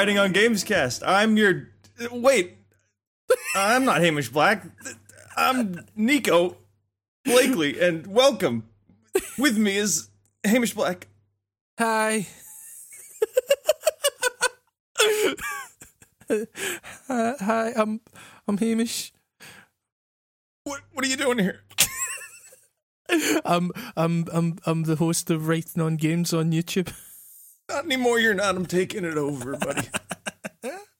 Writing on Gamescast. I'm your. Wait. I'm not Hamish Black. I'm Nico Blakely, and welcome. With me is Hamish Black. Hi. hi, I'm I'm Hamish. What What are you doing here? I'm I'm I'm I'm the host of Writing on Games on YouTube. Not anymore. You're not. I'm taking it over, buddy.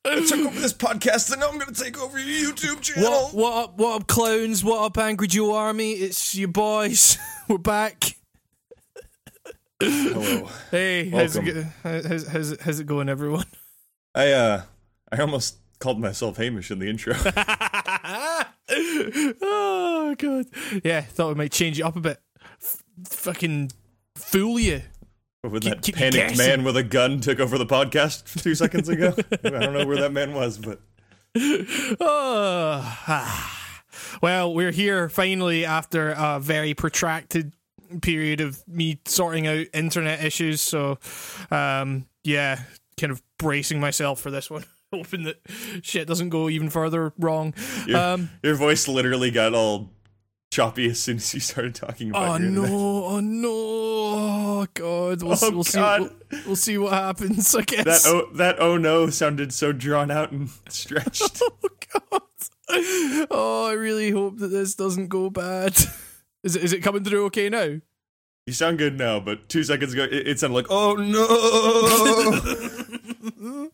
I took over this podcast, and now I'm going to take over your YouTube channel. What what up what up clowns? What up Angry Joe Army? It's your boys. We're back. Hello. Hey, how's it, how's, how's, it, how's it going, everyone? I uh, I almost called myself Hamish in the intro. oh god, yeah. Thought we might change it up a bit. F- fucking fool you. When that keep panicked man with a gun took over the podcast two seconds ago. I don't know where that man was, but Oh, ah. well, we're here finally after a very protracted period of me sorting out internet issues. So, um, yeah, kind of bracing myself for this one, hoping that shit doesn't go even further wrong. your, Um, your voice literally got all choppy as soon as you started talking about oh no! Oh no! Oh god! We'll, Oh, we'll see. We'll, we'll see what happens. I guess. That oh, that oh no sounded so drawn out and stretched. Oh god! Oh, I really hope that this doesn't go bad. Is it is it coming through okay now? you sound good now, but two seconds ago it, it sounded like oh no.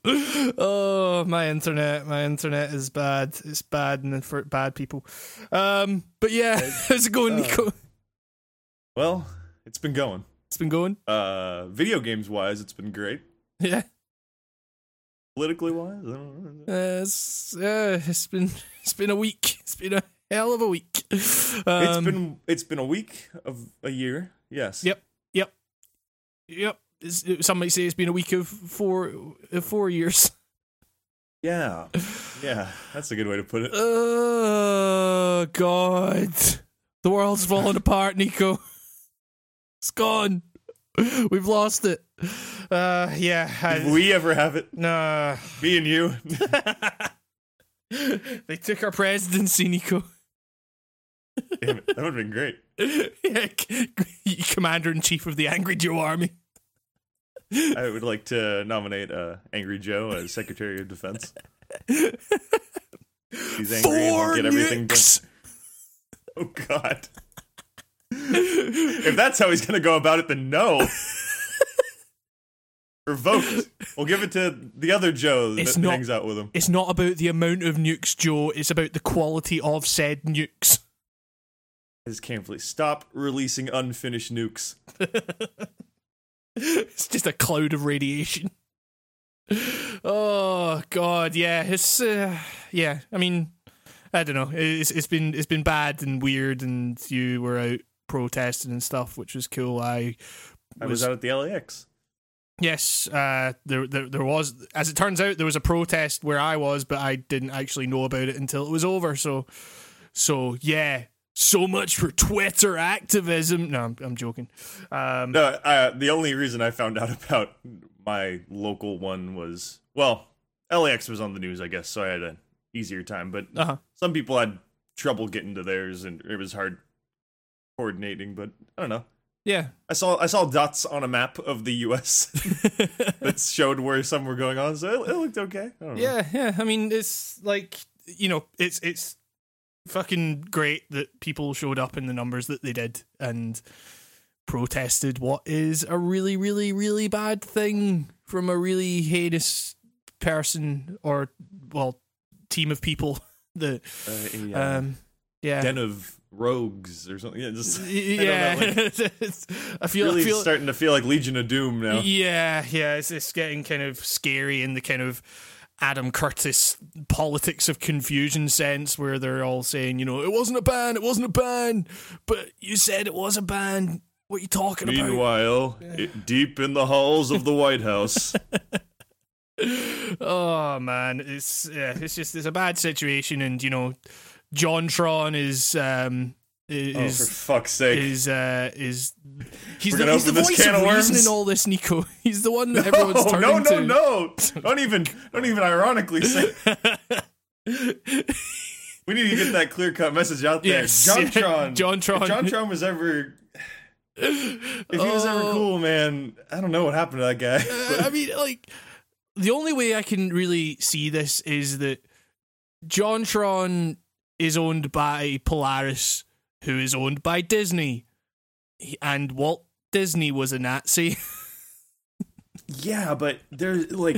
oh, my internet, my internet is bad. It's bad and for bad people. Um, but yeah, how's it going, Nico? well, it's been going. It's been going. Uh, video games wise, it's been great. Yeah, Politically wise, I don't know. uh, it's uh, it's been it's been a week. It's been a hell of a week. It's been it's been a week of a year. Yes. Yep. Yep. Yep. Some might say it's been a week of four of four years. Yeah. Yeah. That's a good way to put it. Oh God, the world's falling apart, Nico. It's gone. We've lost it. Uh, yeah. I, Did we ever have it? nah. Me and you. they took our presidency, Nico. Damn it. That would have been great. yeah, commander in chief of the Angry Joe Army. I would like to nominate uh, Angry Joe as Secretary of Defense. He's angry and Four won't get everything done. Oh God. if that's how he's gonna go about it, then no. Revoked. We'll give it to the other Joe that It's not- hangs out with him. It's not about the amount of nukes, Joe. It's about the quality of said nukes. I just can't believe. Stop releasing unfinished nukes. it's just a cloud of radiation. Oh God, yeah, it's uh, yeah. I mean, I don't know. It's it's been it's been bad and weird, and you were out protesting and stuff, which was cool. I I was out at the LAX. yes, uh, there, there there was as it turns out there was a protest where I was, but I didn't actually know about it until it was over. So so yeah. So much for Twitter activism. No, I'm, I'm joking. Um, No, uh, the only reason I found out about my local one was well, LAX was on the news, I guess, so I had an easier time. But uh-huh. some people had trouble getting to theirs, and it was hard coordinating. But I don't know. Yeah. I saw I saw dots on a map of the U.S. that showed where some were going on, so it, it looked okay. I don't know. Yeah, yeah. I mean, it's like you know, it's it's fucking great that people showed up in the numbers that they did and protested what is a really, really, really bad thing from a really heinous person or well team of people that Uh, uh, um yeah den of rogues or something. Yeah, just I yeah don't know, like, I feel really I feel starting to feel like Legion of Doom now. Yeah, yeah, it's, it's getting kind of scary in the kind of Adam Curtis politics of confusion sense where they're all saying, you know, it wasn't a ban, it wasn't a ban, but you said it was a ban. What are you talking about? Meanwhile, it, deep in the halls of the White House, oh man, it's yeah, it's just it's a bad situation, and you know, JonTron is um is Oh, for fuck's sake! is uh is he's We're the, he's the voice of of reason in all this, Nico. He's the one that everyone's Oh, turning no, no, to. no! Don't even, don't even ironically say. We need to get that clear cut message out there. Yes, John yeah, Tron. John Tron. If John Tron was ever, if he was ever Oh. cool, man, I don't know what happened to that guy. Uh, I mean, like the only way I can really see this is that JonTron is owned by Polaris, who is owned by Disney, and Walt Disney was a Nazi. Yeah, but there's like,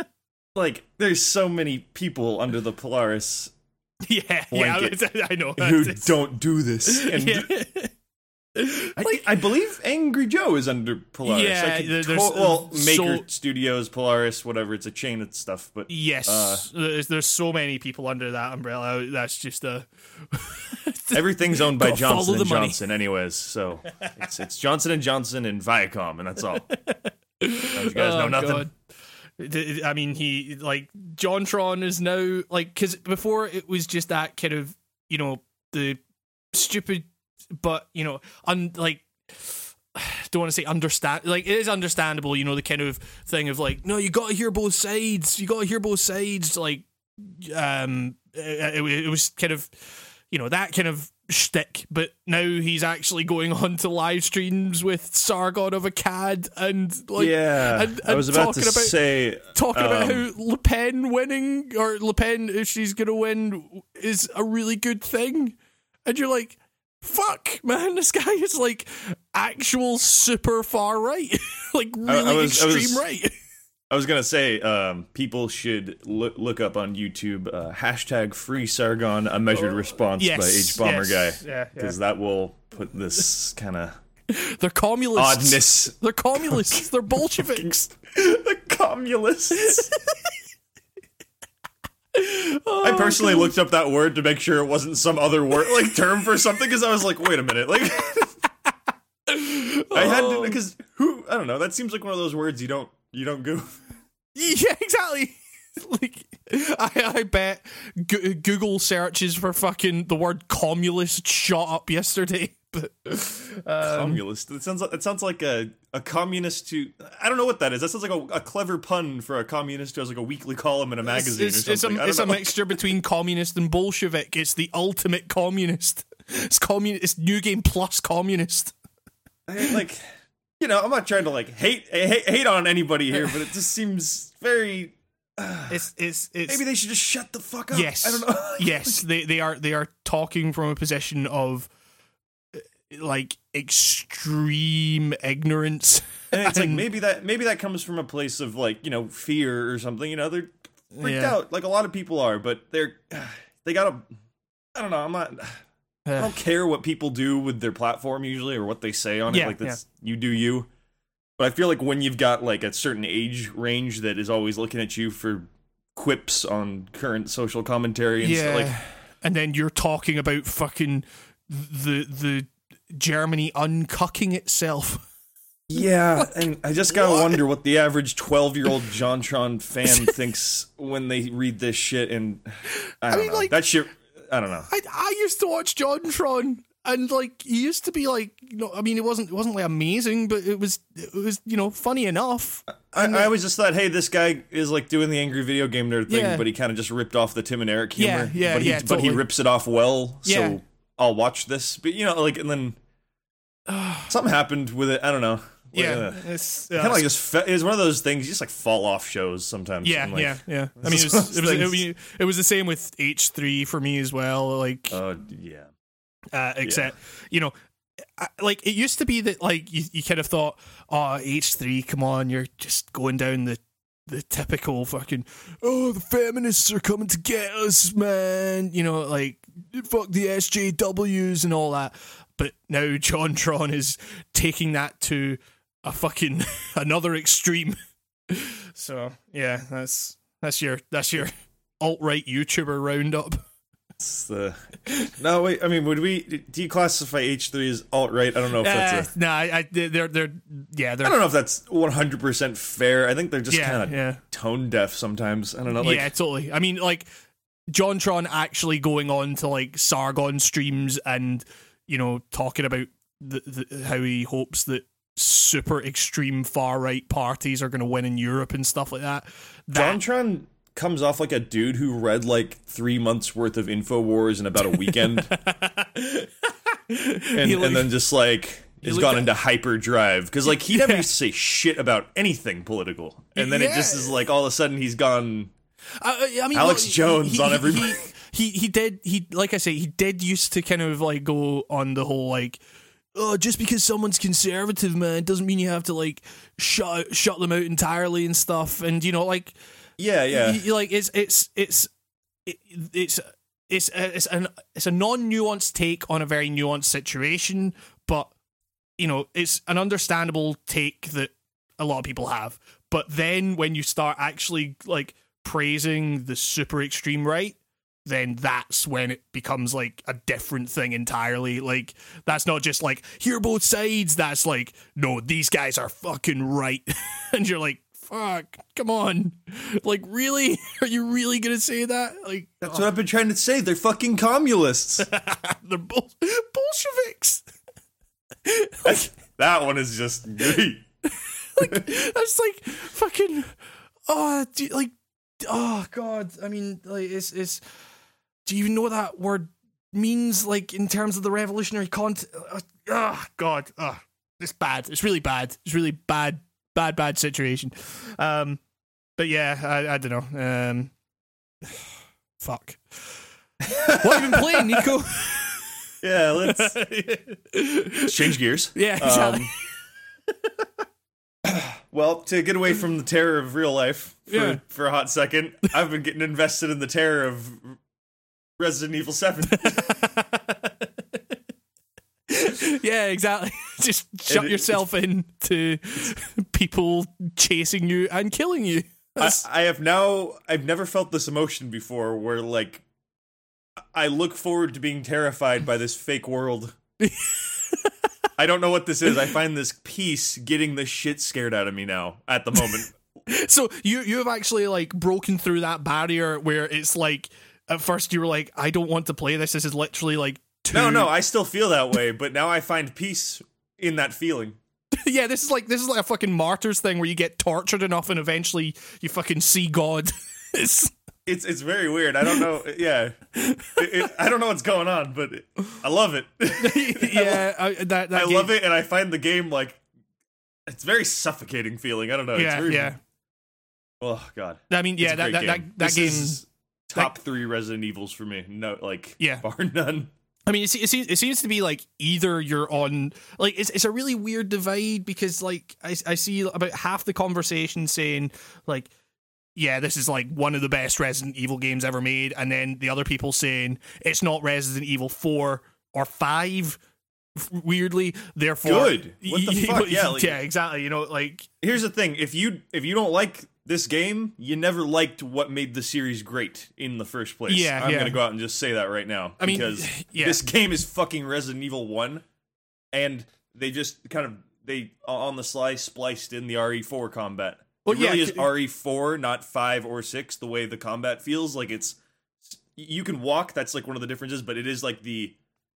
like there's so many people under the Polaris yeah, yeah, Blanket. I know. who don't do this, and yeah. I, I believe Angry Joe is under Polaris. Yeah, could to- well, Maker so- Studios, Polaris, whatever. It's a chain of stuff, but Yes, Uh, there's, there's so many people under that umbrella. That's just a everything's owned by Johnson and money. Johnson, anyways. So it's it's Johnson and Johnson and Viacom, and that's all. You guys know Oh, nothing? God. I mean, he like JonTron is now like because before it was just that kind of you know the stupid, but you know, un like don't want to say understand like it is understandable, you know, the kind of thing of like no, you got to hear both sides, you got to hear both sides, like um, it, it, was kind of you know that kind of shtick, but now he's actually going on to live streams with Sargon of Akkad and like yeah, and- I was about talking to about- say talking about um, how Le Pen winning or Le Pen if she's gonna win is a really good thing, and you're like, fuck, man, this guy is like actual super far right, like really was- I extreme was- right. I was gonna say um, people should look look up on YouTube uh, hashtag Free Sargon a measured response by H Bomber yes, guy Yeah, yeah. because that will put this kind of They're communists. oddness. They're communists. They're Bolsheviks. the communists. Oh, I personally looked up that word to make sure it wasn't some other word like term for something because I was like, wait a minute, like I had to oh. because who I don't know. That seems like one of those words you don't you don't go. Yeah, exactly. like, I, I bet Go- Google searches for fucking the word communist shot up yesterday. But um, communist. It sounds like it sounds like a, a communist who I don't know what that is. That sounds like a, a clever pun for a communist who has like a weekly column in a magazine it's, or it's, something. it's a mixture between communist and Bolshevik. It's the ultimate communist. It's communist. It's new game plus communist. I- like you know, I'm not trying to like hate hate, hate on anybody here, but it just seems very. It's it's it's Maybe they should just shut the fuck up. yes I don't know. yes they they are they are talking from a position of like extreme ignorance. And it's like maybe that maybe that comes from a place of like you know fear or something. You know, they're freaked Yeah. out like a lot of people are, but they're they gotta. I don't know. I'm not. I don't care what people do with their platform usually or what they say on it. Yeah, Like that's you do you. But I feel like when you've got like a certain age range that is always looking at you for quips on current social commentary and yeah, stuff like and then you're talking about fucking the the Germany uncucking itself. Yeah, and I just gotta What? wonder what the average twelve-year-old JonTron fan thinks when they read this shit. And I don't mean, know like- that shit. I don't know. I I used to watch JonTron. And like he used to be like, you know, I mean, it wasn't it wasn't like amazing, but it was it was you know funny enough. I, I always just thought, hey, this guy is like doing the angry video game nerd thing, Yeah. but he kind of just ripped off the Tim and Eric humor. yeah, but he, yeah, But he rips it off well, Yeah. so I'll watch this. But you know, like, and then something happened with it. I don't know. Like, Yeah, uh, it's kind of like just fe- it's one of those things. You just like fall off shows sometimes. yeah, like, yeah, yeah. I mean, it was, it was, it was, it was the same with H three for me as well. Like, Oh yeah. uh, except you know, I, like it used to be that like you, you kind of thought, oh, H three, come on, you're just going down the the typical fucking oh the feminists are coming to get us, man. You know, like fuck the SJWs and all that. But now JonTron is taking that to a fucking another extreme. So yeah, that's that's your that's your alt right YouTuber roundup. It's the no wait. I mean, would we? declassify H three as alt right? I don't know if that's Uh, a. no, I, I they're they're yeah they're I don't know if that's one hundred percent fair. I think they're just yeah kind of yeah tone deaf sometimes. I don't know. Like, yeah totally. I mean like JonTron actually going on to like Sargon streams and you know talking about the, the, how he hopes that super extreme far right parties are going to win in Europe and stuff like that. that JonTron comes off like a dude who read like three months worth of Infowars in about a weekend, and, look- and then just like has gone at- into hyperdrive because like he never used to say shit about anything political, and then it just is like all of a sudden he's gone. I, I mean, Alex look, Jones on every- He, he he did he like I say he did used to kind of like go on the whole like. Oh, just because someone's conservative, man, doesn't mean you have to like shut shut them out entirely and stuff. And you know, like Yeah, yeah. like it's it's it's it, it's it's uh, it's an it's a non-nuanced take on a very nuanced situation, but you know it's an understandable take that a lot of people have. But then when you start actually like praising the super extreme right, then that's when it becomes like a different thing entirely. Like that's not just like hear both sides. That's like no, these guys are fucking right, and you're like. Fuck! Come on! Like, really? Are you really gonna say that? Like, That's what I've been trying to say. They're fucking communists. they're Bol- Bolsheviks. That's- that one is just great. That's like fucking. Oh, do like, oh god. I mean, like, it's it's. Do you even know what that word means? Like in terms of the revolutionary content. Oh uh, uh, god. Oh, it's bad. It's really bad. It's really bad. Bad. Bad situation. Um, but yeah, I, I don't know. Um, fuck. what have you been playing, Nico? Yeah, let's change gears. yeah, exactly. Um, well, to get away from the terror of real life for, Yeah. for a hot second, I've been getting invested in the terror of Resident Evil 7. yeah, exactly. Just shut it- yourself in to people chasing you and killing you. I, I have now, I've never felt this emotion before where, like, I look forward to being terrified by this fake world. I don't know what this is. I find this peace getting the shit scared out of me now at the moment. so you you have actually like broken through that barrier where it's like at first you were like, I don't want to play this. This is literally like No, no, I still feel that way, but now I find peace in that feeling. yeah, this is like this is like a fucking martyrs thing where you get tortured enough and eventually you fucking see God. it's It's it's very weird. I don't know. Yeah, it, it, I don't know what's going on, but it, I love it. yeah, I, that, that I love it, and I find the game like it's very suffocating feeling. I don't know. it's Yeah, very, yeah. Oh god. I mean, yeah, that that, game. that, that This game. is top three Resident Evils for me. No, like Yeah. bar none. I mean, it, it seems it seems to be like either you're on like it's it's a really weird divide because like I I see about half the conversation saying like yeah this is like one of the best Resident Evil games ever made, and then the other people saying it's not Resident Evil four or five. Weirdly, therefore, Good. What the fuck? Yeah, like- yeah, exactly. You know, like Here's the thing: if you if you don't like this game, you never liked what made the series great in the first place. Yeah, I'm yeah. gonna go out and just say that right now. I mean, because yeah. this game is fucking Resident Evil One, and they just kind of they uh, on the sly spliced in the RE4 combat. Well, it really yeah, is c- RE4, not five or six. The way the combat feels like it's you can walk. That's like one of the differences, but it is like the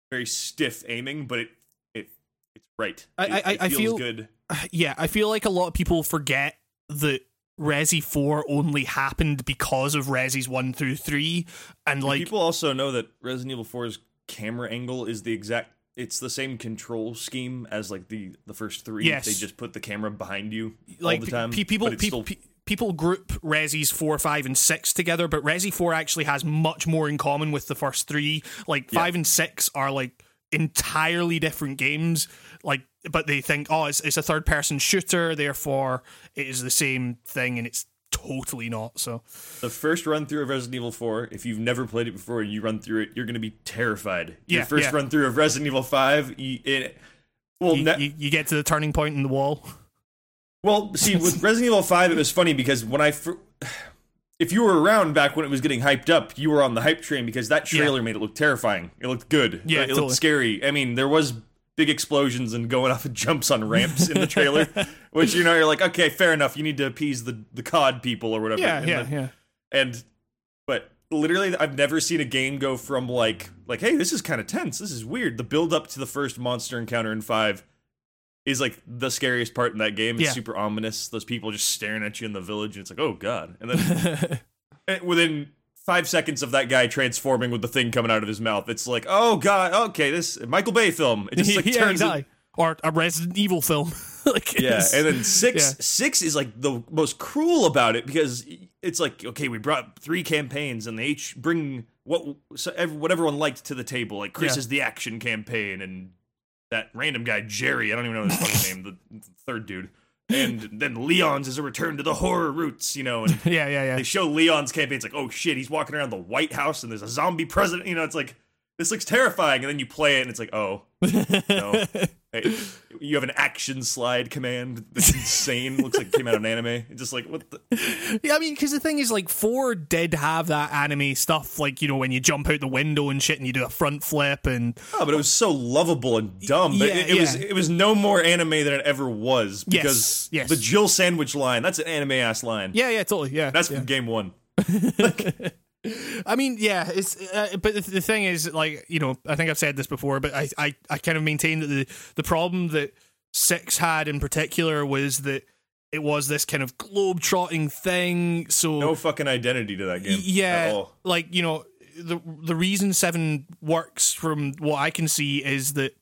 very stiff aiming, but it it it's right. I- It- I- it I feel- good. yeah, I feel like a lot of people forget that Resi 4 only happened because of Resi's 1 through 3 and like People also know that Resident Evil 4's camera angle is the exact it's the same control scheme as like the the first 3. Yes. They just put the camera behind you like all the time. pe- people but it's pe- still- pe- people group Resi's 4, 5 and 6 together, but Resi 4 actually has much more in common with the first 3. Like 5 and 6 are like entirely different games like but they think oh it's it's a third person shooter therefore it is the same thing and it's totally not so the first run through of Resident Evil 4, if you've never played it before and you run through it, you're going to be terrified. Your Yeah, first yeah. run through of Resident Evil 5, you, it well, you, ne- you, you get to the turning point in the wall Well, see, with Resident Evil 5, it was funny because when I. Fir- if you were around back when it was getting hyped up, you were on the hype train because that trailer made it look terrifying. It looked good. Yeah, it totally. looked scary. I mean, there was big explosions and going off of jumps on ramps in the trailer, which you know you're like, okay, fair enough. You need to appease the the COD people or whatever. yeah and yeah the- yeah And but literally I've never seen a game go from like like hey this is kind of tense this is weird the build up to the first monster encounter in five is like the scariest part in that game it's Yeah. super ominous those people just staring at you in the village and it's like oh god and then and eh, within five seconds of that guy transforming with the thing coming out of his mouth it's like oh god okay this Michael Bay film it just like yeah, turns exactly. Or a Resident Evil film. like yeah, and then six yeah. six is like the most cruel about it because it's like okay, we brought three campaigns and they each bring what so ev- what everyone liked to the table. Like Chris Yeah. is the action campaign, and that random guy Jerry, I don't even know his fucking name, the third dude, and then Leon's is a return to the horror roots, you know, and yeah, yeah, yeah. they show Leon's campaign. It's like, oh shit, he's walking around the White House and there's a zombie president. You know, it's like this looks terrifying, and then you play it and it's like, oh no, Hey, you have an action slide command that's insane. Looks like it came out of an anime. It's just like what the Yeah, I mean, because the thing is, like, four did have that anime stuff, like you know, when you jump out the window and shit, and you do a front flip, and oh, but it was so lovable and dumb. Yeah, it, it was it was no more anime than it ever was because yes. the Jill sandwich line that's an anime ass line. yeah, yeah, totally, yeah. that's yeah. from game one. I mean, yeah, it's uh, but the, thing is, like you know, I think I've said this before, but I I, I kind of maintain that the the problem that six had in particular was that it was this kind of globe trotting thing. So No fucking identity to that game. at yeah, like you know, the the reason seven works from what I can see is that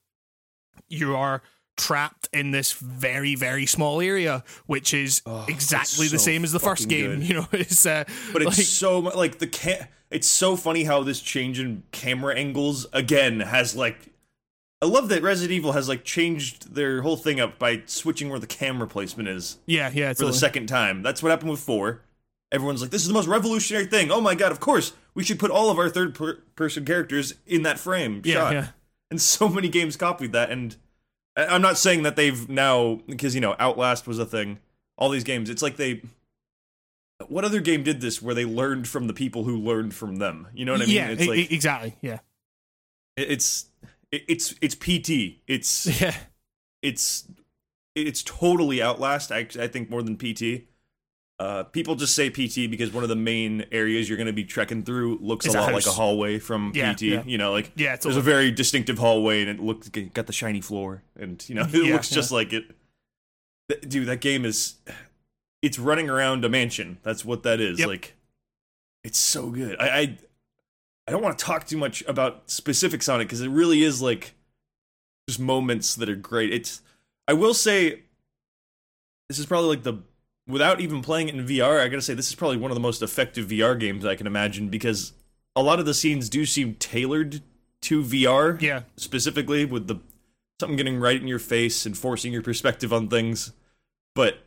you are trapped in this very very small area which is Oh, exactly it's the same as the first game good. you know it's uh But it's like, so like the ca- it's so funny how this change in camera angles again has like I love that Resident Evil has like changed their whole thing up by switching where the camera placement is yeah yeah for totally. the second time. That's what happened with 4. Everyone's like this is the most revolutionary thing. Oh my god, of course. We should put all of our third per- person characters in that frame yeah shot. yeah And so many games copied that and I'm not saying that they've now because you know Outlast was a thing. All these games, it's like they what other game did this where they learned from the people who learned from them? You know what I mean? yeah it's like e- exactly yeah it's it's it's PT. It's yeah it's it's totally Outlast. I I think more than PT. Uh, people just say PT because one of the main areas you're going to be trekking through looks Is a a lot like a hallway from Yeah, PT. yeah. You know, like yeah it's there's a very distinctive hallway and it looks got the shiny floor and you know it Yeah, looks just like it dude that game is it's running around a mansion that's what that is Yep. like it's so good i i, I don't want to talk too much about specifics on it because it really is like just moments that are great it's i will say this is probably like the without even playing it in vr i gotta say this is probably one of the most effective vr games i can imagine because a lot of the scenes do seem tailored to vr yeah specifically with the something getting right in your face and forcing your perspective on things. But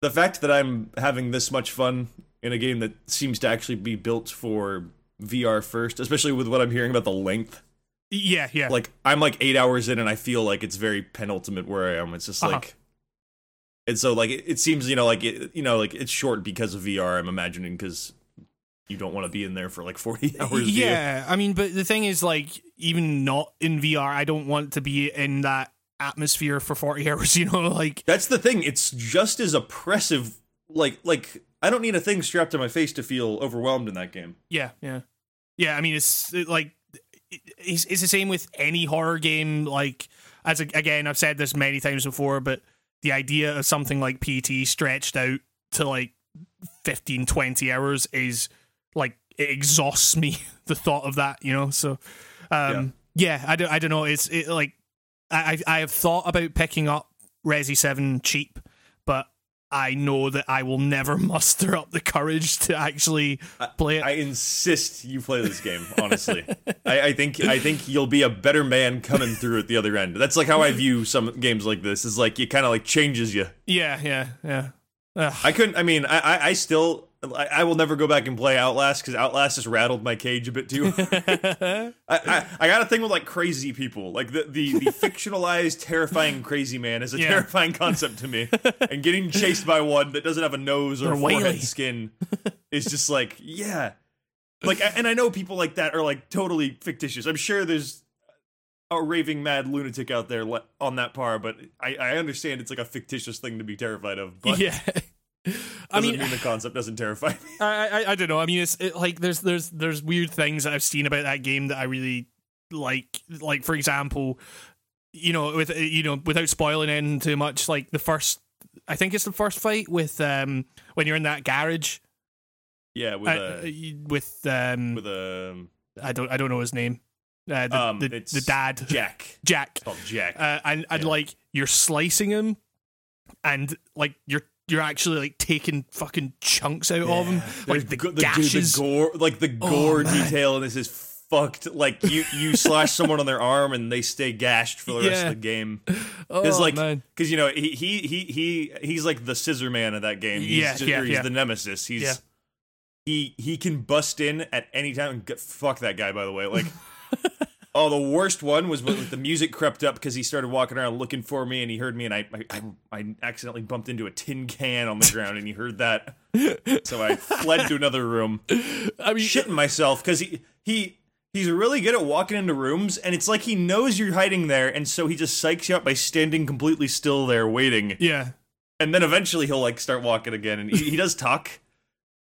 the fact that I'm having this much fun in a game that seems to actually be built for VR first, especially with what I'm hearing about the length. yeah yeah Like I'm like 8 hours in and I feel like it's very penultimate where I am. It's just Uh-huh. like and so like it, it seems you know like it, you know like it's short because of VR I'm imagining cuz you don't want to be in there for like 40 hours. yeah i mean but the thing is like even not in vr i don't want to be in that atmosphere for 40 hours you know like That's the thing. It's just as oppressive. Like, like I don't need a thing strapped to my face to feel overwhelmed in that game. Yeah, yeah, yeah. I mean, it's it, like it, it's, it's the same with any horror game. Like, as a, again, I've said this many times before, but the idea of something like PT stretched out to like 15, 20 hours is like it exhausts me. The thought of that, you know. So, um, yeah, I don't, I don't know. It's it, like I, I I have thought about picking up Resi Seven cheap, but. I know that I will never muster up the courage to actually play it. I insist you play this game. Honestly, I, I think I think you'll be a better man coming through at the other end. That's like how I view some games like this. Is like it kind of like changes you. Yeah, yeah, yeah. Ugh. I couldn't. I mean, I I, I still. I, I will never go back and play Outlast because Outlast just rattled my cage a bit too. I, I, I got a thing with like crazy people. Like the, the, the fictionalized terrifying crazy man is a Yeah. terrifying concept to me. And getting chased by one that doesn't have a nose or Or forehead whaley. skin is just like, yeah. Like and I know people like that are like totally fictitious. I'm sure there's a raving mad lunatic out there on that par, but I, I understand it's like a fictitious thing to be terrified of. But yeah. I mean, mean the concept doesn't terrify me. I, I I don't know. I mean, it's it, like there's there's there's weird things that I've seen about that game that I really like. Like for example, you know, with you know, without spoiling anything too much, like the first, I think it's the first fight with um when you're in that garage Yeah, with uh, a with um with a I don't I don't know his name. Uh, the, um, the, the dad Jack. Jack. Jack. uh, and and Yeah. like you're slicing him, and like you're you're actually like taking fucking chunks out of him, like the, dude, gashes. the gore, like the Oh, gore man. detail in this is fucked. Like you, you slash someone on their arm and they stay gashed for the rest of the game. oh Because like, man, because you know he he he he he's like the scissor man of that game. He's Yeah, just- yeah, he's yeah. the nemesis. He's Yeah. he he can bust in at any time. and fuck that guy, by the way. Like. Oh, the worst one was when the music crept up because he started walking around looking for me, and he heard me, and I, I, I, I accidentally bumped into a tin can on the ground, and he heard that, so I fled to another room. I mean, shitting myself because he he he's really good at walking into rooms, and it's like he knows you're hiding there, and so he just psychs you up by standing completely still there waiting, yeah, and then eventually he'll like start walking again, and he, he does talk,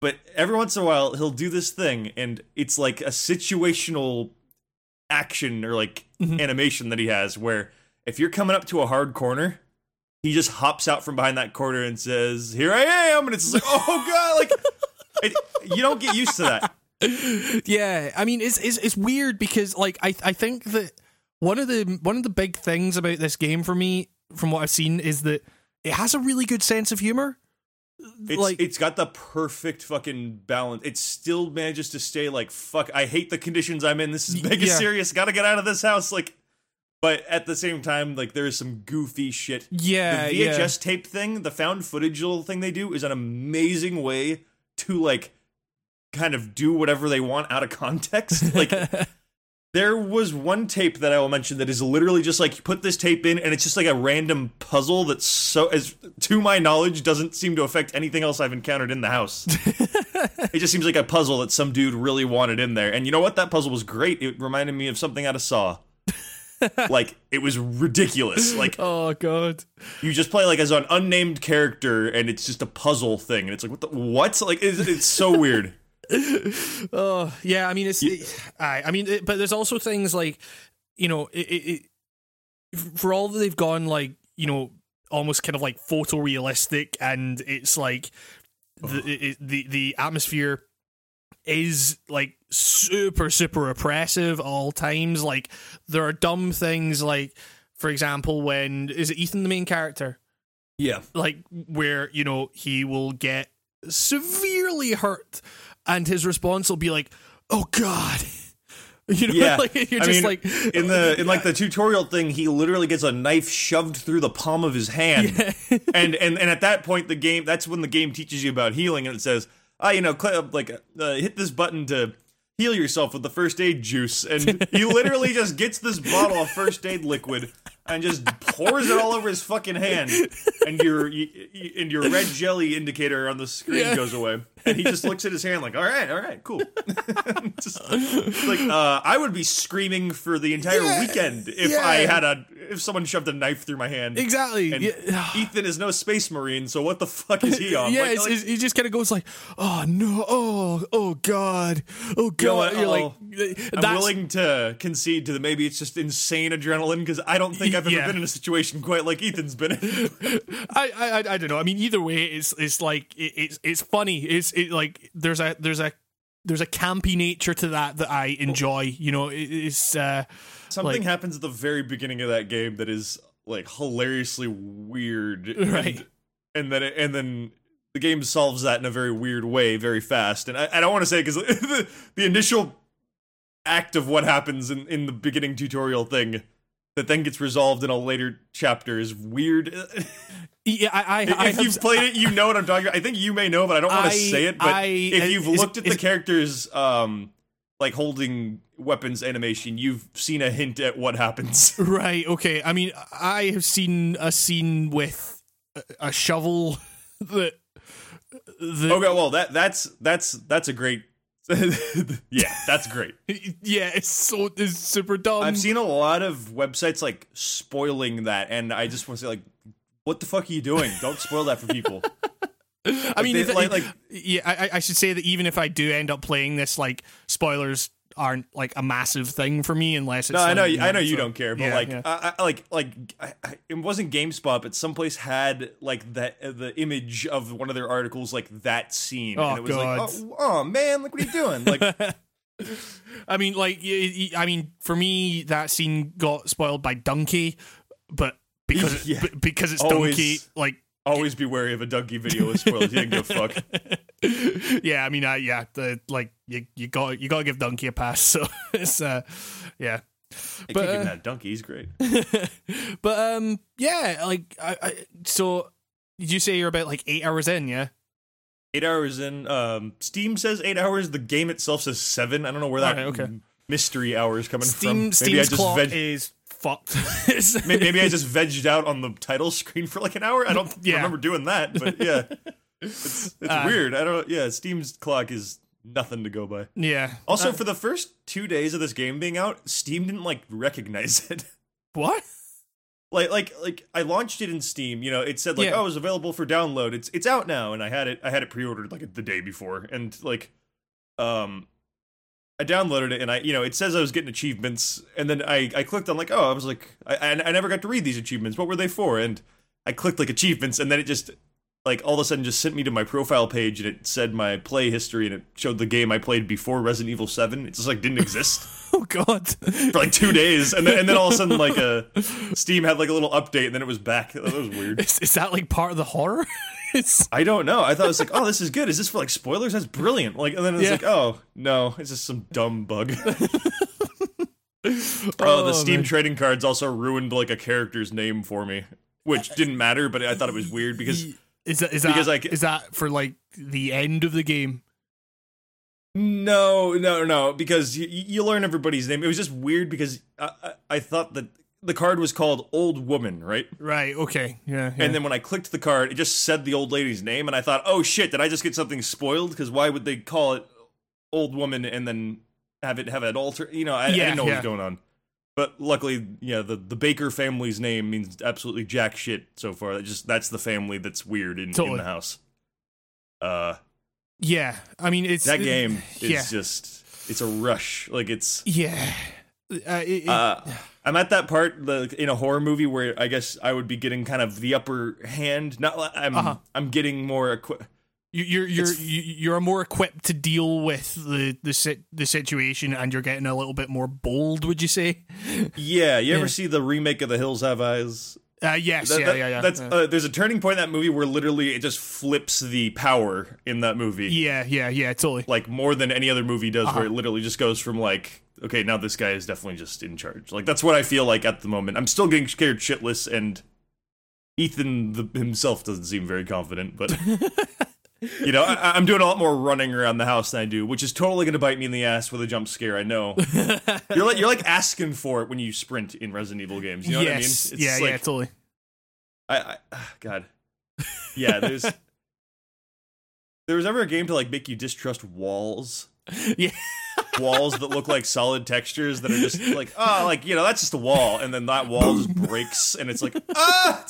but every once in a while he'll do this thing, and it's like a situational action or like Mhm. animation that he has where if you're coming up to a hard corner. He just hops out from behind that corner and says, "Here I am," and it's like, "Oh god!" Like, it, you don't get used to that. yeah. I mean, it's it's it's weird because like I I think that one of the one of the big things about this game for me, from what I've seen, is that it has a really good sense of humor. It's like it's got the perfect fucking balance. It still manages to stay like fuck. I hate the conditions I'm in. This is mega yeah. serious. Got to get out of this house. Like, but at the same time, like there is some goofy shit. yeah, the yeah. VHS tape thing, the found footage little thing they do, is an amazing way to like kind of do whatever they want out of context. Like. There was one tape that I will mention that is literally just like you put this tape in and it's just like a random puzzle that's so as to my knowledge doesn't seem to affect anything else I've encountered in the house. it just seems like a puzzle that some dude really wanted in there. And you know what? That puzzle was great. It reminded me of something out of Saw. like it was ridiculous. Like oh god. you just play like as an unnamed character and it's just a puzzle thing and it's like what the what? Like it's, it's so weird. Oh yeah, I mean it's. It, I I mean, it, but there's also things like, you know, it, it, it for all that they've gone like you know almost kind of like photorealistic, and it's like the it, the the atmosphere is like super super oppressive at all times. Like there are dumb things like, for example, when is it Ethan the main character? Yeah. like where you know he will get severely hurt and his response will be like oh god. You know Yeah. like you're I just mean, like in the in like the tutorial thing, he literally gets a knife shoved through the palm of his hand, and and and at that point, the game that's when the game teaches you about healing, and it says, ah, you know, cl- like uh, hit this button to heal yourself with the first aid juice, and he literally just gets this bottle of first aid liquid and just pours it all over his fucking hand, and your y- y- and your red jelly indicator on the screen Yeah. goes away, and he just looks at his hand like, all right, all right, cool. just, like uh, I would be screaming for the entire Yeah, weekend if yeah. I had a if someone shoved a knife through my hand. exactly And yeah, Ethan is no space marine, so what the fuck is he on? yeah Like- like- he just kind of goes like oh no oh oh god oh god what? you're like Oh, I'm willing to concede to the Maybe it's just insane adrenaline because I don't think I've ever been in a situation quite like Ethan's been in. I, I I- I don't know. I mean, either way, it's it's like it, it's it's funny. It's it like there's a there's a there's a campy nature to that that I enjoy. You know, it, it's uh, Something Like- happens at the very beginning of that game that is like hilariously weird, and- Right. And, then it, and then the game solves that in a very weird way, very fast. And I, I don't want to say because the, the initial act of what happens in, in the beginning tutorial thing that then gets resolved in a later chapter is weird. yeah. I I, I if have- you've played it, you know what I'm talking about. I think you may know, but I don't want to say it. But I- if you've is- looked at is- the characters, um, like holding weapons animation, you've seen a hint at what happens. right. Okay. I mean, I have seen a scene with a, a shovel that. that okay, well that that's that's that's a great. yeah, that's great. yeah, it's so it's super dumb. I've seen a lot of websites like spoiling that, and I just want to say like, what the fuck are you doing? Don't spoil that for people. I mean, they- if- like- like- yeah, I, I should say that even if I do end up playing this, like spoilers aren't like a massive thing for me unless it's. No, I know, like, you- I know you so- don't care, but yeah, like, yeah. I, I, like, like, I, it wasn't GameSpot, but someplace had like that uh, the image of one of their articles, like that scene, Oh, and it was God. like, oh, oh man, like what are you doing? Like, I mean, like, I mean, for me, that scene got spoiled by Dunkey, but because Yeah. b- because it's Always. Dunkey, like, always be wary of a Dunkey video with spoilers. You didn't give a fuck. yeah, I mean, uh, yeah, the like you you got you got to give Dunkey a pass. So it's uh, yeah, I But, give uh, that Dunkey. He's great. but um, yeah, like I, I so did you say you're about like eight hours in? Yeah, Eight hours in. Um, Steam says eight hours. The game itself says seven. I don't know where that Okay, okay. mystery hours coming Steam from. Maybe I Steam's just clock veg- is fucked. Maybe, maybe I just vegged out on the title screen for like an hour. I don't Yeah. remember doing that, but yeah, it's it's Uh, weird. I don't. Yeah, Steam's clock is nothing to go by. yeah. Also, Uh, for the first two days of this game being out, Steam didn't like recognize it. what? like, like, like I launched it in Steam. You know, it said like, Yeah. "Oh, it's available for download." It's it's out now, and I had it. I had it pre-ordered like the day before, and like, um. I downloaded it and I, you know, it says I was getting achievements, and then I, I clicked on like, oh, I was like, I, I I never got to read these achievements. What were they for? And I clicked like achievements, and then it just like all of a sudden just sent me to my profile page, and it said my play history, and it showed the game I played before Resident Evil Seven. It just like didn't exist Oh God. for like two days, and then and then all of a sudden like a Steam had like a little update, and then it was back. That was weird. Is, is that like part of the horror? it's I don't know. I thought it was like, oh, this is good. Is this for like spoilers? That's brilliant. Like, and then it's Yeah. like, oh no, it's just some dumb bug. Oh, the oh, Steam man. trading cards also ruined like a character's name for me, which didn't matter, but I thought it was weird because is that is that because I is that for like the end of the game? no, no, no, because you, you learn everybody's name. It was just weird because I, I, I thought that the card was called Old Woman, right? Right. Okay. Yeah. yeah. And then when I clicked the card, it just said the old lady's name, and I thought, oh shit, did I just get something spoiled? Because why would they call it Old Woman and then have it have an alter? You know, I, I didn't know what was going on. But luckily, yeah, the, the Baker family's name means absolutely jack shit so far. That just that's the family that's weird in, in the house. Uh, yeah. I mean, it's that game is yeah. just it's a rush. Like it's Yeah. Uh, it, it- uh, I'm at that part the, in a horror movie where I guess I would be getting kind of the upper hand. Not I'm Uh-huh. I'm getting more equipped. you, you're you're it's- you- you're more equipped to deal with the the sit, the situation, and you're getting a little bit more bold. Would you say? Yeah, you ever Yeah. see the remake of The Hills Have Eyes? Uh, yes. That- yeah, that- yeah. Yeah. That's Uh, uh, there's a turning point in that movie where literally it just flips the power in that movie, yeah. Yeah. Yeah. Totally. like more than any other movie does, Uh-huh. where it literally just goes from like, okay, now this guy is definitely just in charge. Like that's what I feel like at the moment. I'm still getting scared shitless, and Ethan the, himself doesn't seem very confident, but. You know, I, I'm doing a lot more running around the house than I do, which is totally going to bite me in the ass with a jump scare. I know. You're like you're like asking for it when you sprint in Resident Evil games. You know yes. what I mean? yeah. like, yeah. Totally. I, I ah, God, yeah. There's there was ever a game to like make you distrust walls, Yeah. Walls that look like solid textures that are just like oh, like you know that's just a wall, and then that wall just breaks, and it's like ah.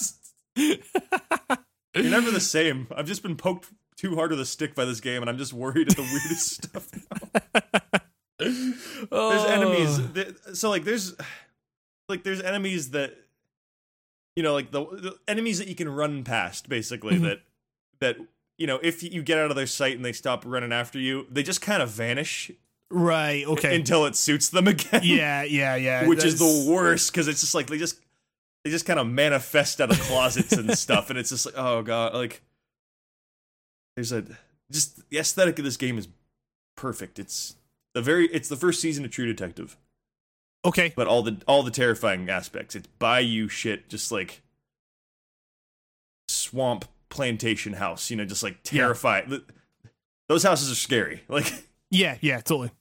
You're never the same. I've just been poked too hard with a stick by this game, and I'm just worried at the weirdest stuff. There's Oh. enemies. That, so like there's like there's enemies that you know like the, the enemies that you can run past basically Mhm. that that you know if you get out of their sight and they stop running after you, they just kind of vanish Right. Okay. until it suits them again. yeah. Yeah. Yeah. which is the worst because it's just like they just they just kind of manifest out of closets and stuff, and it's just like oh god, like there's a just the aesthetic of this game is perfect. It's the very it's the first season of True Detective, Okay. but all the all the terrifying aspects. It's bayou shit, just like swamp plantation house, you know, just like Yeah. terrifying. Th- Those houses are scary, like Yeah. Yeah. Totally.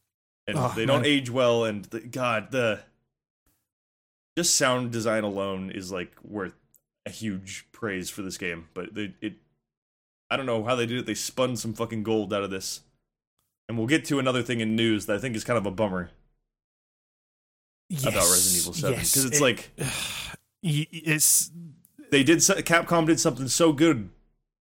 and Oh, they don't man. age well and the, god the just sound design alone is like worth a huge praise for this game but they, it i don't know how they did it they spun some fucking gold out of this and we'll get to another thing in news that i think is kind of a bummer Yes. about resident evil 7 yes, because it's it- like it's they did capcom did something so good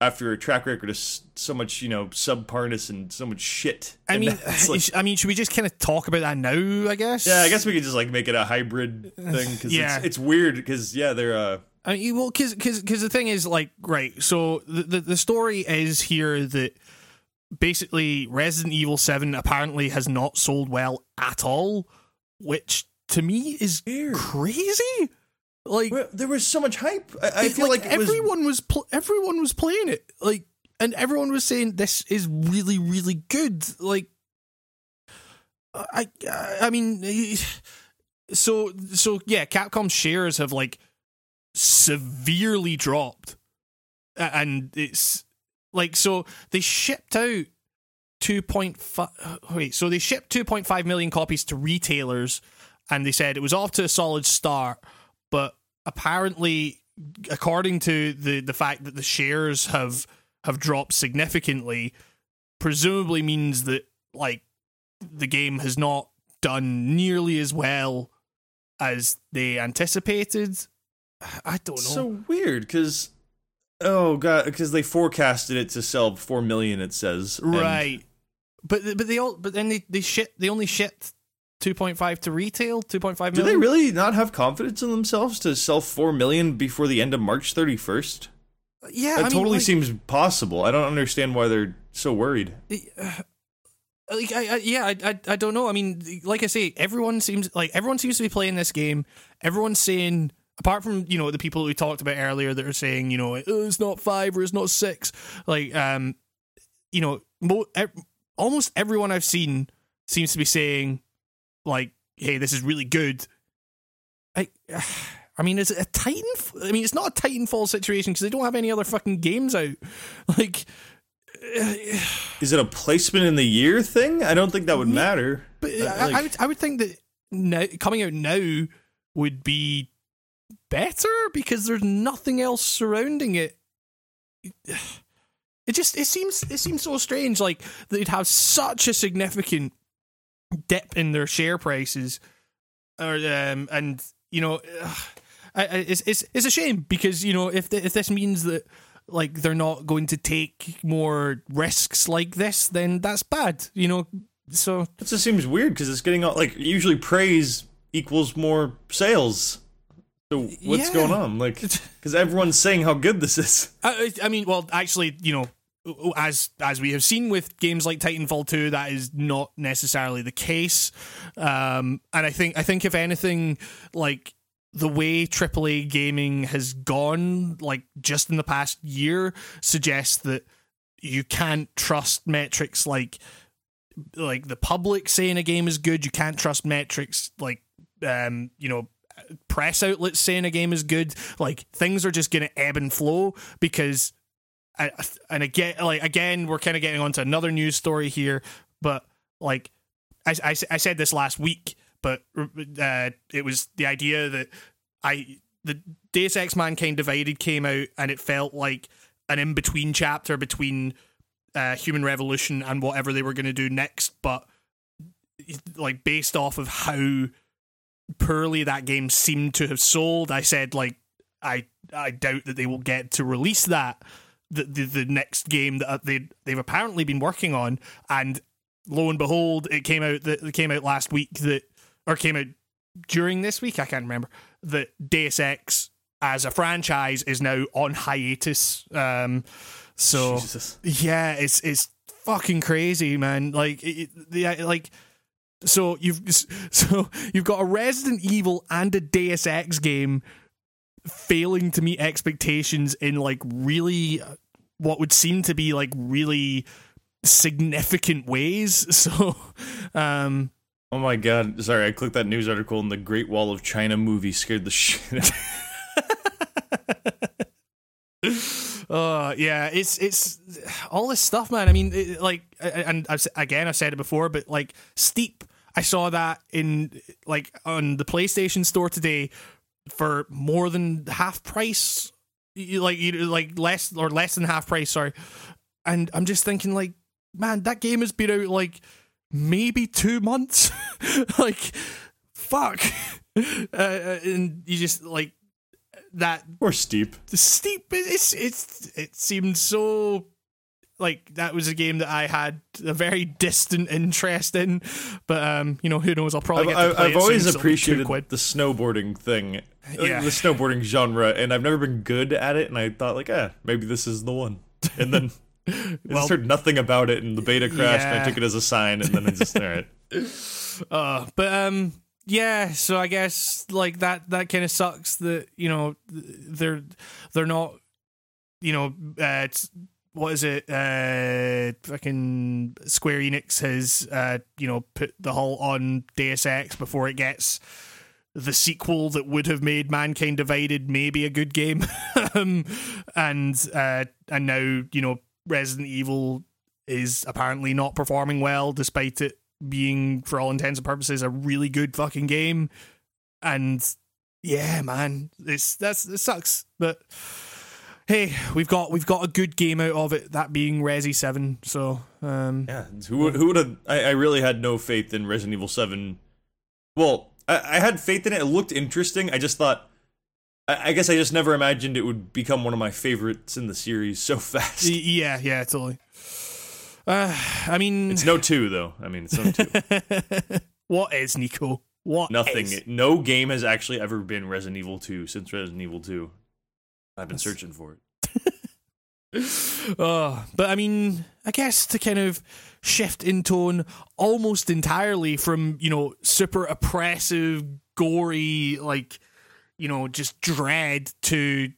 after a track record of so much, you know, subparness and so much shit. I And mean, like- I mean, should we just kind of talk about that now? I guess. yeah, I guess we could just like make it a hybrid thing because Yeah. it's, it's weird because yeah, they're uh, I mean, you- well, because because the thing is, like, right. So the, the the story is here that basically Resident Evil Seven apparently has not sold well at all, which to me is Weird. crazy. Like, there was so much hype. I, I feel like, it everyone was, pl- everyone was playing it, like, and everyone was saying this is really really good. Like, I I, I mean, so so yeah, Capcom shares have like severely dropped, and it's like so they shipped out. 2.5 uh, wait so they shipped 2.5 million copies to retailers and they said it was off to a solid start but apparently according to the the fact that the shares have have dropped significantly presumably means that like the game has not done nearly as well as they anticipated i don't know so weird because oh god because they forecasted it to sell four million. It says and- right but but they all but then they they shit they only shipped 2.5 to retail 2.5 million Do they really not have confidence in themselves to sell four million before the end of March thirty first? yeah That I mean, totally like- seems possible. I don't understand why they're so worried. like I, I yeah I, I I don't know. I mean, like I say, everyone seems like everyone seems to be playing this game. Everyone's saying, apart from you know the people we talked about earlier that are saying you know oh, it's not five or it's not six. Like um, you know, mo- almost everyone I've seen seems to be saying like, hey, this is really good. I. I mean, is it a Titan? I mean, it's not a Titanfall situation because they don't have any other fucking games out. Like, Is it a placement in the year thing? I don't think that would matter. But Uh, I, I would I would think that now, coming out now would be better because there's nothing else surrounding it. It just it seems it seems so strange like they'd have such a significant dip in their share prices, or um, and you know, I, I, it's it's it's a shame because you know if the, if this means that like they're not going to take more risks like this, then that's bad. You know, so It just seems weird because it's getting all like usually praise equals more sales. So what's Yeah. going on? Like because everyone's saying how good this is. I, I mean, well, actually, you know, as as we have seen with games like Titanfall 2, that is not necessarily the case. Um, and I think I think if anything, like the way AAA gaming has gone, like just in the past year, suggests that you can't trust metrics like like the public saying a game is good. You can't trust metrics like um, you know press outlets saying a game is good. Like things are just going to ebb and flow because, and again, like again, we're kind of getting onto another news story here. But like, I, I, I said this last week, but uh, it was the idea that I the Deus Ex Mankind Divided came out and it felt like an in between chapter between uh, Human Revolution and whatever they were going to do next, but like based off of how poorly that game seemed to have sold, I said like I I doubt that they will get to release that the the, the next game that they they've apparently been working on, and lo and behold, it came out that it came out last week that or came out during this week. I can't remember that Deus Ex as a franchise is now on hiatus. Um, so Jesus. yeah, it's it's fucking crazy, man. Like it, it- the like so you've so you've got a Resident Evil and a Deus Ex game failing to meet expectations in like really what would seem to be like really significant ways. So um Oh my god! Sorry, I clicked that news article and the Great Wall of China movie scared the shit. out. Uh, yeah, it's it's all this stuff, man. I mean, it, like, and I've, again, I've said it before, but like Steep, I saw that in like on the PlayStation Store today for more than half price, like you like less or less than half price. Sorry, and I'm just thinking, like, man, that game has been out like maybe two months. like, fuck, uh, and you just like that or steep. The steep. It's it's it seemed so like that was a game that I had a very distant interest in, but um, you know, who knows? I'll probably I've, get to play I've always soon, so it'll be two appreciated the snowboarding thing, uh, Yeah. the snowboarding genre, and I've never been good at it. And I thought, like, eh, maybe this is the one. And then I Well- just heard nothing about it, and the beta crashed, and I took it as a sign, and then I just all right. Uh, but um, yeah. So I guess like that that kind of sucks that you know they're they're not you know uh, it's, what is it uh fucking Square Enix has uh you know put the whole on Deus Ex before it gets the sequel that would have made Mankind Divided maybe a good game. Um, and uh and now you know Resident Evil is apparently not performing well despite it being for all intents and purposes a really good fucking game. And yeah man it's that's it sucks but hey we've got we've got a good game out of it that being Resi 7 so um Yeah, who who would have? I, I really had no faith in Resident Evil Seven. Well, I, I had faith in it. It looked interesting. I just thought. I, I guess I just never imagined it would become one of my favorites in the series so fast. yeah yeah totally uh I mean It's no two though. I mean, it's no two. what is Nico what Nothing. is? No game has actually ever been Resident Evil Two since Resident Evil Two. I've been searching for it. Oh, but I mean, I guess to kind of shift in tone almost entirely from, you know, super oppressive, gory, like, you know, just dread to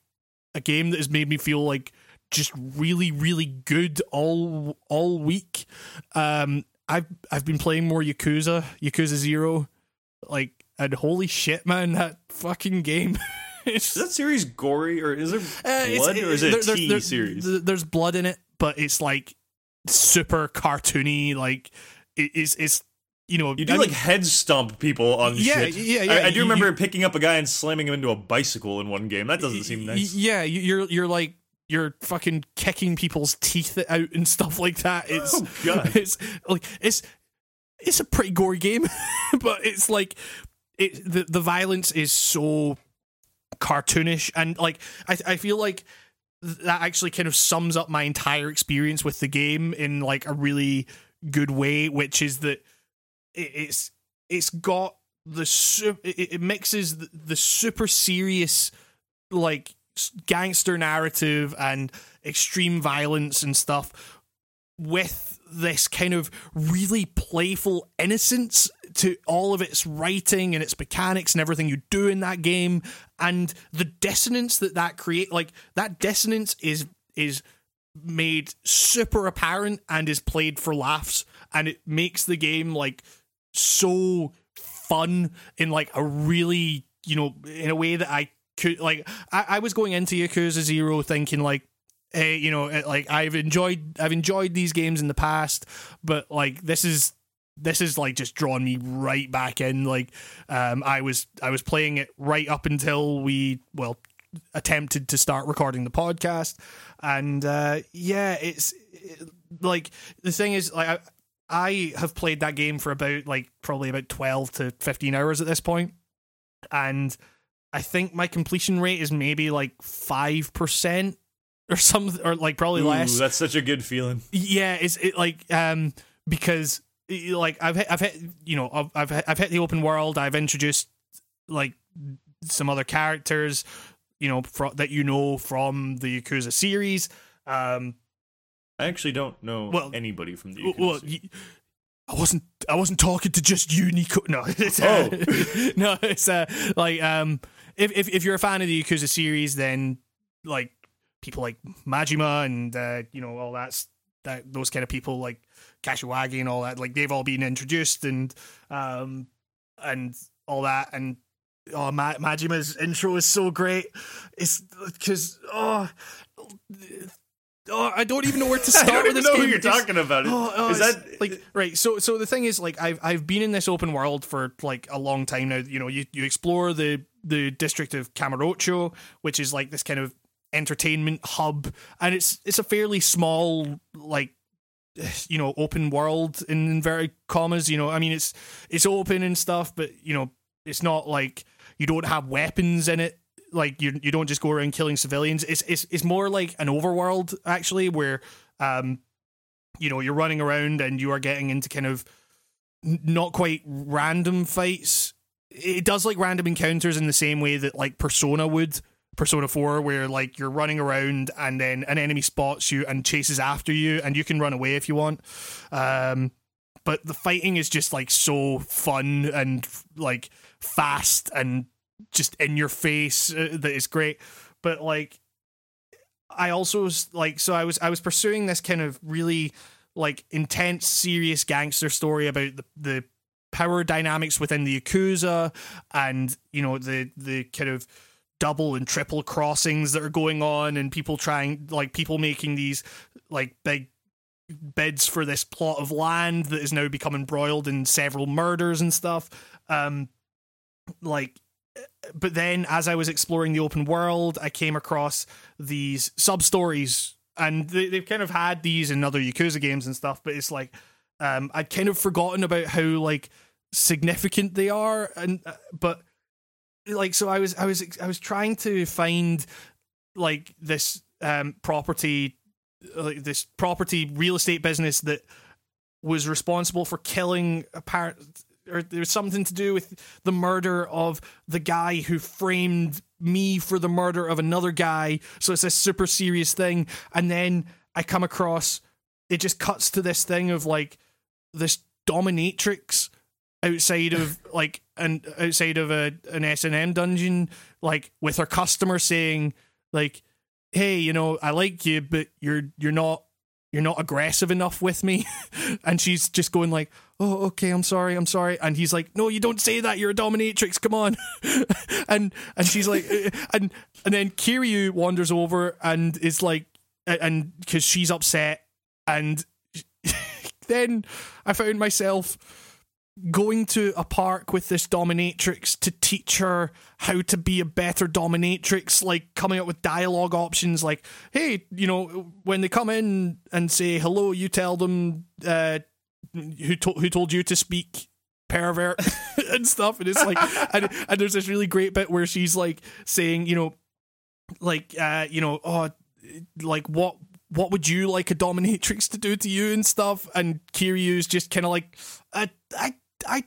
a game that has made me feel like just really, really good all all week. Um I've I've been playing more Yakuza, Yakuza Zero. Like and holy shit, man, that fucking game. it's Is that series gory or is there uh, it's- blood or is it a there- there- T there- series? There's blood in it, but it's like super cartoony. Like it is, it's you know, You do I like mean, head stomp people on Yeah, shit. yeah, yeah, I, I do you- remember you- picking up a guy and slamming him into a bicycle in one game. That doesn't seem nice. Yeah, you- you're you're like you're fucking kicking people's teeth out and stuff like that. It's Oh, God. it's like it's it's a pretty gory game, but it's like it the the violence is so cartoonish and like I I feel like that actually kind of sums up my entire experience with the game in like a really good way, which is that it, it's it's got the su- it, it mixes the, the super serious like gangster narrative and extreme violence and stuff with this kind of really playful innocence to all of its writing and its mechanics and everything you do in that game. And the dissonance that that create like that dissonance is is made super apparent and is played for laughs. And it makes the game like so fun in like a really you know in a way that I could like I, I was going into Yakuza Zero thinking like hey you know eh, like I've enjoyed I've enjoyed these games in the past but like this is this is like just drawn me right back in like um I was I was playing it right up until we well attempted to start recording the podcast. And uh yeah it's it- like the thing is like I, I have played that game for about like probably about 12 to 15 hours at this point. And I think my completion rate is maybe like 5% or something or like probably Ooh, less. that's such a good feeling. yeah it's it like um because like i've hit, i've hit you know I've, I've hit- i've hit the open world i've introduced like some other characters you know fro- that you know from the yakuza series um I actually don't know Well, anybody from the well, Yakuza well, series. I wasn't. I wasn't talking to just you, Nico. No, it's uh, no, it's uh, like um, if, if if you're a fan of the Yakuza series, then like people like Majima and uh, you know all that's that those kind of people like Kashiwagi and all that, like they've all been introduced and um and all that and. Oh, Ma- Majima's intro is so great. It's because oh, oh, I don't even know where to I start don't with even this know game. who you're talking about. Oh, oh, is that like right? So, so the thing is, like, I've I've been in this open world for like a long time now. You know, you you explore the the district of Kamurocho, which is like this kind of entertainment hub, and it's it's a fairly small like you know open world in inverted commas. You know, I mean, it's it's open and stuff, but you know, it's not like you don't have weapons in it like you you don't just go around killing civilians. It's it's it's more like an overworld actually, where um, you know, you're running around and you are getting into kind of not quite random fights. It does like random encounters in the same way that like Persona would. Persona 4 where like you're running around and then an enemy spots you and chases after you and you can run away if you want. Um but the fighting is just like so fun and like fast and just in your face uh, that is great. But like I also was like so I was I was pursuing this kind of really like intense serious gangster story about the the power dynamics within the yakuza and you know the the kind of double and triple crossings that are going on and people trying like people making these like big bids for this plot of land that is now become embroiled in several murders and stuff. Um like but then as i was exploring the open world i came across these sub stories and they, they've kind of had these in other yakuza games and stuff but it's like um i'd kind of forgotten about how like significant they are and uh, but like so i was i was i was trying to find like this um property like this property real estate business that was responsible for killing a part or there was something to do with the murder of the guy who framed me for the murder of another guy. So it's a super serious thing. And then i come across it just cuts to this thing of like this dominatrix outside of like an outside of a an S&M dungeon like with her customer saying like hey you know I like you but you're you're not you're not aggressive enough with me. And she's just going like oh okay I'm sorry I'm sorry. And he's like no you don't say that. You're a dominatrix. Come on. And and she's like and and then Kiryu wanders over and is like and because she's upset. And then I found myself going to a park with this dominatrix to teach her how to be a better dominatrix like coming up with dialogue options like hey you know when they come in and say hello you tell them uh who told who told you to speak pervert and stuff. And it's like and, and there's this really great bit where she's like saying you know like uh you know oh like what what would you like a dominatrix to do to you and stuff? And Kiryu's just kind of like I, I I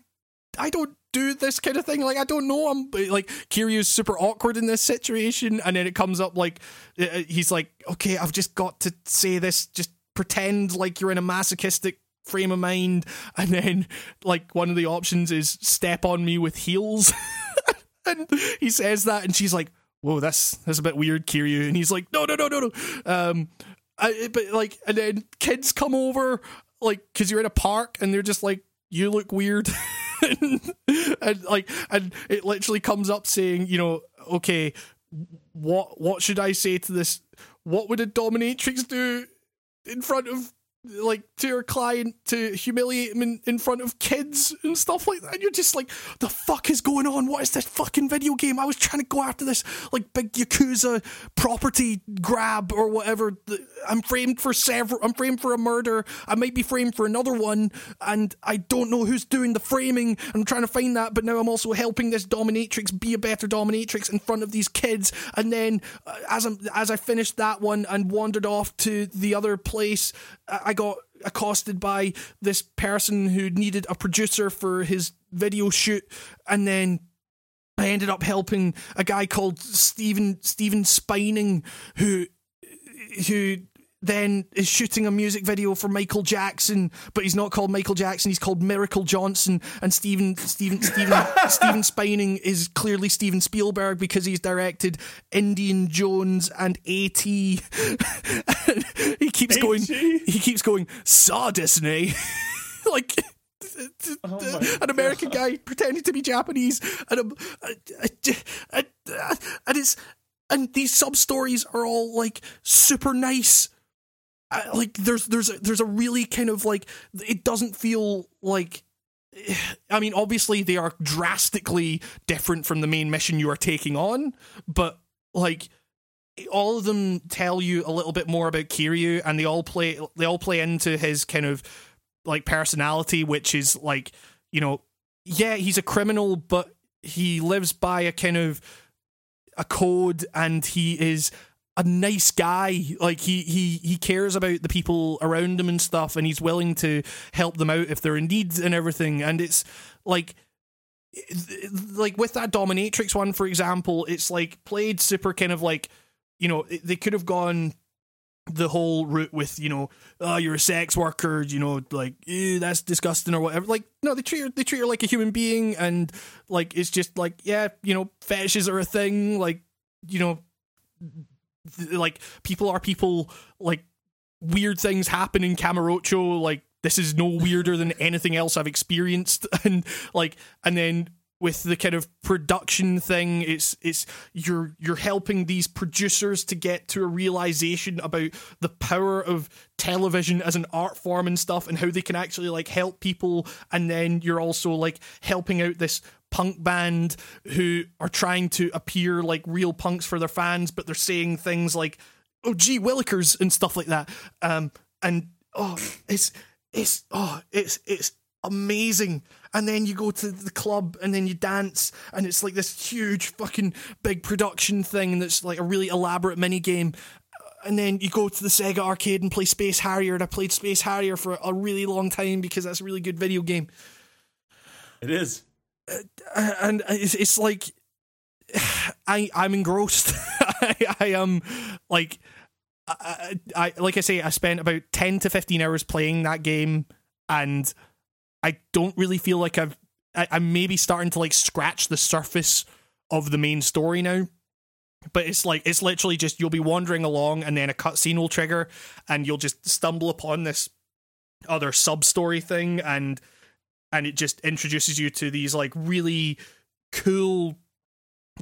I don't do this kind of thing. Like I don't know. I'm like Kiryu's super awkward in this situation, and then it comes up like uh, uh, he's like, okay, I've just got to say this. Just pretend like you're in a masochistic frame of mind, and then like one of the options is step on me with heels, and he says that, and she's like, whoa, that's that's a bit weird, Kiryu, and he's like, no, no, no, no, no. Um, I, but like, and then kids come over like because you're in a park, and they're just like you look weird. and, like and it literally comes up saying, you know, okay, what what should I say to this? What would a dominatrix do in front of like to your client to humiliate him in, in front of kids and stuff like that. And you're just like, the fuck is going on? What is this fucking video game? I was trying to go after this like big Yakuza property grab or whatever. I'm framed for several, I'm framed for a murder. I might be framed for another one. And I don't know who's doing the framing. I'm trying to find that. But now I'm also helping this dominatrix be a better dominatrix in front of these kids. And then uh, as, i as I finished that one and wandered off to the other place, got accosted by this person who needed a producer for his video shoot, and then I ended up helping a guy called Stephen Stephen Spining, who who then is shooting a music video for Michael Jackson, but he's not called Michael Jackson. He's called Miracle Johnson. And Stephen Stephen Stephen Stephen Spining is clearly Steven Spielberg because he's directed Indiana Jones and AT. he keeps going. He keeps going. Saw Disney, like. Oh an American God. guy pretending to be Japanese, um, and, and, and it's and these sub stories are all like super nice I, like there's there's a, there's a really kind of like it doesn't feel like I mean obviously they are drastically different from the main mission you are taking on but like all of them tell you a little bit more about Kiryu and they all play they all play into his kind of like personality which is like you know yeah he's a criminal but he lives by a kind of a code and he is a nice guy. Like he he he cares about the people around him and stuff, and he's willing to help them out if they're in need and everything. And it's like like with that dominatrix one for example it's like played super kind of like you know they could have gone the whole route with you know oh you're a sex worker you know like eh, that's disgusting or whatever like no they treat her they treat her like a human being and like it's just like yeah you know fetishes are a thing like you know like people are people like weird things happen in Kamurocho like this is no weirder than anything else I've experienced. And like and then with the kind of production thing it's it's you're you're helping these producers to get to a realization about the power of television as an art form and stuff and how they can actually like help people. And then you're also like helping out this punk band who are trying to appear like real punks for their fans but they're saying things like oh gee willikers and stuff like that um and oh it's it's oh it's it's amazing. And then you go to the club and then you dance, and it's like this huge fucking big production thing that's like a really elaborate mini game. And then you go to the Sega arcade and play Space Harrier, and I played Space Harrier for a really long time because that's a really good video game. It is, Uh, and uh, it's, it's like I I'm engrossed. I, I am like I, I like I say I spent about ten to fifteen hours playing that game, and I don't really feel like I've I, I'm maybe starting to like scratch the surface of the main story now. But it's like it's literally just you'll be wandering along and then a cutscene will trigger and you'll just stumble upon this other sub story thing and and it just introduces you to these like really cool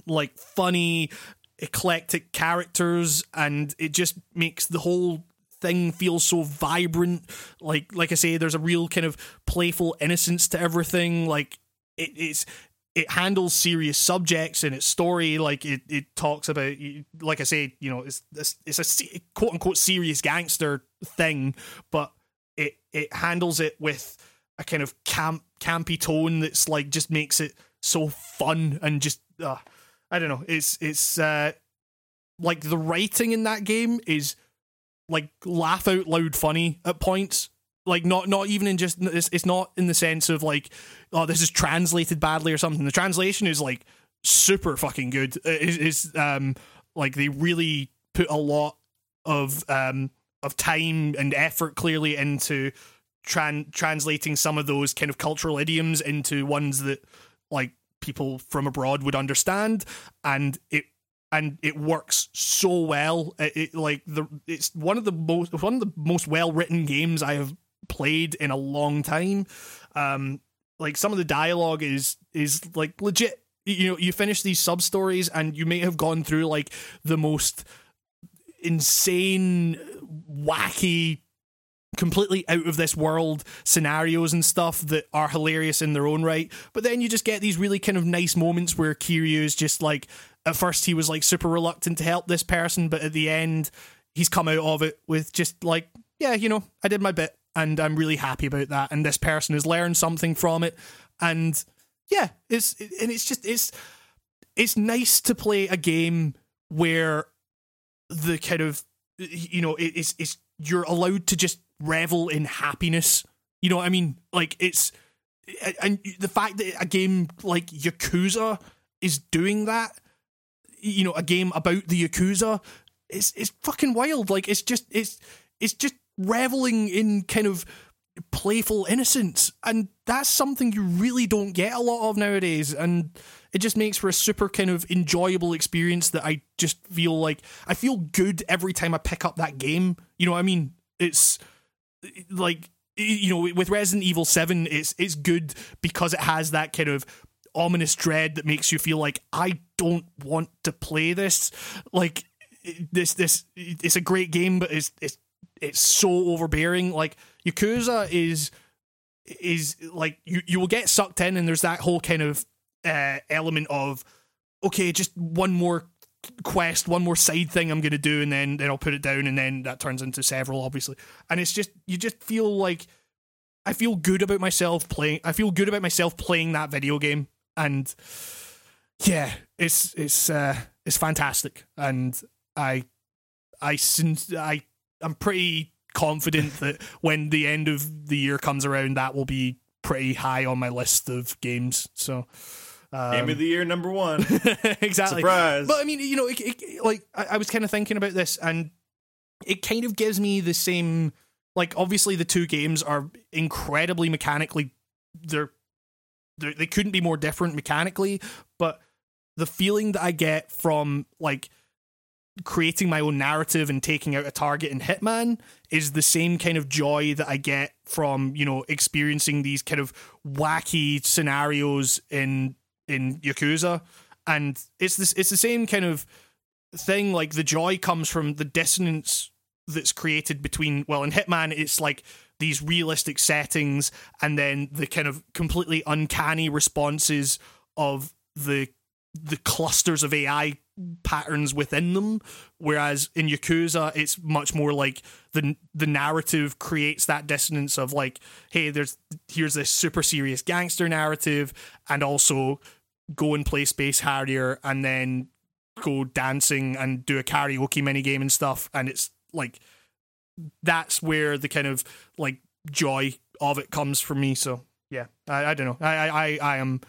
like funny eclectic characters and it just makes the whole thing feels so vibrant. Like like I say, there's a real kind of playful innocence to everything. Like it, it's it handles serious subjects in its story. Like it, it talks about, like I say, you know, it's it's, it's a quote unquote serious gangster thing, but it it handles it with a kind of camp campy tone that's like just makes it so fun and just uh, I don't know. It's it's uh, like the writing in that game is like laugh out loud funny at points. Like not not even in just it's, it's not in the sense of like oh this is translated badly or something. The translation is like super fucking good. It's, um like they really put a lot of um of time and effort clearly into tran- translating some of those kind of cultural idioms into ones that like people from abroad would understand and it and it works so well. It, it, like the it's one of the most one of the most well written games I have played in a long time. Um, like some of the dialogue is is like legit. You know, you finish these sub stories and you may have gone through like the most insane, wacky completely out of this world scenarios and stuff that are hilarious in their own right. But then you just get these really kind of nice moments where Kiryu is just like, at first he was like super reluctant to help this person, but at the end he's come out of it with just like, yeah, you know, I did my bit and I'm really happy about that. And this person has learned something from it. And yeah, it's, and it's just, it's, it's nice to play a game where the kind of, you know, it's, it's, you're allowed to just revel in happiness. You know what I mean? Like it's and the fact that a game like Yakuza is doing that, you know, a game about the Yakuza, it's it's fucking wild. Like it's just it's it's just reveling in kind of playful innocence and that's something you really don't get a lot of nowadays and it just makes for a super kind of enjoyable experience that I just feel like I feel good every time I pick up that game. You know what I mean? It's like you know with Resident Evil 7 it's it's good because it has that kind of ominous dread that makes you feel like I don't want to play this like this this it's a great game but it's it's it's so overbearing like Yakuza is is like you you will get sucked in and there's that whole kind of uh, element of okay just one more quest, one more side thing I'm going to do, and then then I'll put it down, and then that turns into several, obviously. And it's just you just feel like I feel good about myself playing. I feel good about myself playing that video game, and yeah, it's it's uh, is fantastic, and I I since I I'm pretty confident that when the end of the year comes around, that will be pretty high on my list of games. So. Um, Game of the year number one. exactly. Surprise. But I mean, you know, it, it, like I, I was kind of thinking about this, and it kind of gives me the same. Like, obviously, the two games are incredibly mechanically. They're, they're they couldn't be more different mechanically, but the feeling that I get from like creating my own narrative and taking out a target in Hitman is the same kind of joy that I get from you know experiencing these kind of wacky scenarios in in Yakuza, and it's this it's the same kind of thing. Like the joy comes from the dissonance that's created between well in Hitman it's like these realistic settings and then the kind of completely uncanny responses of the the clusters of AI patterns within them. Whereas in Yakuza, it's much more like the the narrative creates that dissonance of like, hey, there's here's this super serious gangster narrative, and also go and play Space Harrier, and then go dancing and do a karaoke mini game and stuff, and it's like that's where the kind of like joy of it comes for me. So yeah, I, I don't know. I, I I am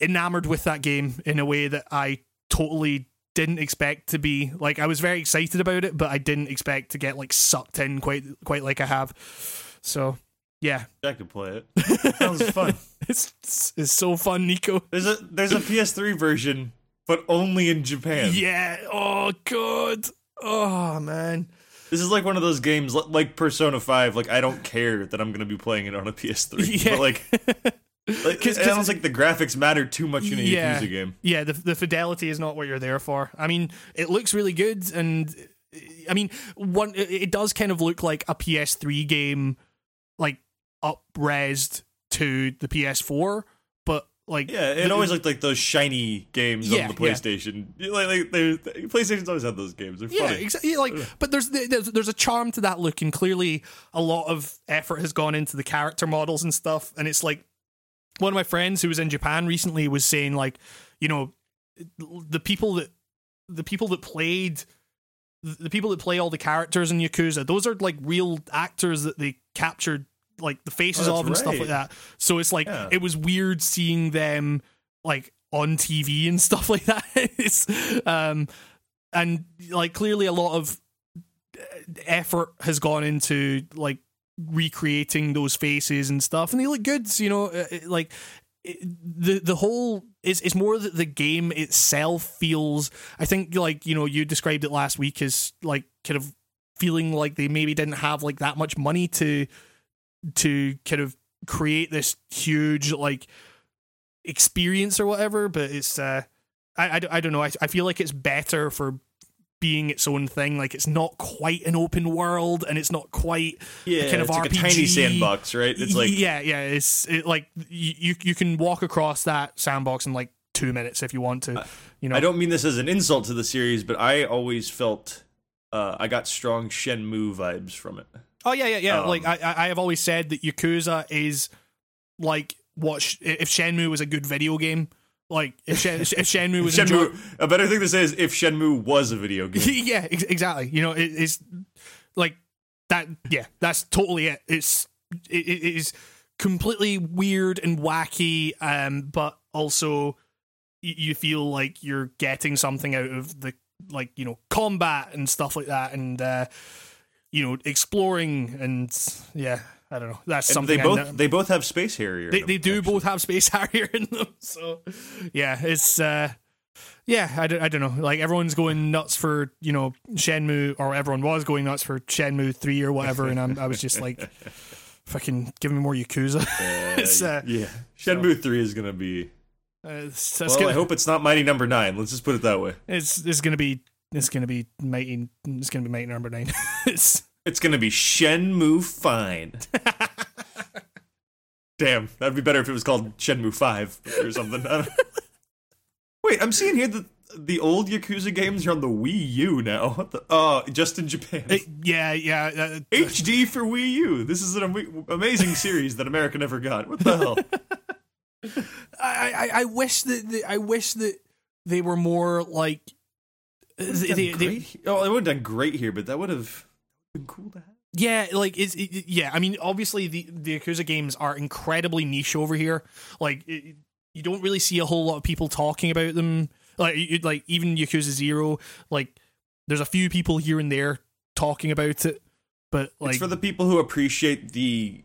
enamored with that game in a way that I totally didn't expect to be. Like I was very excited about it, but I didn't expect to get like sucked in quite quite like I have. So yeah, I could play it. Sounds fun. it's, it's it's so fun, Nico. There's a there's a PS3 version, but only in Japan. Yeah. Oh god. Oh man. This is like one of those games like Persona 5. Like I don't care that I'm to be playing it on a PS3. Yeah. But like, like 'Cause- I don't think the graphics matter too much in a Yeah. Yakuza game. Yeah, the the fidelity is not what you're there for. I mean, it looks really good, and I mean, one it does kind of look like a PS3 game, like up-resed to the PS4, but like Yeah, it the- always looked like those shiny games Yeah, on the yeah. PlayStation. Like, like they're- PlayStation's always had those games. They're Yeah, funny. exactly. Like, but there's, there's there's a charm to that look, and clearly a lot of effort has gone into the character models and stuff. And it's like one of my friends who was in Japan recently was saying, like, you know, the people that the people that played the people that play all the characters in Yakuza, those are like real actors that they captured like the faces Oh, of and stuff like that. So it's like Yeah. it was weird seeing them like on TV and stuff like that. it's um and like clearly a lot of effort has gone into like recreating those faces and stuff and they look good you know uh, like the the whole is it's more that the game itself feels i think like you know you described it last week as like kind of feeling like they maybe didn't have like that much money to to kind of create this huge like experience or whatever but it's uh I, I, I don't know I, I feel like it's better for being its own thing like it's not quite an open world and it's not quite Yeah, kind of it's like a RPG. tiny sandbox, right? It's like yeah yeah it's it, like you you can walk across that sandbox in like two minutes if you want to you know I don't mean this as an insult to the series, but I always felt uh, I got strong Shenmue vibes from it. oh yeah yeah yeah Um, like I I have always said that Yakuza is like what sh- if Shenmue was a good video game like if, Shen, if Shenmue was Shenmue. A better thing to say is if Shenmue was a video game. yeah, ex- exactly. You know, it, it's like that. Yeah, that's totally it. It's it, it is completely weird and wacky, um, but also y- you feel like you're getting something out of the like you know combat and stuff like that, and uh, you know exploring and yeah, I don't know. That's And something they both they both have Space Harrier. they, in they do actually. both have Space Harrier in them. So, yeah, it's uh, yeah, I don't, I don't know. Like everyone's going nuts for you know Shenmue, or everyone was going nuts for Shenmue three or whatever, and I'm, I was just like, fucking give me more Yakuza. it's uh, yeah, Shenmue three is gonna be. uh, it's, it's Well, gonna, I hope it's not Mighty Number Nine. Let's just put it that way. it's it's gonna be it's gonna be mighty. It's gonna be mighty number nine. it's It's gonna be Shenmue Fine. Damn, that'd be better if it was called Shenmue Five or something. Wait, I'm seeing here that the old Yakuza games are on the Wii U now. What the? Oh, just in Japan. it, yeah yeah. Uh, uh HD for Wii U. This is an am- amazing series that America never got. What the hell? I, I I wish that the, I wish that they were more like uh, they- they- they- oh, it would have done great here, but that would have been cool to have. Yeah, like it's it, yeah. I mean, obviously the the Yakuza games are incredibly niche over here. Like it, you don't really see a whole lot of people talking about them. Like you, like even Yakuza Zero, like there's a few people here and there talking about it, but like it's for the people who appreciate the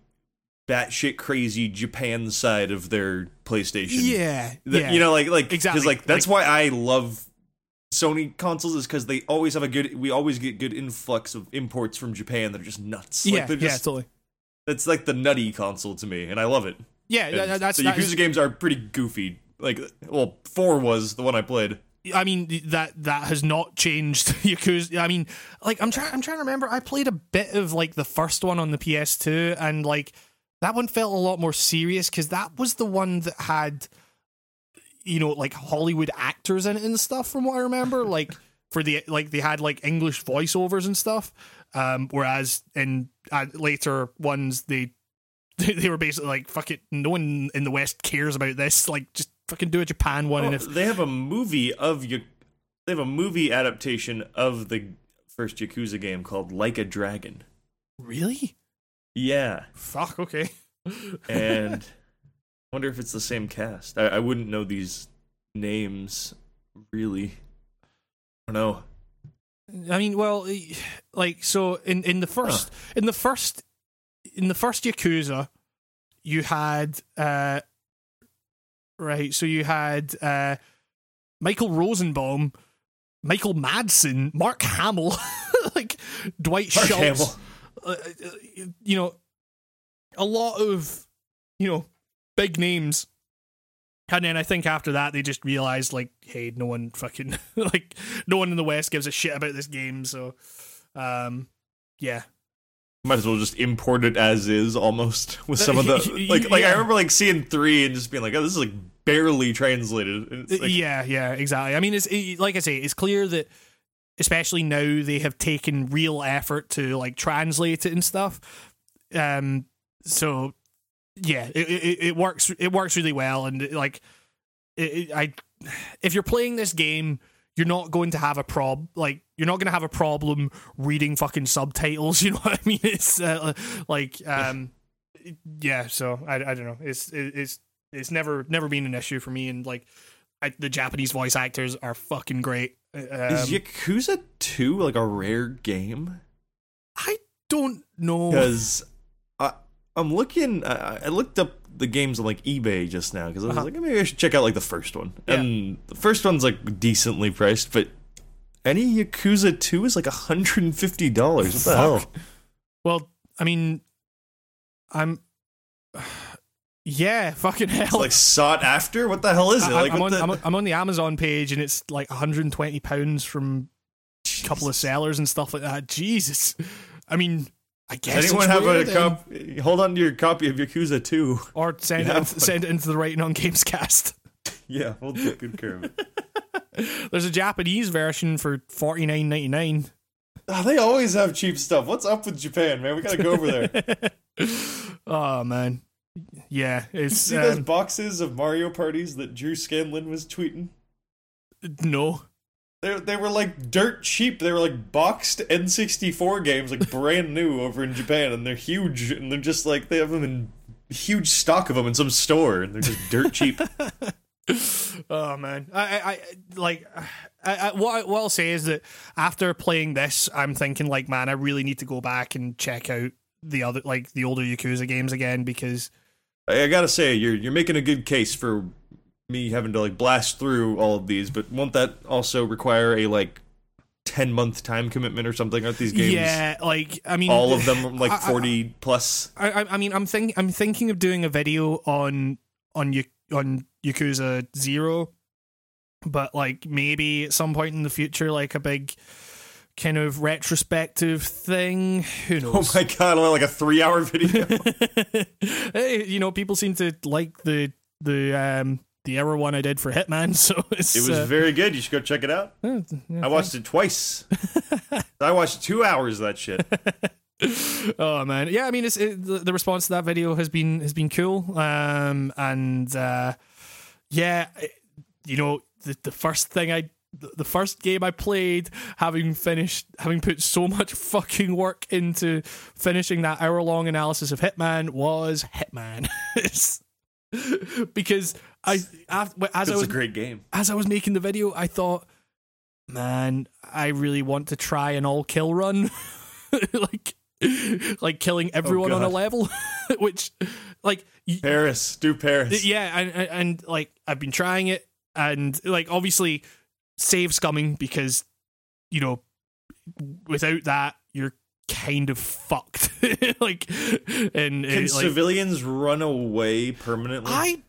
batshit crazy Japan side of their PlayStation. yeah, The- yeah. You know, like like Exactly. Because like that's why I love Sony consoles is because they always have a good. We always get good influx of imports from Japan that are just nuts. yeah, like, they're yeah, totally. That's like the nutty console to me, and I love it. Yeah, And that's the that Yakuza is- games are pretty goofy. Like, well, four was the one I played. I mean that that has not changed Yakuza. I mean, like I'm trying I'm trying to remember. I played a bit of like the first one on the PS2, and like that one felt a lot more serious because that was the one that had, you know, like Hollywood actors in it and stuff. From what I remember, like for the like they had like English voiceovers and stuff. Um, whereas in uh, later ones they they were basically like fuck it, no one in the West cares about this. Like just fucking do a Japan one, and Oh, if they have a movie of you, they have a movie adaptation of the first Yakuza game called Like a Dragon. really. Yeah, Fuck, okay. and I wonder if it's the same cast. I, I wouldn't know these names really. I don't know. I mean, well, like so in in the first in the first in the first Yakuza, you had uh right, so you had uh Michael Rosenbaum, Michael Madsen, Mark Hamill, like Dwight Mark Schultz. Uh, uh, you know, a lot of, you know, big names. And then I think after that they just realized like, hey, no one fucking like no one in the West gives a shit about this game, so um yeah. Might as well just import it as is, almost with some of the like. Like I remember like seeing three and just being like, "Oh, this is like barely translated." Like, yeah, yeah, exactly. I mean, it's it, like I say, it's clear that especially now they have taken real effort to like translate it and stuff. Um, so yeah, it it, it works. It works really well, and like it, I, if you're playing this game. You're not going to have a prob like you're not going to have a problem reading fucking subtitles. You know what I mean? It's uh, like um, yeah. So I, I don't know. It's it, it's it's never never been an issue for me, and like I, the Japanese voice actors are fucking great. Um, is Yakuza Two like a rare game? I don't know. because I'm looking. I, I looked up the games on like eBay just now because I was Uh-huh. like, maybe I should check out like the first one. Yeah. And the first one's like decently priced, but any Yakuza two is like hundred and fifty dollars. What the hell? Well, I mean, I'm. Yeah, fucking hell. It's like sought after. What the hell is it? Like am on, the- I'm, on, I'm on the Amazon page and it's like 120 pounds from a couple of sellers and stuff like that. Jesus. I mean, I guess. Does anyone have a then. copy? Hold on to your copy of Yakuza two. Or send it, into, send it into the Writing on Gamescast. Yeah, we'll take good care of it. There's a Japanese version for 49.99. Oh, they always have cheap stuff. What's up with Japan, man? We gotta go over there. oh man, yeah, it's See those um, boxes of Mario parties that Drew Scanlon was tweeting? no. They they were like dirt cheap. They were like boxed N64 games, like brand new over in Japan, and they're huge. And they're just like they have them in huge stock of them in some store, and they're just dirt cheap. Oh man, I, I, I like, I, I, what, I, what I'll say is that after playing this, I'm thinking like, man, I really need to go back and check out the other, like the older Yakuza games again because I, I gotta say, you're you're making a good case for me having to like blast through all of these, but won't that also require a like ten month time commitment or something? Aren't these games yeah, like I mean, all of them like I- I- forty plus? I, I, mean, I'm think I'm thinking of doing a video on on Ya- on Yakuza Zero, but like maybe at some point in the future, like a big kind of retrospective thing. Who knows Oh my god, like a three hour video. hey, you know, people seem to like the the um the error one I did for Hitman, so it's It was uh, very good. You should go check it out. yeah, yeah, I watched it twice. I watched two hours of that shit. oh man, yeah. I mean, it's it, the, response to that video has been has been cool. Um, and uh, yeah, it- you know, the the first thing I the, the first game I played, having finished, having put so much fucking work into finishing that hour long analysis of Hitman, was Hitman. because I, as I was a great game. as I was making the video, I thought, man, I really want to try an all kill run, like, like killing everyone on a level, which, like, Paris, do Paris. yeah, and, and and like I've been trying it, and like obviously, save scumming because, you know, without that you're kind of fucked. like, and Can uh, like, civilians run away permanently? I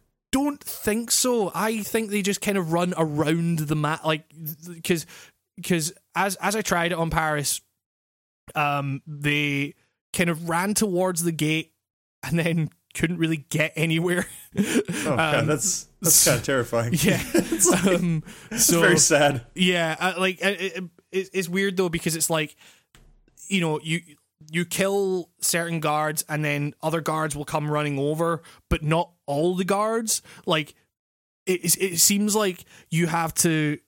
don't think so. I think they just kind of run around the map, like because because as as I tried it on Paris, um, they kind of ran towards the gate and then couldn't really get anywhere. oh, God, um, that's that's kind of terrifying. yeah. um, It's so very sad. yeah, uh, like uh, it, it, it's weird though because it's like you know you you kill certain guards and then other guards will come running over, but not all the guards. Like it it seems like you have to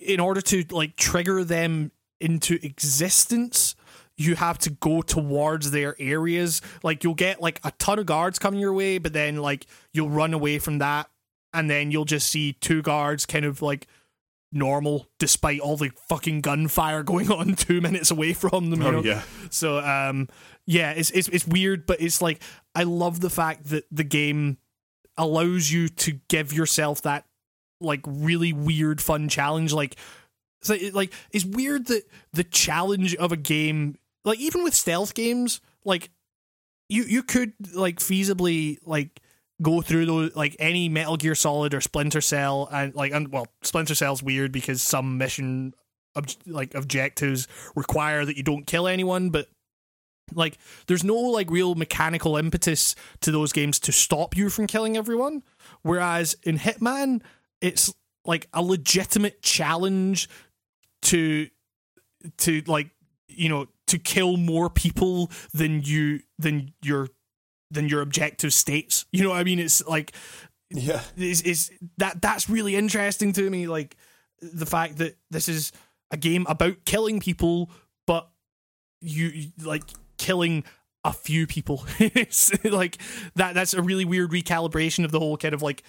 in order to like trigger them into existence you have to go towards their areas like you'll get like a ton of guards coming your way but then like you'll run away from that and then you'll just see two guards kind of like normal despite all the fucking gunfire going on two minutes away from them you Oh know yeah. so um yeah, it's it's it's weird, but it's like I love the fact that the game allows you to give yourself that like really weird fun challenge like so it, like it's weird that the challenge of a game like even with stealth games like you you could like feasibly like go through those like any Metal Gear Solid or Splinter Cell and like and well Splinter Cell's weird because some mission ob- like objectives require that you don't kill anyone but like there's no like real mechanical impetus to those games to stop you from killing everyone. Whereas in Hitman it's like a legitimate challenge to to like you know to kill more people than you than your than your objective states. You know what i mean? It's like Yeah. is is that that's really interesting to me like the fact that this is a game about killing people but you like killing a few people. It's like that that's a really weird recalibration of the whole kind of like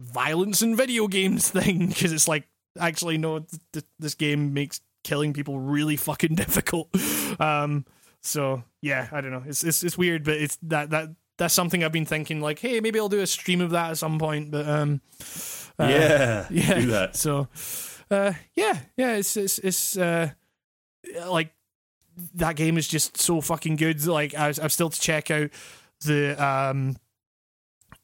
violence in video games thing because it's like actually no th- th- this game makes killing people really fucking difficult. Um so yeah i don't know it's it's, it's weird but it's that that that's something i've been thinking like hey maybe i'll do a stream of that at some point but um uh, yeah. yeah Do that. so uh yeah yeah it's it's it's uh like that game is just so fucking good like I, i've still to check out the um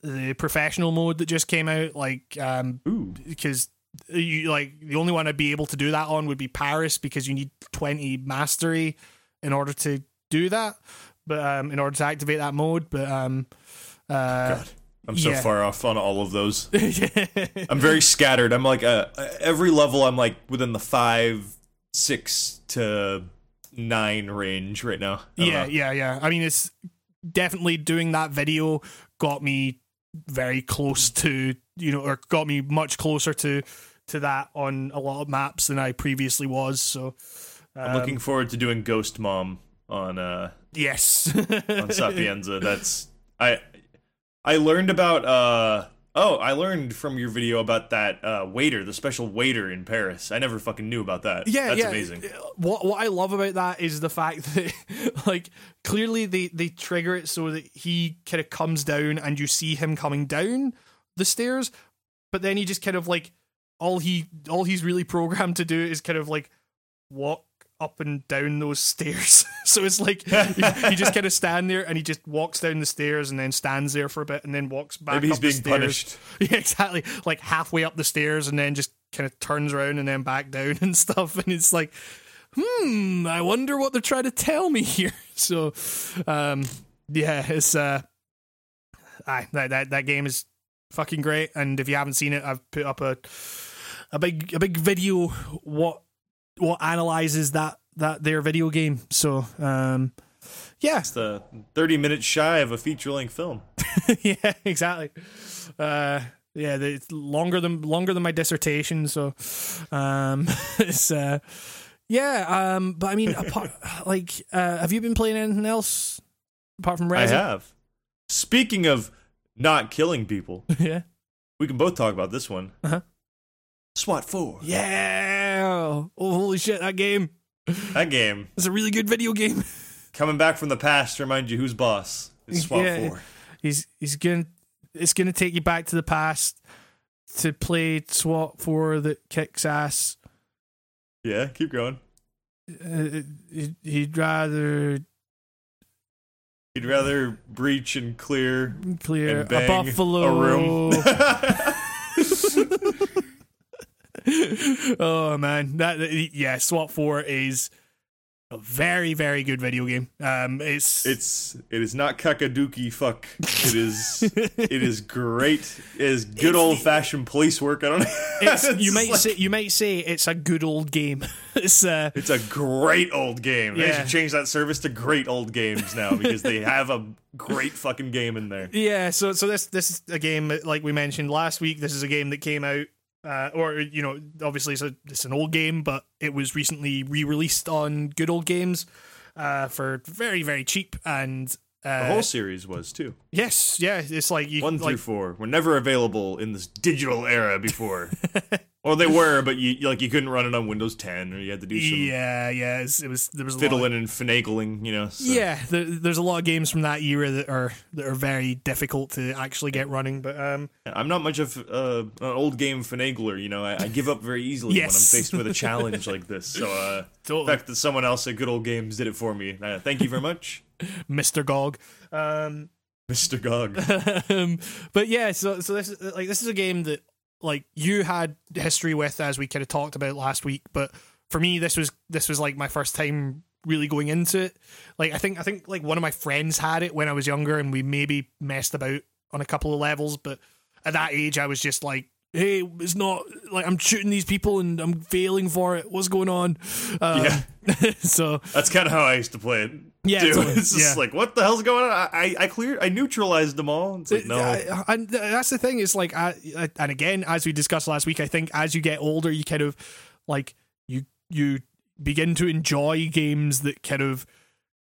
the professional mode that just came out like um because you like the only one I'd be able to do that on would be Paris because you need 20 mastery in order to do that but um in order to activate that mode but um uh God. I'm so yeah. far off on all of those. I'm very scattered. I'm like uh, every level. I'm like within the five, six to nine range right now. Yeah know. yeah yeah I mean it's definitely doing that video got me very close to you know or got me much closer to to that on a lot of maps than I previously was so I'm um, looking forward to doing Ghost Mom on uh yes on Sapienza. That's I I learned about uh oh I learned from your video about that uh waiter, the special waiter in Paris. I never fucking knew about that. Yeah, that's yeah. amazing. What what I love about that is the fact that like clearly they they trigger it so that he kind of comes down and you see him coming down the stairs, but then he just kind of like all he all he's really programmed to do is kind of like walk up and down those stairs. so it's like he, he just kind of stand there and he just walks down the stairs and then stands there for a bit and then walks back. Maybe he's up the being stairs. punished. Yeah, exactly. Like halfway up the stairs and then just kind of turns around and then back down and stuff. And it's like, hmm, I wonder what they're trying to tell me here. So, um, yeah, it's uh, aye, that that that game is fucking great. And if you haven't seen it, I've put up a a big a big video what what analyzes that that their video game. So, um, yeah, It's the 30 minutes shy of a feature length film. yeah, exactly. Uh, yeah, it's longer than longer than my dissertation. So, um, it's uh, yeah. Um, but I mean, apart, like, uh, have you been playing anything else apart from I have. Speaking of not killing people, yeah. we can both talk about this one. Uh-huh. SWAT 4. Yeah. Oh, holy shit! That game. That game. It's a really good video game. Coming back from the past to remind you who's boss. It's SWAT Yeah. 4. He's he's going it's gonna take you back to the past to play SWAT four that kicks ass. Yeah, keep going. Uh, he'd- he'd rather He'd rather breach and clear clear and a buffalo. a room. oh man, that yeah, SWAT four is a very very good video game. Um, it's it's it is not kakaduki fuck. It is it is great. It is good old fashioned police work. I don't know. it's, you might like- say you might say it's a good old game. it's uh It's a great old game. They Yeah. should change that service to great old games now because they have a great fucking game in there. Yeah, so so this this is a game that, like we mentioned last week. This is a game that came out, uh, or you know, obviously it's, a, it's an old game, but it was recently re-released on Good Old Games uh, for very very cheap. And The uh, whole series was too. yes, yeah, it's like you One through like four were never available in this digital era before. well, they were, but you like you couldn't run it on Windows 10, or you had to do some yeah yeah it was there was a lot of- fiddling and finagling. You know. so- yeah, there, there's a lot of games from that era that are that are very difficult to actually get running. But um, I'm not much of uh, an old game finagler. You know, I, I give up very easily when I'm faced with a challenge like this. So uh, the totally, fact that someone else at Good Old Games did it for me, uh, thank you very much, Mr. Gog. Um, Mr. Gog. um, but yeah, so so this is like this is a game that like you had history with as we kind of talked about last week, but for me this was this was like my first time really going into it. Like I think I think like one of my friends had it when I was younger and we maybe messed about on a couple of levels, but at that age I was just like Hey, it's not like I'm shooting these people and I'm failing for it. What's going on? Um, Yeah. so That's kind of how I used to play it. Yeah, Dude, totally. it's just Yeah. like, what the hell's going on? I, I, cleared, I neutralized them all. It's like, no. I- that's the thing is like I, I- and again as we discussed last week i think as you get older you kind of like you you begin to enjoy games that kind of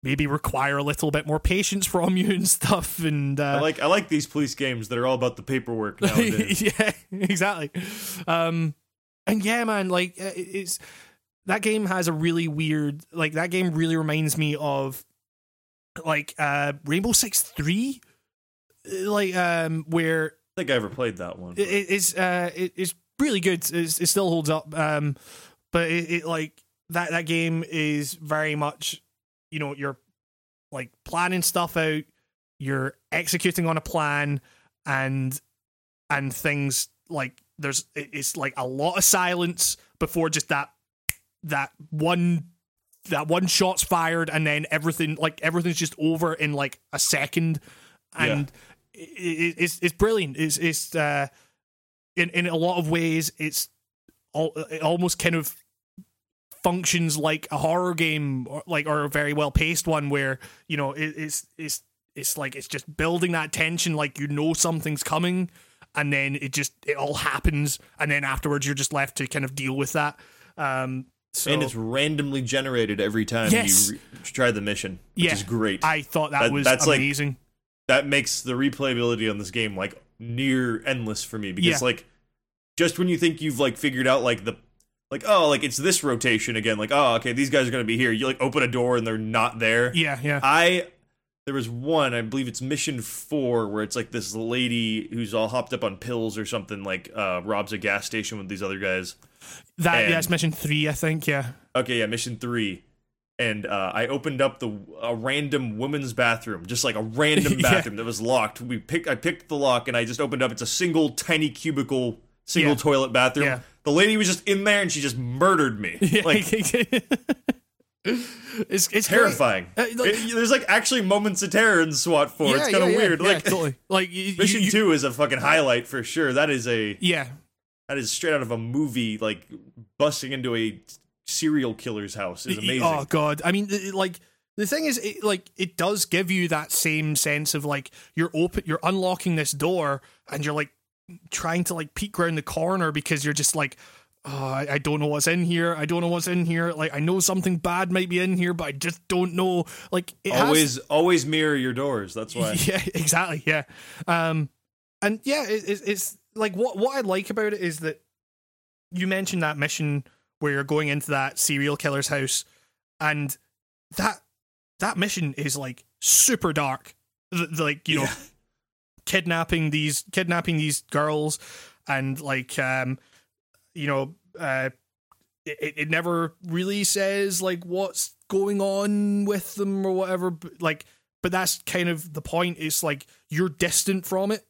maybe require a little bit more patience from you and stuff and I uh, like, I like these police games that are all about the paperwork yeah exactly. Um and yeah man like uh, it's that game has a really weird like that game really reminds me of like uh rainbow six 3 like um where I think I ever played that one. it, it- it's uh it, it's really good. It's, it still holds up. Um but it, it like that that game is very much you know you're like planning stuff out you're executing on a plan and and things like there's it's like a lot of silence before just that that one that one shot's fired and then everything like everything's just over in like a second. And it, it, it's it's brilliant. It's it's uh in in a lot of ways it's all it almost kind of functions like a horror game or like or a very well paced one where you know it, it's it's it's like it's just building that tension like you know something's coming and then it just it all happens and then afterwards you're just left to kind of deal with that um so and it's randomly generated every time Yes. you re- try the mission, which Yeah. is great. I thought that, That- was that's like- amazing that makes the replayability on this game like near endless for me because Yeah. like just when you think you've like figured out like the like oh like it's this rotation again like oh okay these guys are gonna be here you like open a door and they're not there yeah yeah i there was one i believe it's mission four where it's like this lady who's all hopped up on pills or something like uh robs a gas station with these other guys that and- yeah it's mission three i think yeah Okay, yeah, mission three. And uh, I opened up the a random women's bathroom, just like a random Yeah. bathroom that was locked. We picked, I picked the lock, and I just opened up. It's a single tiny cubicle, single Yeah. toilet bathroom. Yeah. The lady was just in there, and she just murdered me. Like it's it's terrifying. Uh, like- It- there's like actually moments of terror in SWAT four. it's kind of yeah, weird. yeah, like totally. Like you, mission you- two is a fucking highlight for sure. That is a Yeah, that is straight out of a movie. Like busting into a serial killer's house is amazing. Oh god, I mean, like the thing is, it, like it does give you that same sense of like you're open, you're unlocking this door, and you're like trying to like peek around the corner because you're just like oh, I, I don't know what's in here. I don't know what's in here. Like I know something bad might be in here, but I just don't know. Like it has- always always mirror your doors. That's why. yeah, exactly. Yeah, um, and yeah, it, it's it's like what what I like about it is that you mentioned that mission where you're going into that serial killer's house, and that that mission is like super dark. Like you know, Yeah. Kidnapping these kidnapping these girls, and like um, you know, uh, it it never really says like what's going on with them or whatever. But like, but that's kind of the point. It's like you're distant from it.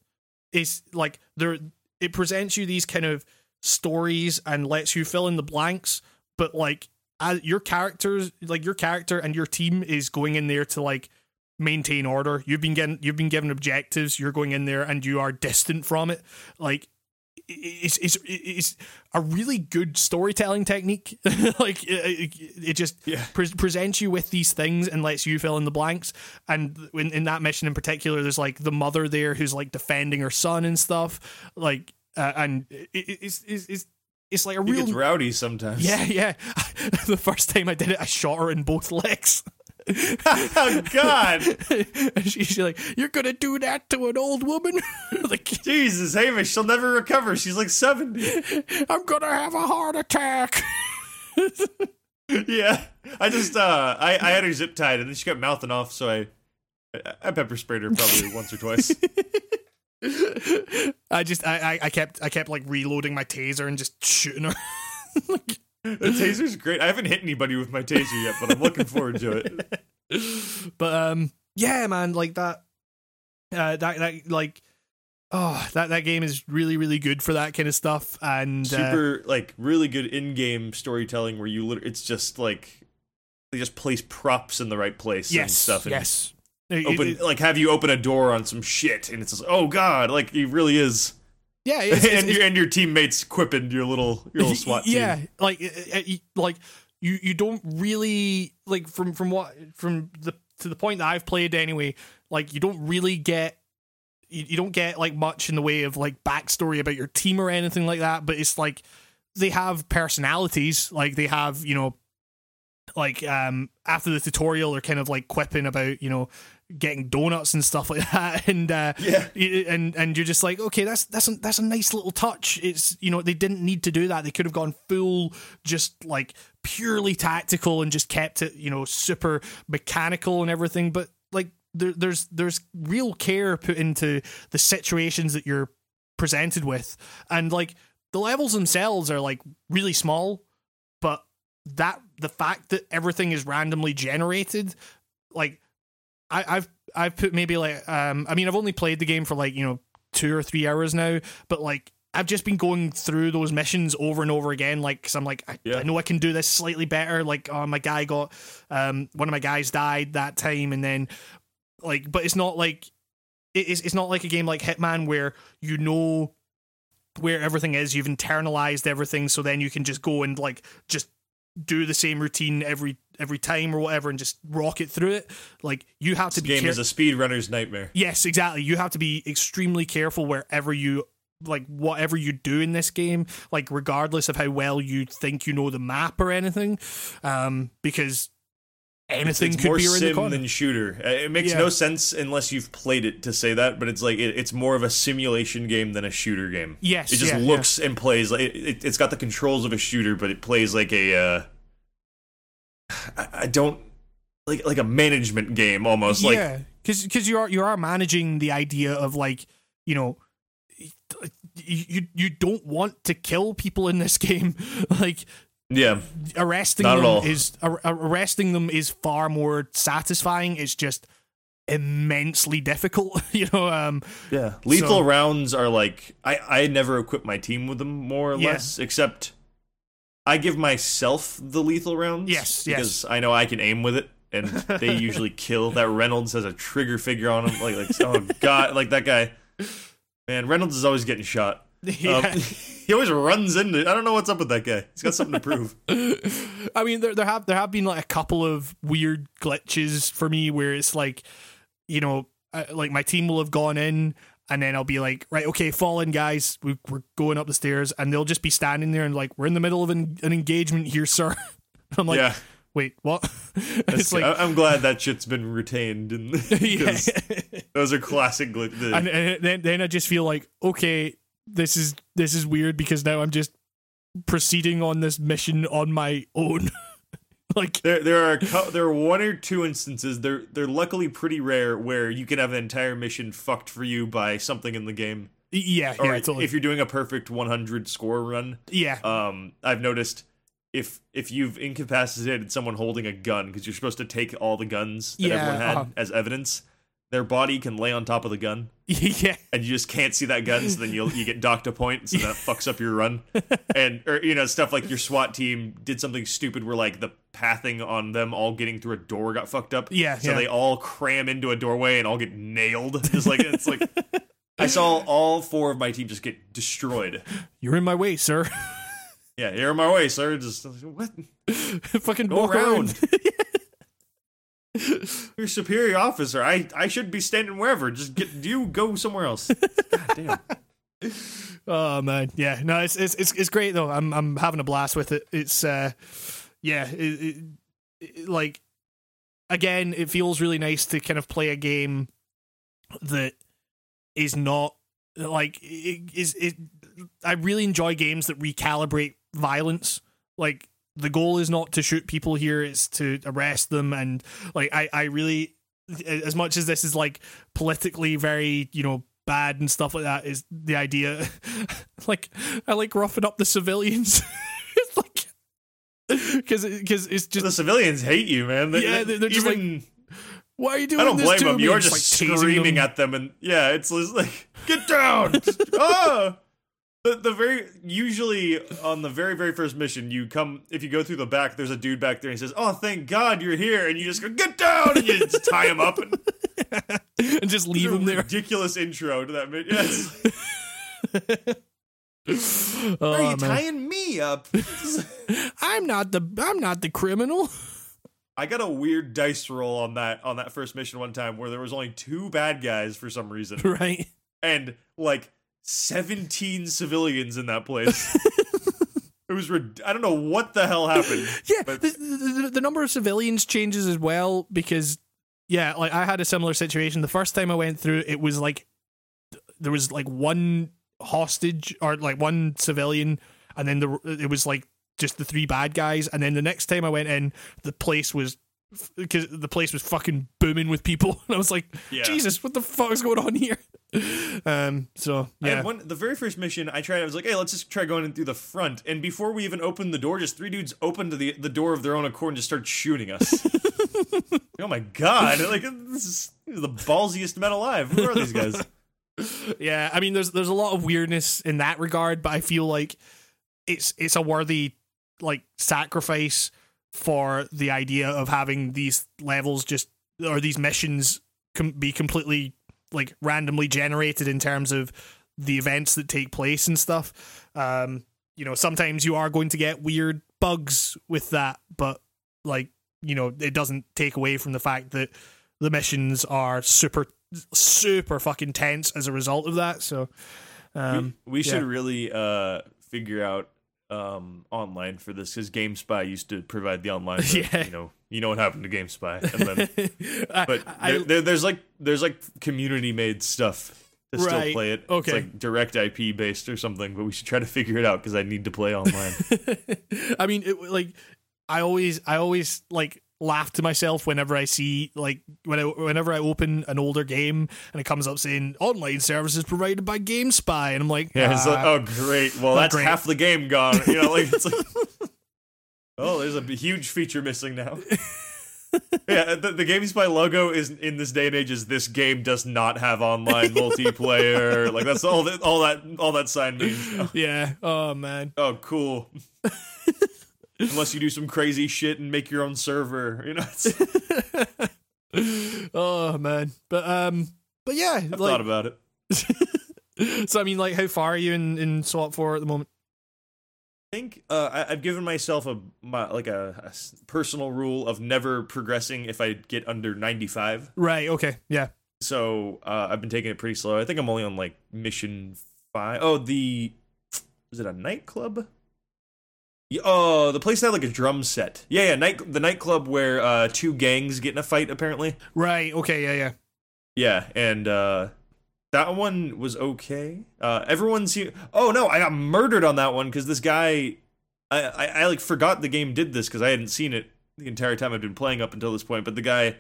It's like there. It presents you these kind of stories and lets you fill in the blanks. But like, your characters, like your character and your team is going in there to like maintain order. You've been getting, you've been given objectives. You're going in there and you are distant from it. Like it's it's it's a really good storytelling technique. like it, it, just Yeah. pre- presents you with these things and lets you fill in the blanks. And in, in that mission in particular, there's like the mother there who's like defending her son and stuff. Like uh, and it, it- it's, it's it's it's like a real gets rowdy sometimes. yeah yeah. the first time I did it, I shot her in both legs. oh God, and she- she's like, "You're gonna do that to an old woman?" like, Jesus, Hamish, she'll never recover. She's like seventy. I'm gonna have a heart attack. yeah, I just uh, I I had her zip tied, and then she kept mouthing off, so I I, pepper sprayed her probably once or twice. I just I, I I kept I kept like reloading my taser and just shooting her. Like, The taser's great. I haven't hit anybody with my taser yet, but I'm looking forward to it. but um yeah man like that uh that that like oh that that game is really really good for that kind of stuff and uh, Super like really good in-game storytelling where you lit- it's just like they just place props in the right place and stuff. And yes Open it- like have you open a door on some shit, and it's just oh god, like he really is. Yeah it's, it's, and, your, and your teammates quipping your little your little SWAT team. yeah like uh, uh, like you you don't really like from from what from the to the point that I've played anyway like you don't really get you, you don't get like much in the way of like backstory about your team or anything like that but it's like they have personalities like they have you know like um after the tutorial they're kind of like quipping about you know getting donuts and stuff like that and uh Yeah. and and you're just like okay that's that's a, that's a nice little touch. It's you know they didn't need to do that. They could have gone full just like purely tactical and just kept it you know super mechanical and everything but like there, there's there's real care put into the situations that you're presented with. And like the levels themselves are like really small but that the fact that everything is randomly generated like I, I've I've put maybe like um I mean I've only played the game for like you know two or three hours now, but like I've just been going through those missions over and over again, like because I'm like I, Yeah. I know I can do this slightly better. Like oh my guy got um one of my guys died that time, and then like but it's not like it's it's not like a game like Hitman where you know where everything is, you've internalized everything, so then you can just go and like just do the same routine every every time or whatever and just rock it through it. Like you have to This be game care- is a speedrunner's nightmare. Yes, exactly. You have to be extremely careful wherever you like whatever you do in this game, like regardless of how well you think you know the map or anything, um, because anything it's could more be around the corner. than shooter. Uh, It makes Yeah. no sense unless you've played it to say that, but it's like it, it's more of a simulation game than a shooter game. Yes, it just yeah, looks and plays like it, it, it's got the controls of a shooter, but it plays like a. Uh, I, I don't like like a management game almost. Like yeah, because you are you are managing the idea of like you know. You you don't want to kill people in this game, like yeah, arresting Not them is ar- arresting them is far more satisfying. It's just immensely difficult, you know. Um, yeah. Lethal So- rounds are like I I never equip my team with them more or Yeah. less, except I give myself the lethal rounds. Yes, yes. because I know I can aim with it. And they usually kill. That Reynolds has a trigger figure on him. Like, like oh god, like that guy. Man, Reynolds is always getting shot. yeah. Um, he always runs into. I don't know what's up with that guy. He's got something to prove. I mean, there there have there have been like a couple of weird glitches for me where it's like, you know, like my team will have gone in and then I'll be like, right, okay, fall in, guys. We, we're going up the stairs, and they'll just be standing there and like, we're in the middle of an, an engagement here, sir. I'm like, yeah, wait, what? It's like, I'm glad that shit's been retained, and yeah. those are classic. The, and, and then then I just feel like, okay, this is this is weird because now I'm just proceeding on this mission on my own. like, There, there are a cou- there are one or two instances. They're they're luckily pretty rare where you can have an entire mission fucked for you by something in the game. yeah, Or yeah, totally. if you're doing a perfect 100 score run, yeah, um, I've noticed if if you've incapacitated someone holding a gun because you're supposed to take all the guns that Yeah, everyone had uh-huh. as evidence, their body can lay on top of the gun, yeah, and you just can't see that gun. So then you you get docked a point, so that fucks up your run, and or you know stuff like your SWAT team did something stupid where like the pathing on them all getting through a door got fucked up. Yeah, so yeah. they all cram into a doorway and all get nailed. Just like it's like. I saw all four of my team just get destroyed. you're in my way, sir. Yeah, you're in my way, sir. Just what? Fucking Go walk around. You're superior officer. I I should be standing wherever. Just get you go somewhere else. God damn. Oh man, yeah, no, it's it's it's it's great though. I'm I'm having a blast with it. It's uh, yeah, it, it, it- like again, it feels really nice to kind of play a game that is not like it is it. I really enjoy games that recalibrate violence. Like the goal is not to shoot people here; it's to arrest them. And like I, I really, as much as this is like politically very, you know, bad and stuff like that, is the idea. like I like roughing up the civilians. it's like because because it's just The civilians hate you, man. They- Yeah, they- they're just even, why are you doing I don't blame them. You're just like screaming them. at them, and yeah, it's like get down. ah. The, the very usually on the very very first mission you come if you go through the back there's a dude back there and he says oh thank God you're here and you just go get down and you just tie him up and and just leave them there. ridiculous intro to that mission. Yes. Oh, are you oh, man. tying me up? I'm not the I'm not the criminal. I got a weird dice roll on that on that first mission one time where there was only two bad guys for some reason right. and like 17 civilians in that place. it was rid- I don't know what the hell happened. Yeah, But- the, the, the number of civilians changes as well because yeah, like I had a similar situation. The first time I went through, it was like there was like one hostage or like one civilian, and then the it was like just the three bad guys. And then the next time I went in, the place was because the place was fucking booming with people, and I was like, Yeah. Jesus, what the fuck is going on here? Um, so yeah, one the very first mission I tried I was like, "Hey, let's just try going in through the front." And before we even opened the door, just three dudes opened the the door of their own accord and just started shooting us. oh my god, like this is, this is the ballsiest men alive. Who are these guys? yeah. I mean, there's there's a lot of weirdness in that regard, but I feel like it's it's a worthy like sacrifice for the idea of having these levels just or these missions com- be completely like randomly generated in terms of the events that take place and stuff. Um, you know, sometimes you are going to get weird bugs with that, but like you know, it doesn't take away from the fact that the missions are super super fucking tense as a result of that. So, um, we, we should yeah. really uh figure out um online for this because GameSpy used to provide the online. but, Yeah. you know, you know what happened to GameSpy, and then but I, there, there- there's like there's like community made stuff to still play it. Okay. It's like direct IP based or something, but we should try to figure it out because I need to play online. I mean, it, like I always, I always like laugh to myself whenever I see like when I, whenever I open an older game and it comes up saying online services provided by GameSpy, and I'm like, yeah, it's like, "Ah." oh great. Well, that's great. half the game gone. You know, like it's like oh, there's a huge feature missing now. yeah, the, the GameSpy logo is in this day and age is this game does not have online multiplayer. Like that's all that all that all that sign means. yeah, oh man, Oh, cool. Unless you do some crazy shit and make your own server, you know. It's, oh man, but um, but yeah, I've like, thought about it. so I mean, like, how far are you in in SWAT four at the moment? I think uh, I, I've given myself a my, like a personal rule of never progressing if I get under ninety five. Right. Okay. Yeah. so uh, I've been taking it pretty slow. I think I'm only on like mission five. Oh, the is it a nightclub? Oh, the place had like a drum set. Yeah, yeah, night the nightclub where uh, two gangs get in a fight apparently. Right. Okay. Yeah. Yeah. Yeah, and uh, that one was okay. Uh, everyone see. Oh no, I got murdered on that one because this guy. I, I I like forgot the game did this because I hadn't seen it the entire time I'd been playing up until this point. But the guy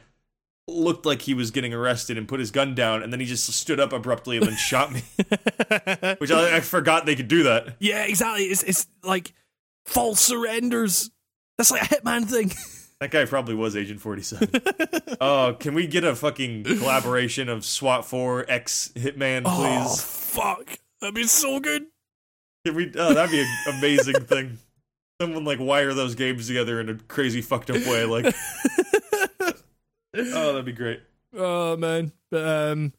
looked like he was getting arrested and put his gun down, and then he just stood up abruptly and then shot me. Which I, I forgot they could do that. Yeah. Exactly. It's it's like false surrenders. That's like a hitman thing. That guy probably was Agent 47. oh, can we get a fucking collaboration of SWAT 4 X Hitman, Oh please? fuck! That'd be so good. Can we? Oh, that'd be an amazing thing. Someone like wire those games together in a crazy fucked up way. Like, oh, that'd be great. Oh man, but um,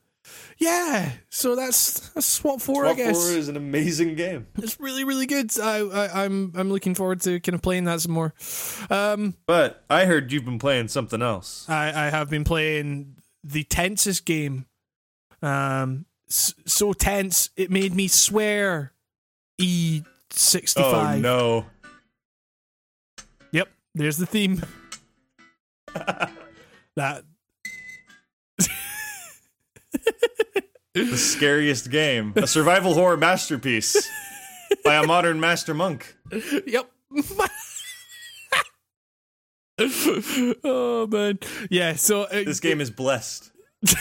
yeah. So that's that's SWAT four, I guess. 4 is an amazing game. It's really really good. I, I I'm I'm looking forward to kind of playing that some more. Um, But I heard you've been playing something else. I I have been playing the tensest game. Um, so tense it made me swear. E sixty Oh five. no! Yep, there's the theme. that The scariest game, a survival horror masterpiece by a modern master monk. Yep. oh man, yeah. So uh, This game is blessed.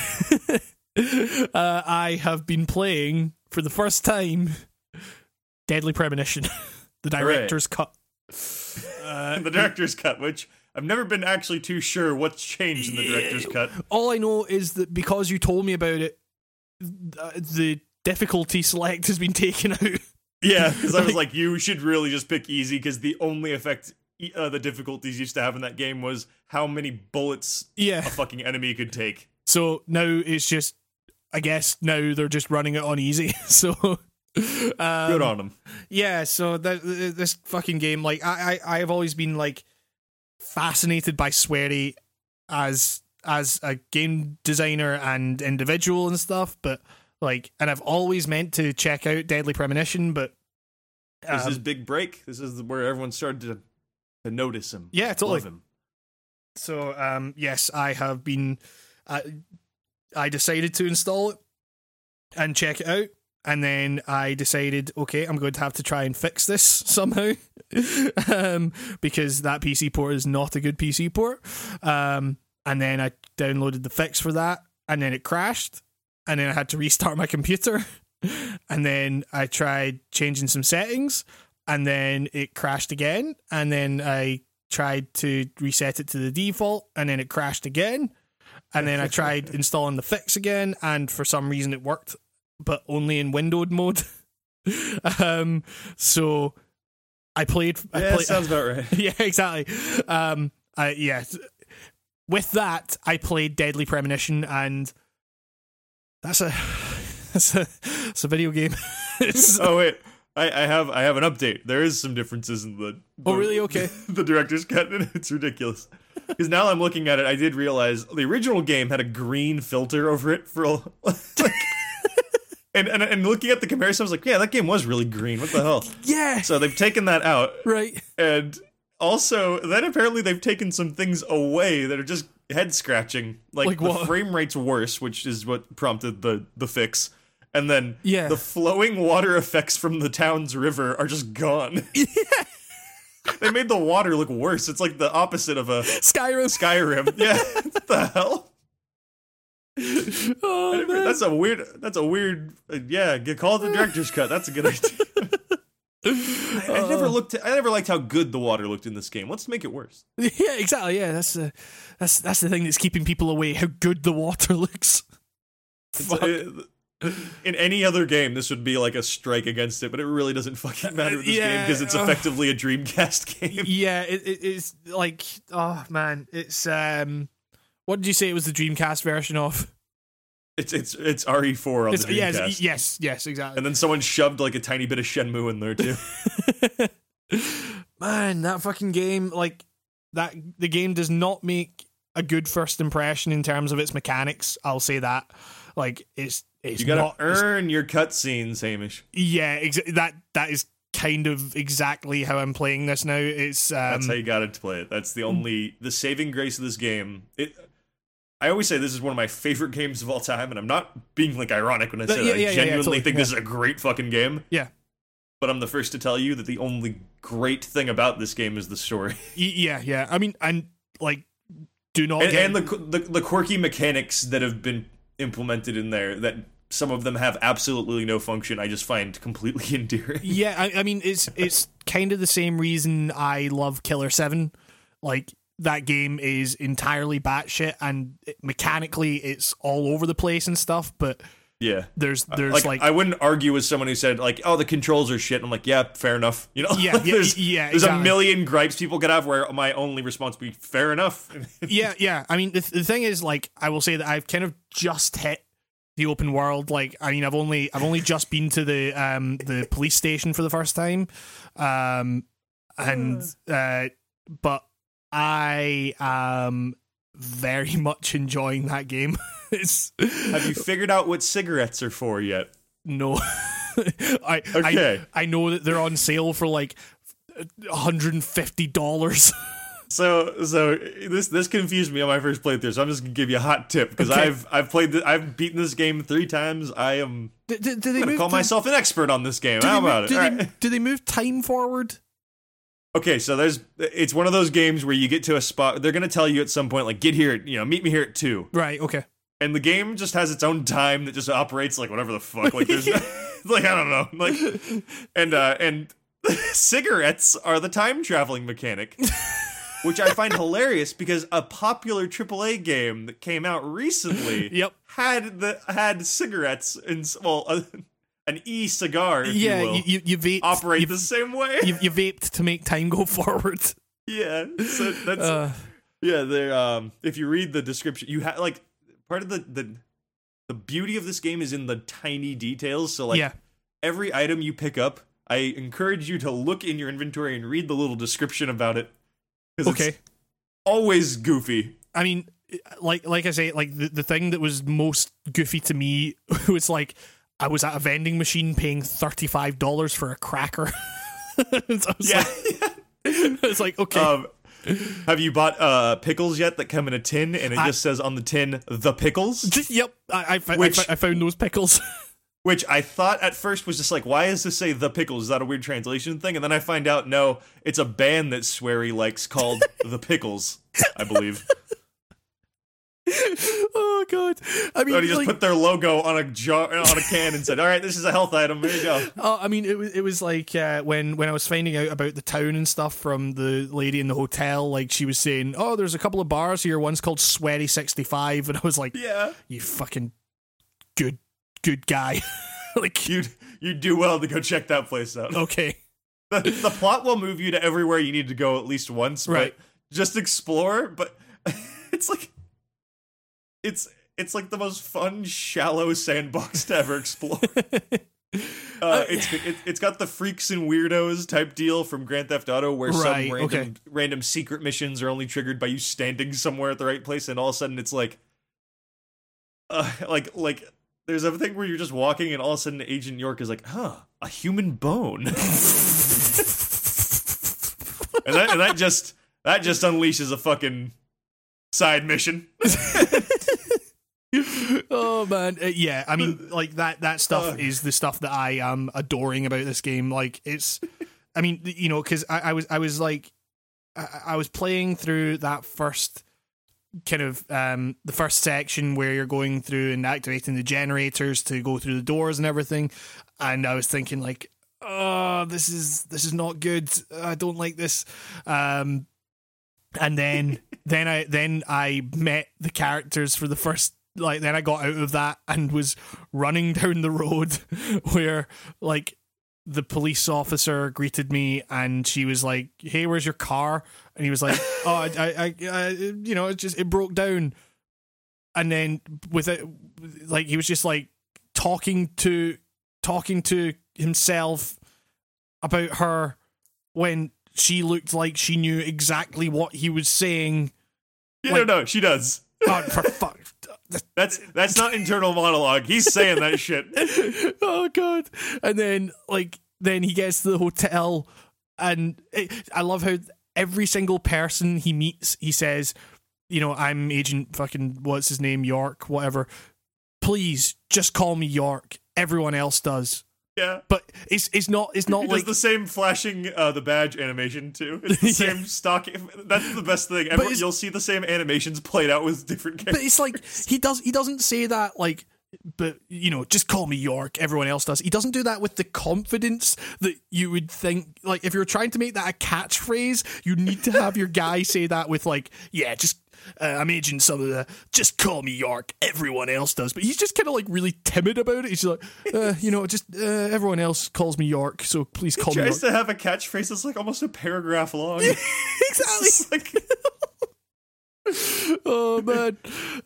uh, I have been playing for the first time Deadly Premonition, the director's cut. Uh, the director's cut, which I've never been actually too sure what's changed in the director's cut. all I know is that because you told me about it, uh, the difficulty select has been taken out. Yeah, because I was like, you should really just pick easy because the only effect uh, the difficulties used to have in that game was how many bullets Yeah. a fucking enemy could take. So now it's just, I guess now they're just running it on easy. So. Good Um, on them. Yeah, so that this fucking game, like I, I I've always been like fascinated by Swery as as a game designer and individual and stuff, but like, and I've always meant to check out Deadly Premonition, but This um, is big break. This is where everyone started to, to notice him. Yeah, totally. Him. so um yes, I have been, uh, I decided to install it and check it out. And then I decided, okay, I'm going to have to try and fix this somehow, um, because that PC port is not a good PC port. Um, and then I downloaded the fix for that, and then it crashed, and then I had to restart my computer, and then I tried changing some settings, and then it crashed again, and then I tried to reset it to the default, and then it crashed again, and then I tried installing the fix again, and for some reason it worked, but only in windowed mode. um, so I played. I Yeah, played, sounds about right. yeah, exactly. Um, I, yeah. With that, I played Deadly Premonition, and that's a that's a it's a video game. It's- oh wait, I, I have I have an update. There is some differences in the. Oh, really? Okay. The director's cut, and it's ridiculous. Because now I'm looking at it, I did realize the original game had a green filter over it for. Like, and, and and looking at the comparison, I was like, yeah, that game was really green. What the hell? yeah, So they've taken that out, right. and also then apparently they've taken some things away that are just head scratching. Like, Like the what? frame rate's worse, which is what prompted the the fix. And then Yeah. the flowing water effects from the town's river are just gone. Yeah. they made the water look worse. It's like the opposite of a Skyrim. Skyrim. Yeah, what the hell? Oh man. That's a weird. That's a weird. Uh, yeah, get call it the director's cut. That's a good idea. I, I Uh. never looked. I never liked how good the water looked in this game. Let's make it worse. Yeah, exactly. Yeah, that's the that's that's the thing that's keeping people away. How good the water looks. Uh, in any other game, this would be like a strike against it, but it really doesn't fucking matter with this game because it's uh. effectively a Dreamcast game. yeah, it, it, it's like oh man, it's um, what did you say it was the Dreamcast version of? It's it's it's RE4 on It's, the Dreamcast, yes, yes, yes, exactly. and then someone shoved like a tiny bit of Shenmue in there too. man, that fucking game, like that, the game does not make a good first impression in terms of its mechanics. I'll say that. Like it's it's You gotta not earn your cutscenes, Hamish. yeah, exa- that that is kind of exactly how I'm playing this now. It's um, That's how you gotta play it. That's the only the saving grace of this game. It. I always say this is one of my favorite games of all time, and I'm not being like ironic when I say yeah, that. yeah, I genuinely yeah, totally, think this is a great fucking game. yeah. But I'm the first to tell you that the only great thing about this game is the story Yeah, yeah. I mean, and like, do not and, get and the, the the quirky mechanics that have been implemented in there. That some of them have absolutely no function. I just find completely endearing. yeah. I, I mean, it's it's kind of the same reason I love Killer Seven. Like that game is entirely batshit, and it- mechanically it's all over the place and stuff. But Yeah. there's there's like, like, I wouldn't argue with someone who said like, "Oh, the controls are shit." I'm like, "Yeah, fair enough." You know, Yeah, Like, yeah, there's, yeah, There's a million gripes people could have where my only response would be, "Fair enough." yeah, yeah. I mean, the, the thing is, like, I will say that I've kind of just hit the open world. Like, I mean, I've only I've only just been to the um the police station for the first time, um, and uh, but I am very much enjoying that game. it's have you figured out what cigarettes are for yet? no, I Okay. I I know that they're on sale for like. hundred and fifty dollars. So, so this this confused me on my first playthrough. So I'm just gonna give you a hot tip because Okay. I've I've played the, I've beaten this game three times. I am do, do, do they gonna move? call myself an expert on this game. How about move, it? Do All they, right. do they move time forward? Okay, so there's it's one of those games where you get to a spot. They're gonna tell you at some point like, get here, at, you know, meet me here at two. Right. Okay. and the game just has its own time that just operates like whatever the fuck. Like there's no, like I don't know. Like and uh and cigarettes are the time traveling mechanic. Which I find hilarious because a popular AAA game that came out recently Yep. had the had cigarettes and well uh, an e cigar if yeah, you will you, you, vaped. operate you, the same way. you, you vaped to make time go forward. yeah, so that's Uh, Yeah, there. Um, if you read the description, you have like part of the the the beauty of this game is in the tiny details. So like yeah. every item you pick up, I encourage you to look in your inventory and read the little description about it. Okay. it's always goofy. I mean, like like I say, like the, the thing that was most goofy to me was like I was at a vending machine paying thirty five dollars for a cracker. so I was Yeah. like, it's like okay, um, have you bought uh pickles yet that come in a tin and it I- just says on the tin the pickles? yep, I I, which- I found those pickles. Which I thought at first was just like, why does this say the pickles? Is that a weird translation thing? And then I find out, no, it's a band that Swery likes called the Pickles, I believe. oh god, I mean, So he just like, put their logo on a jar on a can and said, "All right, this is a health item. There you go." Oh, I mean, it was it was like uh, when when I was finding out about the town and stuff from the lady in the hotel. Like she was saying, "Oh, there's a couple of bars here. One's called Swery 65," and I was like, Yeah, "You fucking good good guy." like, you you do well to go check that place out. okay, The, the plot will move you to everywhere you need to go at least once, Right. but just explore. But it's like it's it's like the most fun, shallow sandbox to ever explore. Uh, it's it, it's got the freaks and weirdos type deal from Grand Theft Auto, where Right, some random okay. random secret missions are only triggered by you standing somewhere at the right place, and all of a sudden it's like, uh, like like there's a thing where you're just walking, and all of a sudden Agent York is like, "Huh, a human bone," and that and that just that just unleashes a fucking side mission. Oh man, Uh, yeah. I mean, like that that stuff Ugh. is the stuff that I am adoring about this game. Like it's, I mean, you know, because I, I was I was like, I, I was playing through that first kind of um the first section where you're going through and activating the generators to go through the doors and everything, and I was thinking like. Oh, this is this is not good. I don't like this. Um, and then then I then I met the characters for the first like then I got out of that and was running down the road where like the police officer greeted me and she was like, "Hey, where's your car?" And he was like, "Oh, I, I, I, I you know, it just it broke down." And then with it, like he was just like talking to talking to himself about her when she looked like she knew exactly what he was saying You like, don't know. She does. oh, for fuck. That's that's not internal monologue. He's saying that shit. oh god. And then like then he gets to the hotel and it, i love how every single person he meets he says you know i'm agent fucking what's his name? York whatever. Please just call me york. Everyone else does Yeah. but it's it's not it's not He like does the same flashing uh, the badge animation too. It's the Yeah. same stock. That's the best thing. Everyone, you'll see the same animations played out with different characters. but it's like he does he doesn't say that like but you know just call me york everyone else does he doesn't do that with the confidence that you would think like if you're trying to make that a catchphrase you need to have your guy say that with like yeah just uh, i'm aging some of the just call me york everyone else does but he's just kind of like really timid about it he's just like uh, you know just uh, everyone else calls me york so please call me york Tries to have a catchphrase that's like almost a paragraph long. exactly oh man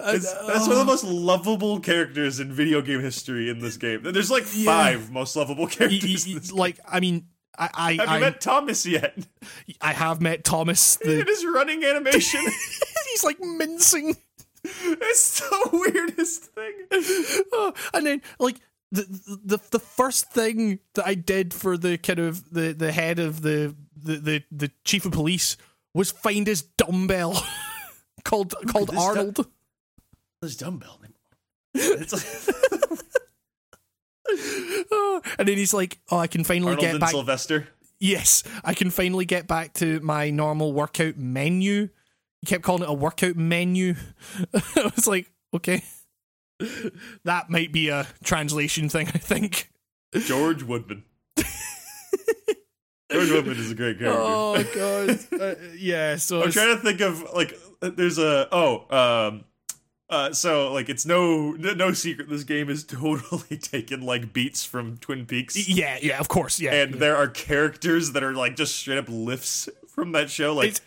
It's, that's one of the most lovable characters in video game history in this game. There's like Yeah. five most lovable characters. this y- like i mean I, I, Have you I, met Thomas yet? I have met Thomas. The, In his running animation, he's like mincing, it's the weirdest thing. Oh, and then like the, the the first thing that I did for the kind of the, the head of the, the the the chief of police was find his dumbbell called called this du- Arnold. This dumbbell. It's like Oh, and then he's like, "Oh, I can finally Arnold get back. Sylvester. yes, I can finally get back to my normal workout menu." He kept calling it a workout menu. I was like, "Okay, that might be a translation thing." I think. George Woodman. George Woodman is a great character. Oh god, uh, yeah. So I'm it's- trying to think of like there's a oh um uh so like it's no no no secret this game is totally taken like beats from Twin Peaks yeah, yeah, of course, yeah. and yeah. there are characters that are like just straight up lifts from that show like It's- it-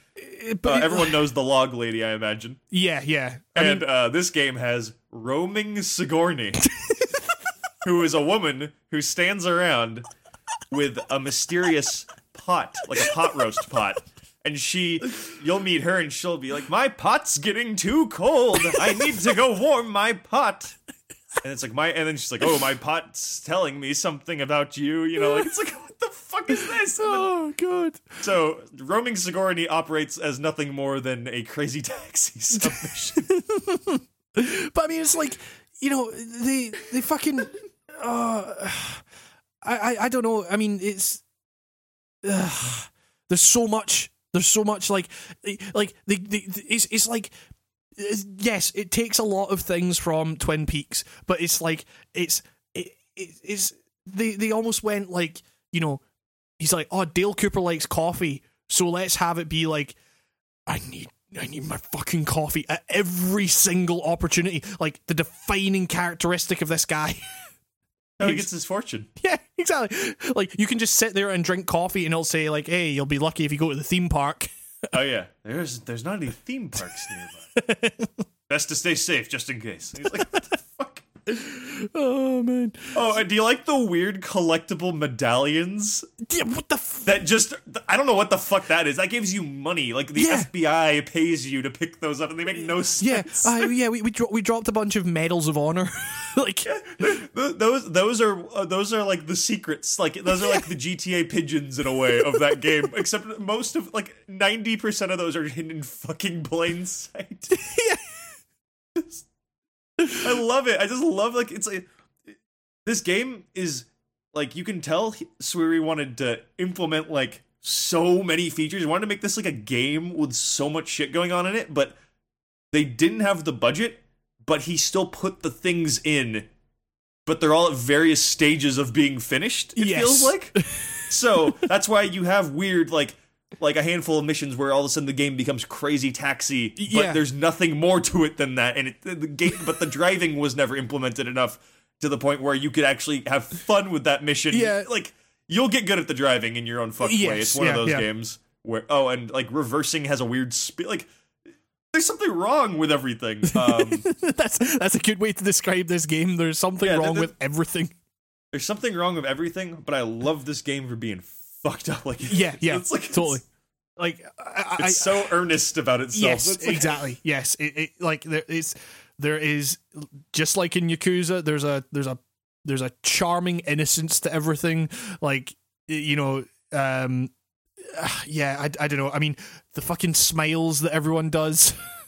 but uh, everyone knows the log lady I imagine yeah, yeah. I and mean, uh this game has roaming Sigourney who is a woman who stands around with a mysterious pot, like a pot roast pot. And she, you'll meet her and she'll be like, My pot's getting too cold. I need to go warm my pot. And it's like, my, and then she's like, Oh, my pot's telling me something about you. You know, like, it's like, the fuck is this? Then- oh god. so, roaming Sigourney operates as nothing more than a crazy taxi submission. But I mean, it's like you know, they they fucking. Uh, I, I I don't know. I mean, it's. Uh, there's so much. There's so much like, like the, the it's it's like. Yes, it takes a lot of things from Twin Peaks, but it's like it's it, it it's they they almost went like you know he's like oh Dale Cooper likes coffee, so let's have it be like I need I need my fucking coffee at every single opportunity. Like the defining characteristic of this guy. How he gets his fortune. yeah, exactly. Like you can just sit there and drink coffee and it'll say like, "Hey, you'll be lucky if you go to the theme park." Oh yeah, there's there's not any theme parks nearby. Best to stay safe just in case. He's like, what the fuck? Oh man. Oh, and do you like the weird collectible medallions Yeah, what the f- that just I don't know what the fuck that is. That gives you money. Like the Yeah. FBI pays you to pick those up, and they make no Yeah, sense. uh, yeah, we we, dro- we dropped a bunch of medals of honor. like Th- those those are uh, those are like the secrets. Like those are like the GTA pigeons in a way of that game. Except most of like ninety percent of those are hidden in fucking plain sight. I love it. I just love like it's like this game is like you can tell Swery wanted to implement like so many features. He wanted to make this like a game with so much shit going on in it, but they didn't have the budget. But he still put the things in, but they're all at various stages of being finished. It Yes. feels like. So that's why you have weird like like a handful of missions where all of a sudden the game becomes crazy taxi, but Yeah. there's nothing more to it than that. And it, the game, but the driving was never implemented enough to the point where you could actually have fun with that mission. Yeah. like you'll get good at the driving in your own fuck way. It's one of those yeah. games where oh, and like reversing has a weird speed. Like there's something wrong with everything. Um, that's that's a good way to describe this game. There's something Yeah, wrong the- with everything. there's something wrong with everything, but I love this game for being fucked up. Like Yeah, yeah, it's like totally. Like I, It's so earnest about itself. yes, It's like- exactly. Yes, it, it like there is there is just like in Yakuza. There's a there's a there's a charming innocence to everything. Like you know, um, yeah. I I don't know. I mean, the fucking smiles that everyone does,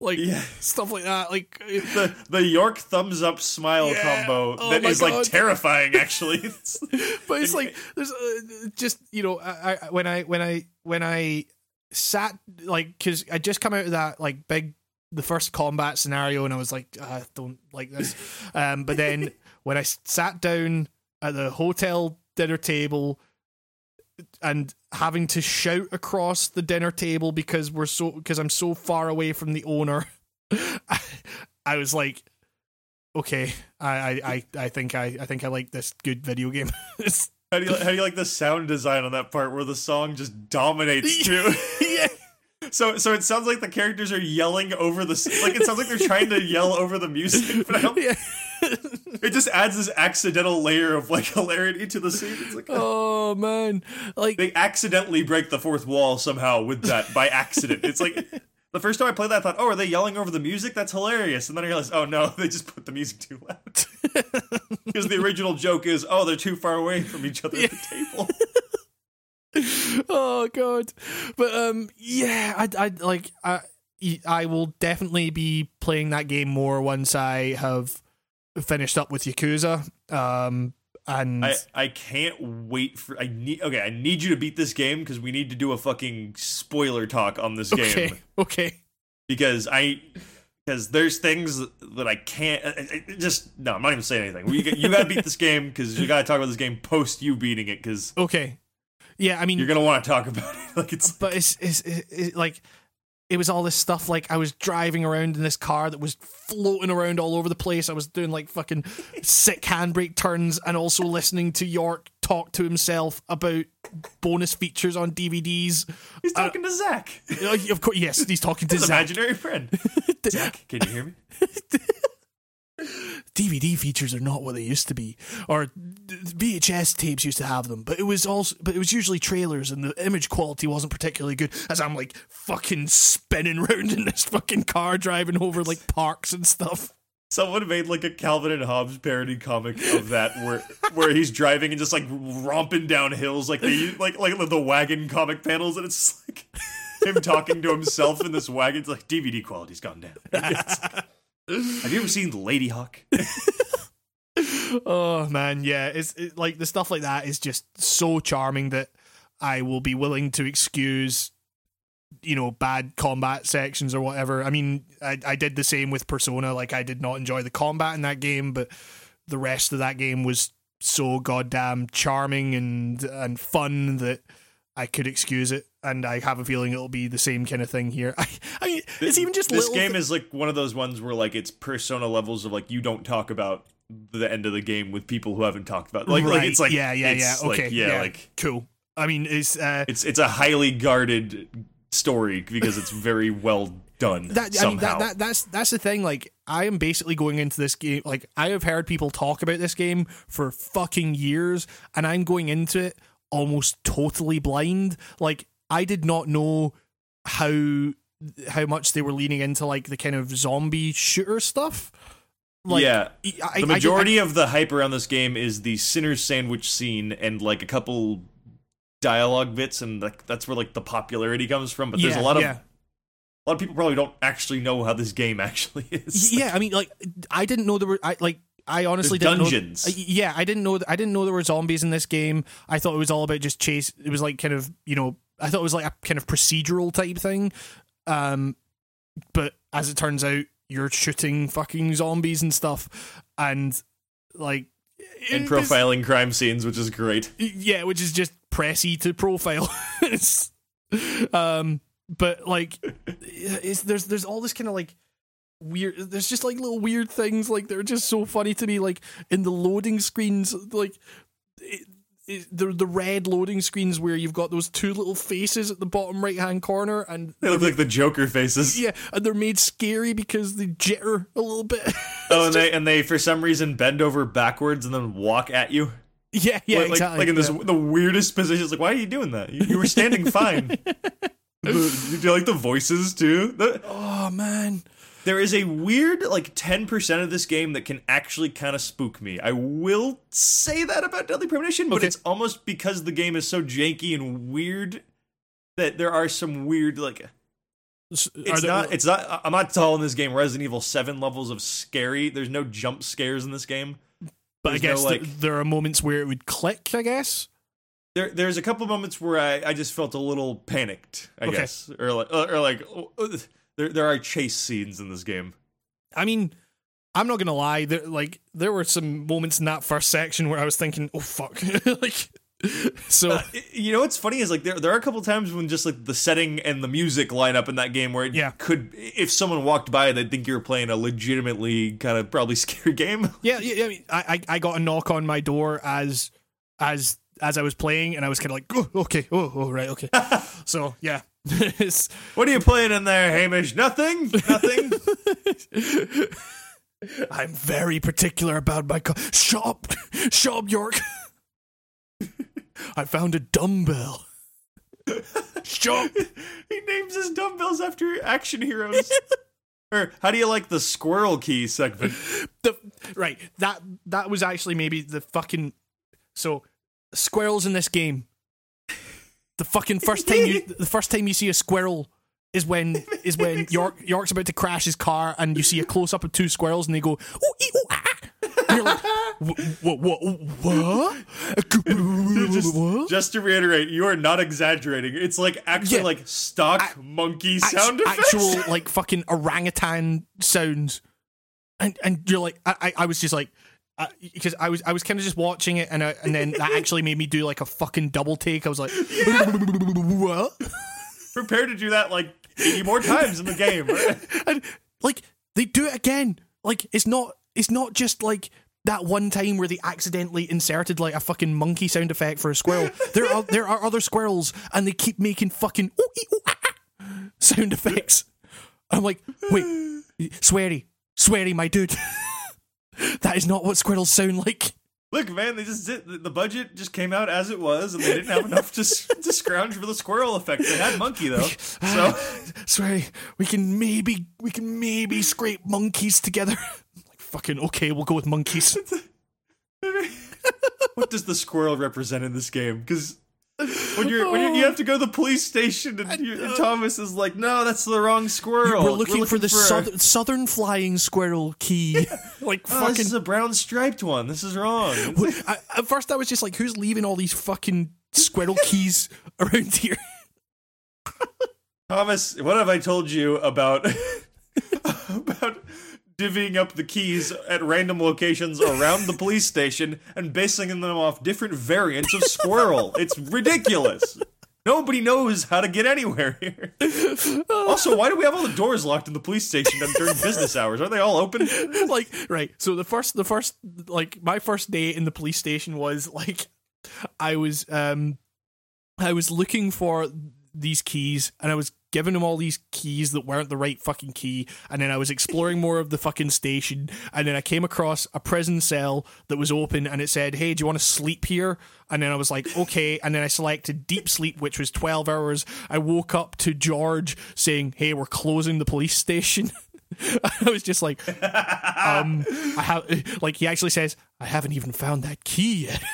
like Yeah. stuff like that. Like the the York thumbs up smile Yeah. combo Oh that is God. like terrifying. Actually, but it's like there's uh, just you know I, I when I when I when I sat like because I just come out of that like big the first combat scenario and I was like "Ah, I don't like this um but then when I sat down at the hotel dinner table and having to shout across the dinner table because we're so because I'm so far away from the owner. I, I was like okay I, I I I think I I think I like this good video game. How do you how do you like the sound design on that part where the song just dominates too? yeah. So so it sounds like the characters are yelling over the like it sounds like they're trying to yell over the music, but I don't, yeah it just adds this accidental layer of like hilarity to the scene. It's like oh man like they accidentally break the fourth wall somehow with that by accident. It's like the first time I played that, I thought, oh, are they yelling over the music? That's hilarious. And then I realized, oh no, they just put the music too loud. Because the original joke is, oh, they're too far away from each other at the table. oh god but um yeah i i like i i will definitely be playing that game more once i have finished up with yakuza um and I, I can't wait for I need okay I need you to beat this game because we need to do a fucking spoiler talk on this okay game. okay. Because I because there's things that I can't I- I- just no I'm not even saying anything. You, you gotta beat this game because you gotta talk about this game post you beating it because okay. Yeah i mean you're gonna want to talk about it. Like it's but it's, it's, it's, it's like it was all this stuff like I was driving around in this car that was floating around all over the place. I was doing like fucking sick handbrake turns and also listening to York talk to himself about bonus features on DVDs. he's talking to Zach Uh, of course, yes, he's talking to his Zach. imaginary friend Zach can you hear me DVD features are not what they used to be, or VHS tapes used to have them, but it was also, but it was usually trailers, and the image quality wasn't particularly good. As I'm like fucking spinning around in this fucking car, driving over like parks and stuff. Someone made like a Calvin and Hobbes parody comic of that where where he's driving and just like romping down hills like they like like the wagon comic panels and it's just like him talking to himself in this wagon. It's like DVD quality's gone down. Have you ever seen Ladyhawke? Oh man, yeah, it's it, like the stuff like that is just so charming that I will be willing to excuse, you know, bad combat sections or whatever. I mean, I I did the same with Persona. Like I did not enjoy the combat in that game, but the rest of that game was so goddamn charming and and fun that I could excuse it. And I have a feeling it'll be the same kind of thing here. I, I mean, it's even just this little game thi- is like one of those ones where like it's persona levels of like you don't talk about the end of the game with people who haven't talked about like like it's like yeah, yeah, yeah. it's, like, Okay, yeah, yeah. like cool. I mean, it's uh, it's it's a highly guarded story because it's very well done that I mean somehow. that, that that's that's the thing like I am basically going into this game like I have heard people talk about this game for fucking years and I'm going into it almost totally blind like I did not know how how much they were leaning into like the kind of zombie shooter stuff like yeah, I- I- the majority of the hype around this game is the Sinner's Sandwich scene and like a couple dialogue bits, and like that's where like the popularity comes from. But there's Yeah, a lot of yeah. a lot of people probably don't actually know how this game actually is. yeah I mean like I didn't know there were I like I honestly didn't dungeons. know. Yeah, I didn't know. I didn't know there were zombies in this game. I thought it was all about just chase. It was like kind of you know. I thought it was like a kind of procedural type thing. Um, but as it turns out, you're shooting fucking zombies and stuff, and like and this- profiling crime scenes, which is great. yeah, which is just pressy to profile. Um, but like, it's, there's there's all this kind of like weird. There's just like little weird things like they're just so funny to me. Like in the loading screens, like. It, the the red loading screens where you've got those two little faces at the bottom right hand corner and They look like the Joker faces. yeah and they're made scary because they jitter a little bit Oh, and they and they for some reason bend over backwards and then walk at you. Yeah, yeah, like, exactly. like in this yeah. the weirdest positions. Like, why are you doing that? You, you were standing fine. The- do you like the voices too? The- Oh man. There is a weird like 10% of this game that can actually kind of spook me. I will say that about Deadly Premonition, but Okay. it's almost because the game is so janky and weird that there are some weird like it's there- not it's not I'm not calling this game Resident Evil 7 levels of scary. There's no jump scares in this game. but I there's no, guess like- there are moments where it would click. I guess. There, there's a couple moments where I, I just felt a little panicked, I Okay. guess, or like, or like, oh, there, there are chase scenes in this game. I mean, I'm not gonna lie. There, like, there were some moments in that first section where I was thinking, "Oh fuck!" like, so Uh, you know what's funny is like there there are a couple times when just like the setting and the music line up in that game where it Yeah. could if someone walked by they'd think you were playing a legitimately kind of probably scary game. yeah, yeah. I, mean, I, I got a knock on my door as as as I was playing, and I was kind of like, "Oh, okay, oh, oh, right, okay." so yeah, What are you playing in there, Hamish? Nothing, nothing. I'm very particular about my. Co- Shut up, shut up, York. I found a dumbbell. Shut up. he names his dumbbells after action heroes. or how do you like the squirrel key segment? the right that that was actually maybe the fucking so squirrels in this game the fucking first time you the first time you see a squirrel is when is when York York's about to crash his car and you see a close up of two squirrels and they go ooh, ee, ooh, ah. and you're like what what what just, what just to reiterate, you are not exaggerating. It's like actually Yeah. like stock monkey sound Act- effects. actual like fucking orangutan sounds, and and you're like, I I, I was just like. Because I was I was kind of just watching it and I, and then that actually made me do like a fucking double take. I was like, what? Prepare to do that like 80 more times in the game. right? And like they do it again. Like it's not it's not just like that one time where they accidentally inserted like a fucking monkey sound effect for a squirrel. There are there are other squirrels and they keep making fucking ooh, ee, ooh, ah, ah sound effects. I'm like, wait, Swery, Swery, my dude. that is not what squirrels sound like. Look, man, they just did, the- budget just came out as it was, and they didn't have enough to to scrounge for the squirrel effect. They had monkey though, uh, so Swery, we can maybe we can maybe scrape monkeys together. like fucking okay, we'll go with monkeys. what does the squirrel represent in this game? Because when you're when you're, you have to go to the police station, and, you, and Thomas is like, "No, that's the wrong squirrel. We're looking, for the a- south- southern flying squirrel key. like Oh, this is a brown striped one. This is wrong. I, at first, I was just like, "Who's leaving all these fucking squirrel keys around here?" Thomas, what have I told you about about divvying up the keys at random locations around the police station and basing them off different variants of squirrel? It's ridiculous. Nobody knows how to get anywhere here. Also, why do we have all the doors locked in the police station during business hours? Are they all open? like, right. So the first, the first, like, my first day in the police station was like, I was, um, I was looking for these keys and I was giving him all these keys that weren't the right fucking key and then I was exploring more of the fucking station and then I came across a prison cell that was open and it said hey do you want to sleep here? And then I was like okay and then I selected deep sleep which was 12 hours. I woke up to George saying hey we're closing the police station. I was just like um I have like he actually says I haven't even found that key yet.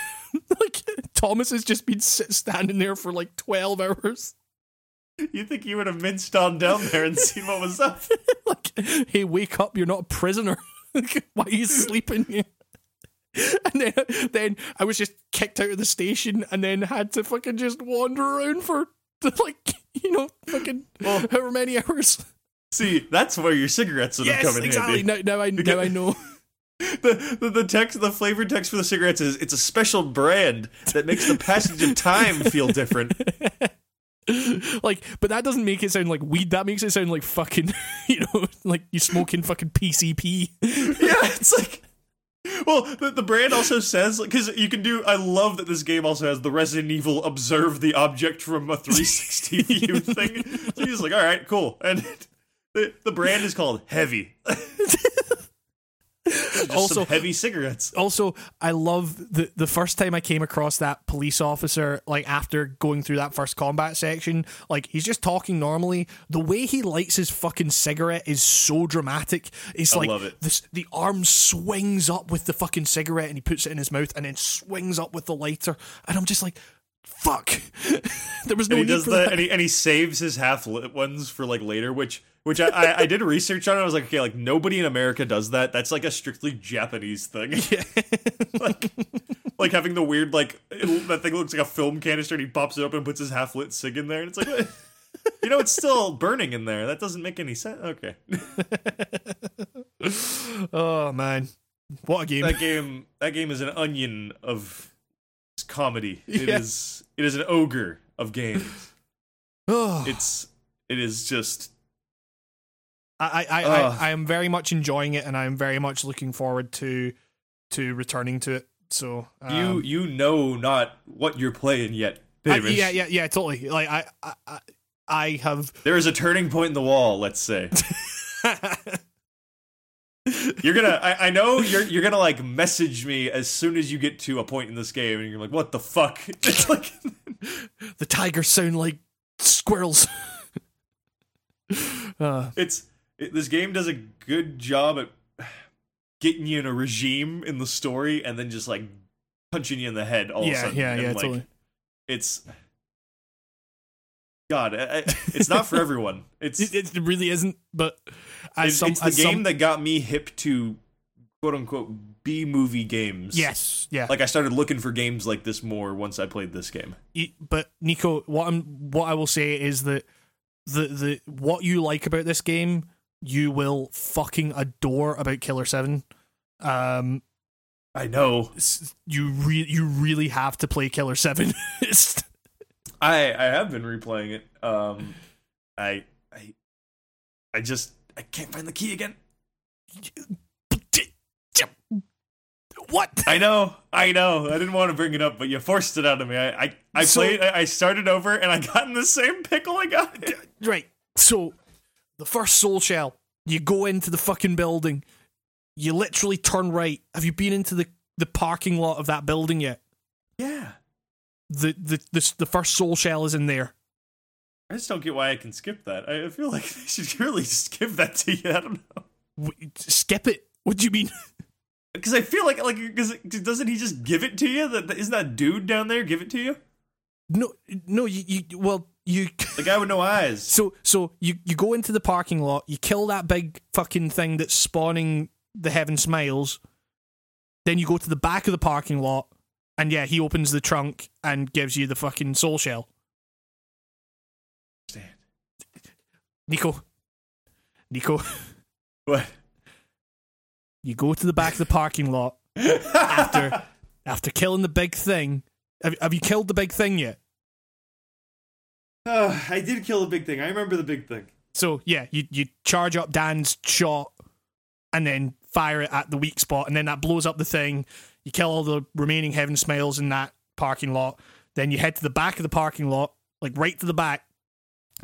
Like Thomas has just been standing there for like 12 hours You think you would have minced on down there and seen what was up? like, hey, wake up! You're not a prisoner. Why are you sleeping here? And then, then I was just kicked out of the station, and then had to fucking just wander around for like you know fucking well, however many hours. See, that's where your cigarettes would have Yes, come in exactly. handy. Now, now I now I know. the, the the text the flavored text for the cigarettes is it's a special brand that makes the passage of time feel different like, but that doesn't make it sound like weed. That makes it sound like fucking, you know, like you smoking fucking PCP. yeah it's like well the, the brand also says because you can do i love that this game also has the resident evil observe the object from a 360 view thing so he's like all right cool and the, the brand is called heavy Also- some heavy cigarettes. also i love the the first time i came across that police officer like after going through that first combat section like he's just talking normally the way he lights his fucking cigarette is so dramatic it's I like it. This, the arm swings up with the fucking cigarette and he puts it in his mouth and then swings up with the lighter and i'm just like fuck there was no And he does for that, and he and he saves his half lit ones for like later, which which I, I, I did research on. it. I was like, okay, like nobody in America does that. That's like a strictly Japanese thing. yeah. like, like having the weird like it- that thing looks like a film canister, and he pops it up and puts his half lit cig in there, and it's like, what? you know, it's still burning in there. That doesn't make any sense. Okay, oh man what a game that game that game is an onion of comedy. It Yeah. is it is an ogre of games. It's it is just I, I, Ugh. I, I am very much enjoying it, and I am very much looking forward to to returning to it. So um, you you know not what you're playing yet, I- David. yeah, yeah, yeah, totally. Like I, I- I have. There is a turning point in the wall. Let's say you're gonna. I, I know you're you're gonna like message me as soon as you get to a point in this game, and you're like, "What the fuck?" It's like the tigers sound like squirrels. uh, it's it, this game does a good job at getting you in a regime in the story, and then just like punching you in the head all of a yeah, sudden. yeah, and, yeah, like, totally. It's God. I, I- it's not for everyone. It's It, it really isn't, but as it's, some, it's the as some- game that got me hip to quote unquote B movie games. yes, yeah. Like I started looking for games like this more once I played this game. But Nico, what I'm what I will say is that the the what you like about this game, you will fucking adore about Killer Seven. Um, I know. you re- you really have to play Killer Seven. I I have been replaying it. Um I I I just I can't find the key again. what? I know. I know. I didn't want to bring it up, but you forced it out of me. I I, I So- played I I started over and I got in the same pickle I got. in. Right. So the first soul shell, you go into the fucking building. You literally turn right. Have you been into the the parking lot of that building yet? Yeah. The the the, the first soul shell is in there. I just don't get why I can skip that. I feel like they should really just give that to you. I don't know. Skip it. What do you mean? Because I feel like like because doesn't he just give it to you? That isn't that dude down there give it to you? No, no. You, you well, you. The guy with no eyes. So, so you you go into the parking lot. You kill that big fucking thing that's spawning the heaven smiles. Then you go to the back of the parking lot, and yeah, he opens the trunk and gives you the fucking soul shell. Stand. Nico, Nico, What? you go to the back of the parking lot after after killing the big thing. Have, have you killed the big thing yet? Uh, I did kill the big thing. I remember the big thing. So yeah, you you charge up Dan's shot and then fire it at the weak spot, and then that blows up the thing. You kill all the remaining heaven smiles in that parking lot. Then you head to the back of the parking lot, like right to the back.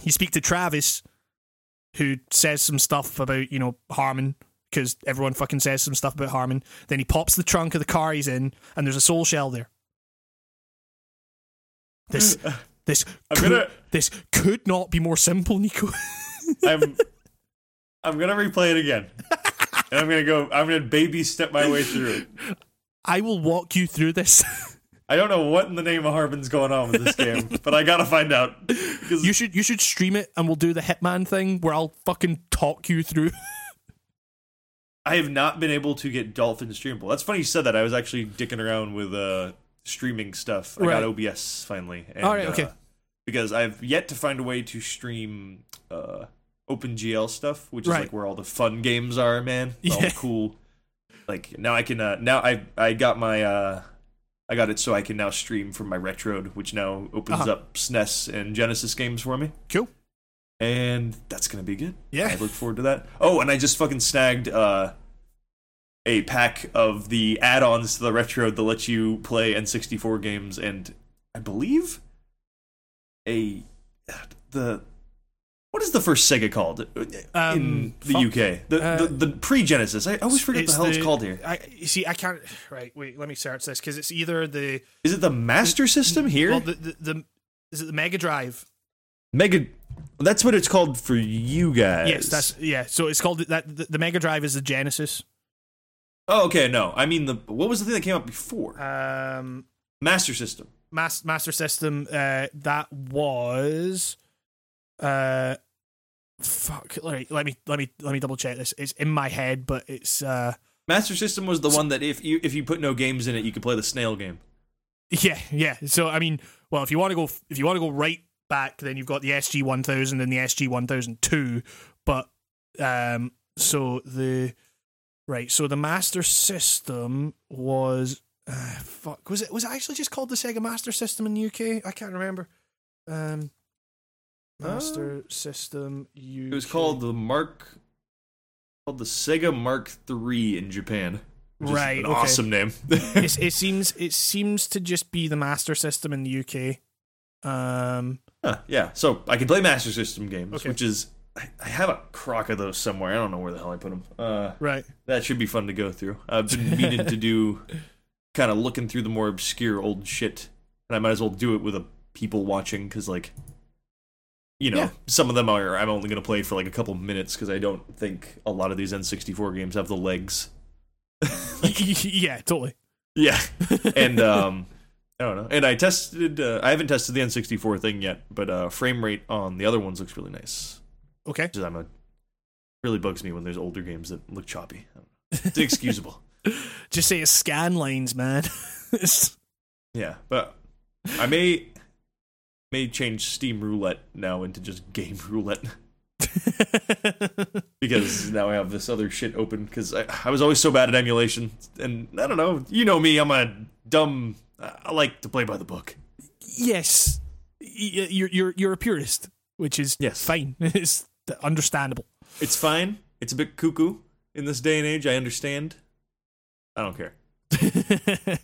You speak to Travis, who says some stuff about you know Harman because everyone fucking says some stuff about Harman. Then he pops the trunk of the car he's in, and there's a soul shell there. This this I'm could, gonna- this could not be more simple, Nico. I'm I'm gonna replay it again. And I'm gonna go I'm gonna baby step my way through it. I will walk you through this. I don't know what in the name of Harbin's going on with this game, but I gotta find out. You should you should stream it and we'll do the Hitman thing where I'll fucking talk you through. I have not been able to get Dolphin streamable. That's funny you said that. I was actually dicking around with uh streaming stuff. I got OBS finally. And, All right, okay. uh, because I've yet to find a way to stream uh OpenGL stuff, which is Right. like where all the fun games are, man. All Yeah. the cool. Like now I can uh now I I got my uh I got it so I can now stream from my RetroArch, which now opens Uh-huh. up SNES and Genesis games for me. Cool. And that's gonna be good. Yeah. I look forward to that. Oh, and I just fucking snagged uh, a pack of the add-ons to the retro that let you play N64 games, and I believe a the What is the first Sega called uh, in Um, the fuck. UK? The, Uh, the the pre Genesis. I always forget the hell it's called here. I you see. I can't. Right. Wait. Let me search this because it's either the Is it the Master System here? well the, the the is it the Mega Drive? Mega. That's what it's called for you guys. Yes, that's yeah. So it's called that. The, the Mega Drive is the Genesis. Oh, okay. No, I mean the. What was the thing that came out before? Um, Master System. Mas- Master System. Uh, that was. Uh, fuck. Let me let me let me let me double check this. It's in my head, but it's uh. Master System was the one that if you if you put no games in it, you could play the snail game. Yeah, yeah. So I mean, well, if you want to go, if you want to go right back, then you've got the SG one thousand and the SG one thousand two. But um, so the right, so the Master System was uh, fuck. Was it was it actually just called the Sega Master System in the UK? I can't remember. Um, Master System UK. It was called the Mark. Called the Sega Mark III in Japan. Which is Right, an okay. awesome name. It's, it seems it seems to just be the Master System in the UK. Um, Huh, yeah, so I can play Master System games, Okay. which is I, I have a crock of those somewhere. I don't know where the hell I put them. Uh, right. that should be fun to go through. I've been meaning to do, kind of looking through the more obscure old shit, and I might as well do it with a people watching because like, you know, Yeah. some of them are I'm only gonna play for like a couple minutes because I don't think a lot of these N64 games have the legs. yeah, totally. Yeah, and um, I don't know. And I tested. Uh, I haven't tested the N64 thing yet, but uh, frame rate on the other ones looks really nice. Okay. Which I'm a really bugs me when there's older games that look choppy. It's inexcusable. Just say it's scan lines, man. Yeah, but I may may change Steam Roulette now into just Game Roulette because now I have this other shit open because I, I was always so bad at emulation and I don't know. You know me. I'm a dumb. I like to play by the book. yes, you're you're you're a purist, which is Yes. fine. It's understandable. It's fine. It's a bit cuckoo in this day and age. I understand. I don't care.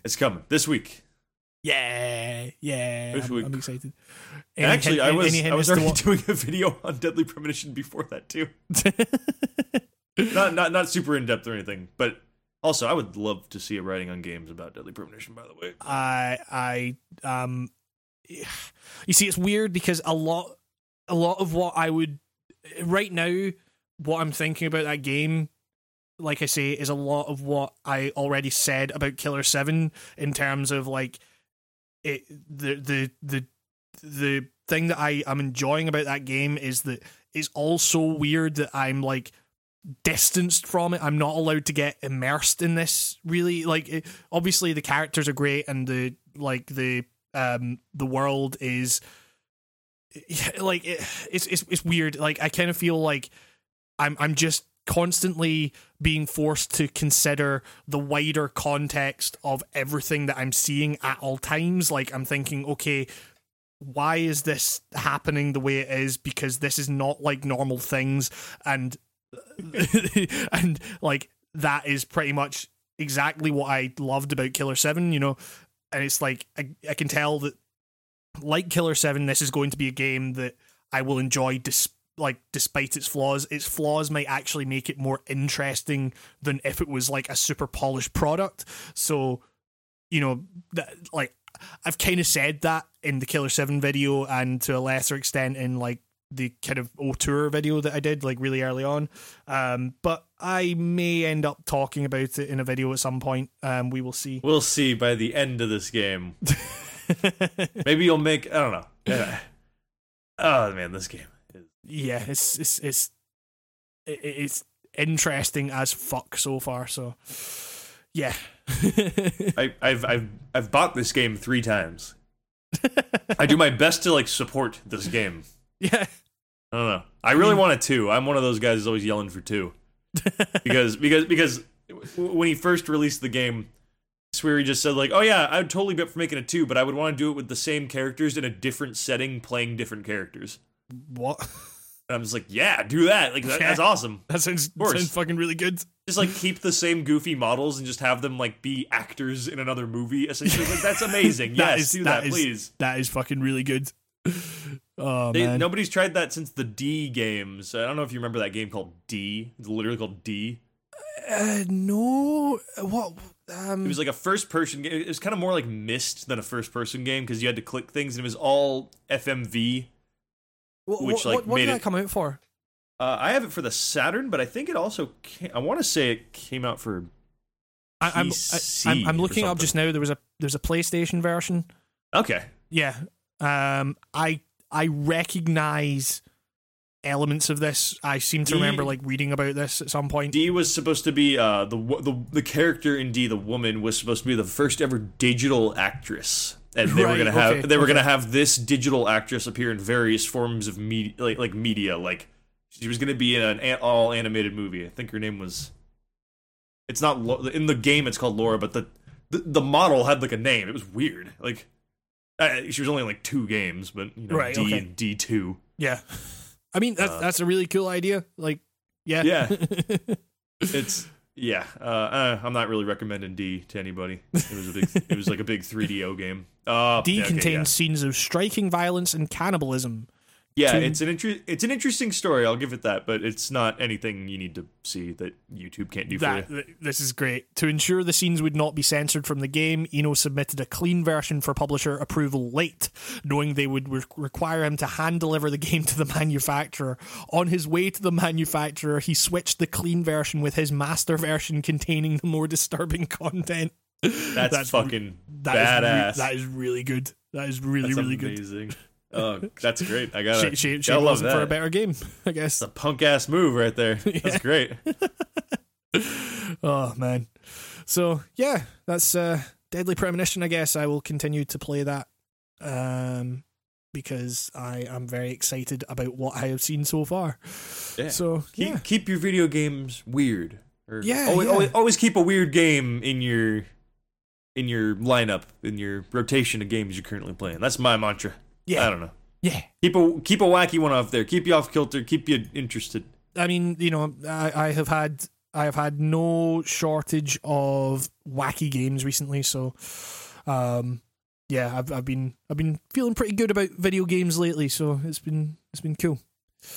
It's coming this week. Yeah, yeah. I'm, week. I'm excited. And actually, I was I was already doing a video on Deadly Premonition before that too. not not not super in depth or anything, but also I would love to see a writing on games about Deadly Premonition. By the way, I I um you see it's weird because a lot a lot of what I would right now what I'm thinking about that game like I say is a lot of what I already said about Killer 7 in terms of like it the the the the thing that I am enjoying about that game is that it's all so weird that I'm like distanced from it. I'm not allowed to get immersed in this really. Like it, obviously the characters are great and the like the um the world is like it, it's it's it's weird. Like I kind of feel like I'm I'm just constantly being forced to consider the wider context of everything that I'm seeing at all times. Like I'm thinking, okay, why is this happening the way it is? Because this is not like normal things, and and like that is pretty much exactly what I loved about Killer Seven. You know, and it's like I, I can tell that like Killer Seven, this is going to be a game that I will enjoy. Dis- like despite its flaws, its flaws might actually make it more interesting than if it was like a super polished product. So, you know, that like I've kind of said that in the Killer Seven video, and to a lesser extent in like the kind of tour video that I did like really early on. Um, but I may end up talking about it in a video at some point. Um, we will see. we'll see by the end of this game. Maybe you'll make. I don't know. Yeah. Oh man, this game. Yeah, it's it's it's it's interesting as fuck so far. So, yeah, I, I've I've I've bought this game three times. I do my best to like support this game. yeah, I don't know. I really hmm. want a two. I'm one of those guys who's always yelling for two because because because when he first released the game, Swery just said like, "Oh yeah, I'd totally be up for making a two, but I would want to do it with the same characters in a different setting, playing different characters." what? And I'm just like, "Yeah, do that. Like that, Yeah. that's awesome. That sounds sounds fucking really good. Just like keep the same goofy models and just have them like be actors in another movie. Essentially, like that's amazing. That yes, is- do that that, is- please. That is fucking really good. Oh They, man. nobody's tried that since the D games. I don't know if you remember that game called D. It's literally called D. Uh, no. What? Um, It was like a first person game. It was kind of more like Myst than a first person game because you had to click things and it was all FMV. Wh- which, wh- like, what, what made did it- that come out for? Uh, I have it for the Saturn, but I think it also came, I want to say it came out for I, I'm, PC I, I'm I'm looking up just now. There was a there's a PlayStation version. Okay. Yeah. Um. I I recognize elements of this. I seem to D- remember like reading about this at some point. D was supposed to be uh, the the the character in D, the woman, was supposed to be the first ever digital actress, and they were gonna have okay, they were okay. gonna have this digital actress appear in various forms of media, like like media, like she was gonna be in an all animated movie. I think her name was. It's not in the game. It's called Laura, but the, the the model had like a name. It was weird. Like uh, she was only in like two games, but you know Right, D okay. and D two. Yeah. I mean that's Uh, that's a really cool idea. Like, yeah. Yeah. it's yeah uh, uh i'm not really recommending d to anybody. It was a big it was like a big 3do game. Uh D yeah, okay, contains scenes of striking violence and cannibalism. Yeah, to- it's an inter- it's an interesting story i'll give it that but it's not anything you need to see that youtube can't do for you th- this is great. To ensure the scenes would not be censored from the game, Eno submitted a clean version for publisher approval late, knowing they would re- require him to hand deliver the game to the manufacturer. On his way to the manufacturer, he switched the clean version with his master version containing the more disturbing content. that's, That's re- fucking That is re- badass that is really good. That is really, that's really good. Oh that's great i Shame, shame, gotta it love that for a better game, I guess. It's a punk ass move right there that's great Oh man. So yeah, that's uh Deadly Premonition, I guess. I will continue to play that. Um because I am very excited about what I have seen so far. Yeah. So keep, yeah. keep your video games weird or Yeah, always, yeah. Always, always keep a weird game in your in your lineup in your rotation of games you're currently playing that's my mantra Yeah. i don't know Yeah. keep a keep a wacky one off there keep you off kilter keep you interested I mean, you know, I, I have had I have had no shortage of wacky games recently, so um yeah, I've I've been I've been feeling pretty good about video games lately, so it's been it's been cool.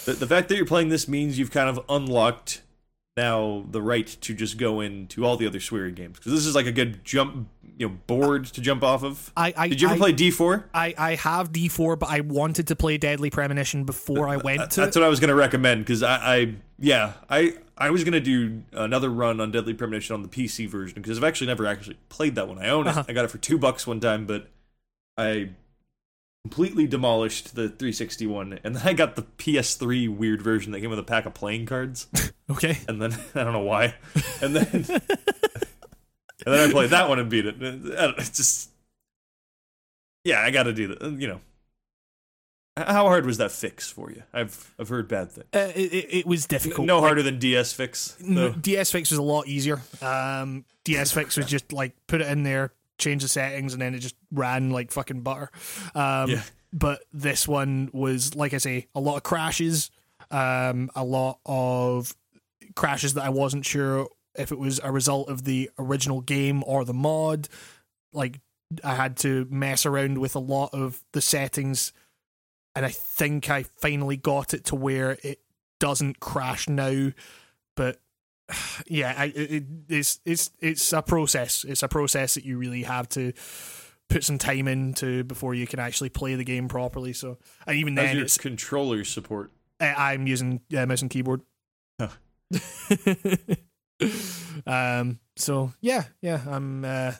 the, the fact that you're playing this means you've kind of unlocked now the right to just go into all the other swearing games because this is like a good jump you know board to jump off of I, I did you ever I, play d4 I, I have D4, but I wanted to play Deadly Premonition before I went to That's what I was going to recommend because I, I, yeah, I, I was going to do another run on Deadly Premonition on the PC version because I've actually never actually played that one. I own it. Uh-huh. I got it for two bucks one time, but I completely demolished the 360 one, and then I got the PS3 weird version that came with a pack of playing cards, Okay. and then I don't know why, and then and then I played that one and beat it. It's just, yeah, I got to do that. You know. How hard was that fix for you? I've I've heard bad things. Uh, it, it, was difficult. No Like, harder than DS fix. though. DS Fix was a lot easier. Um, DS Fix was just like put it in there, change the settings, and then it just ran like fucking butter. Um, Yeah. But this one was, like I say, a lot of crashes, um, a lot of crashes that I wasn't sure if it was a result of the original game or the mod. Like I had to mess around with a lot of the settings, and I think I finally got it to where it doesn't crash now. But yeah, I, it, it- it's it's it's a process. It's a process that you really have to put some time into before you can actually play the game properly. So, and even How's then, your it's controller support? I- I'm using uh, mouse and keyboard. Huh. um. So yeah, yeah. I'm. Uh,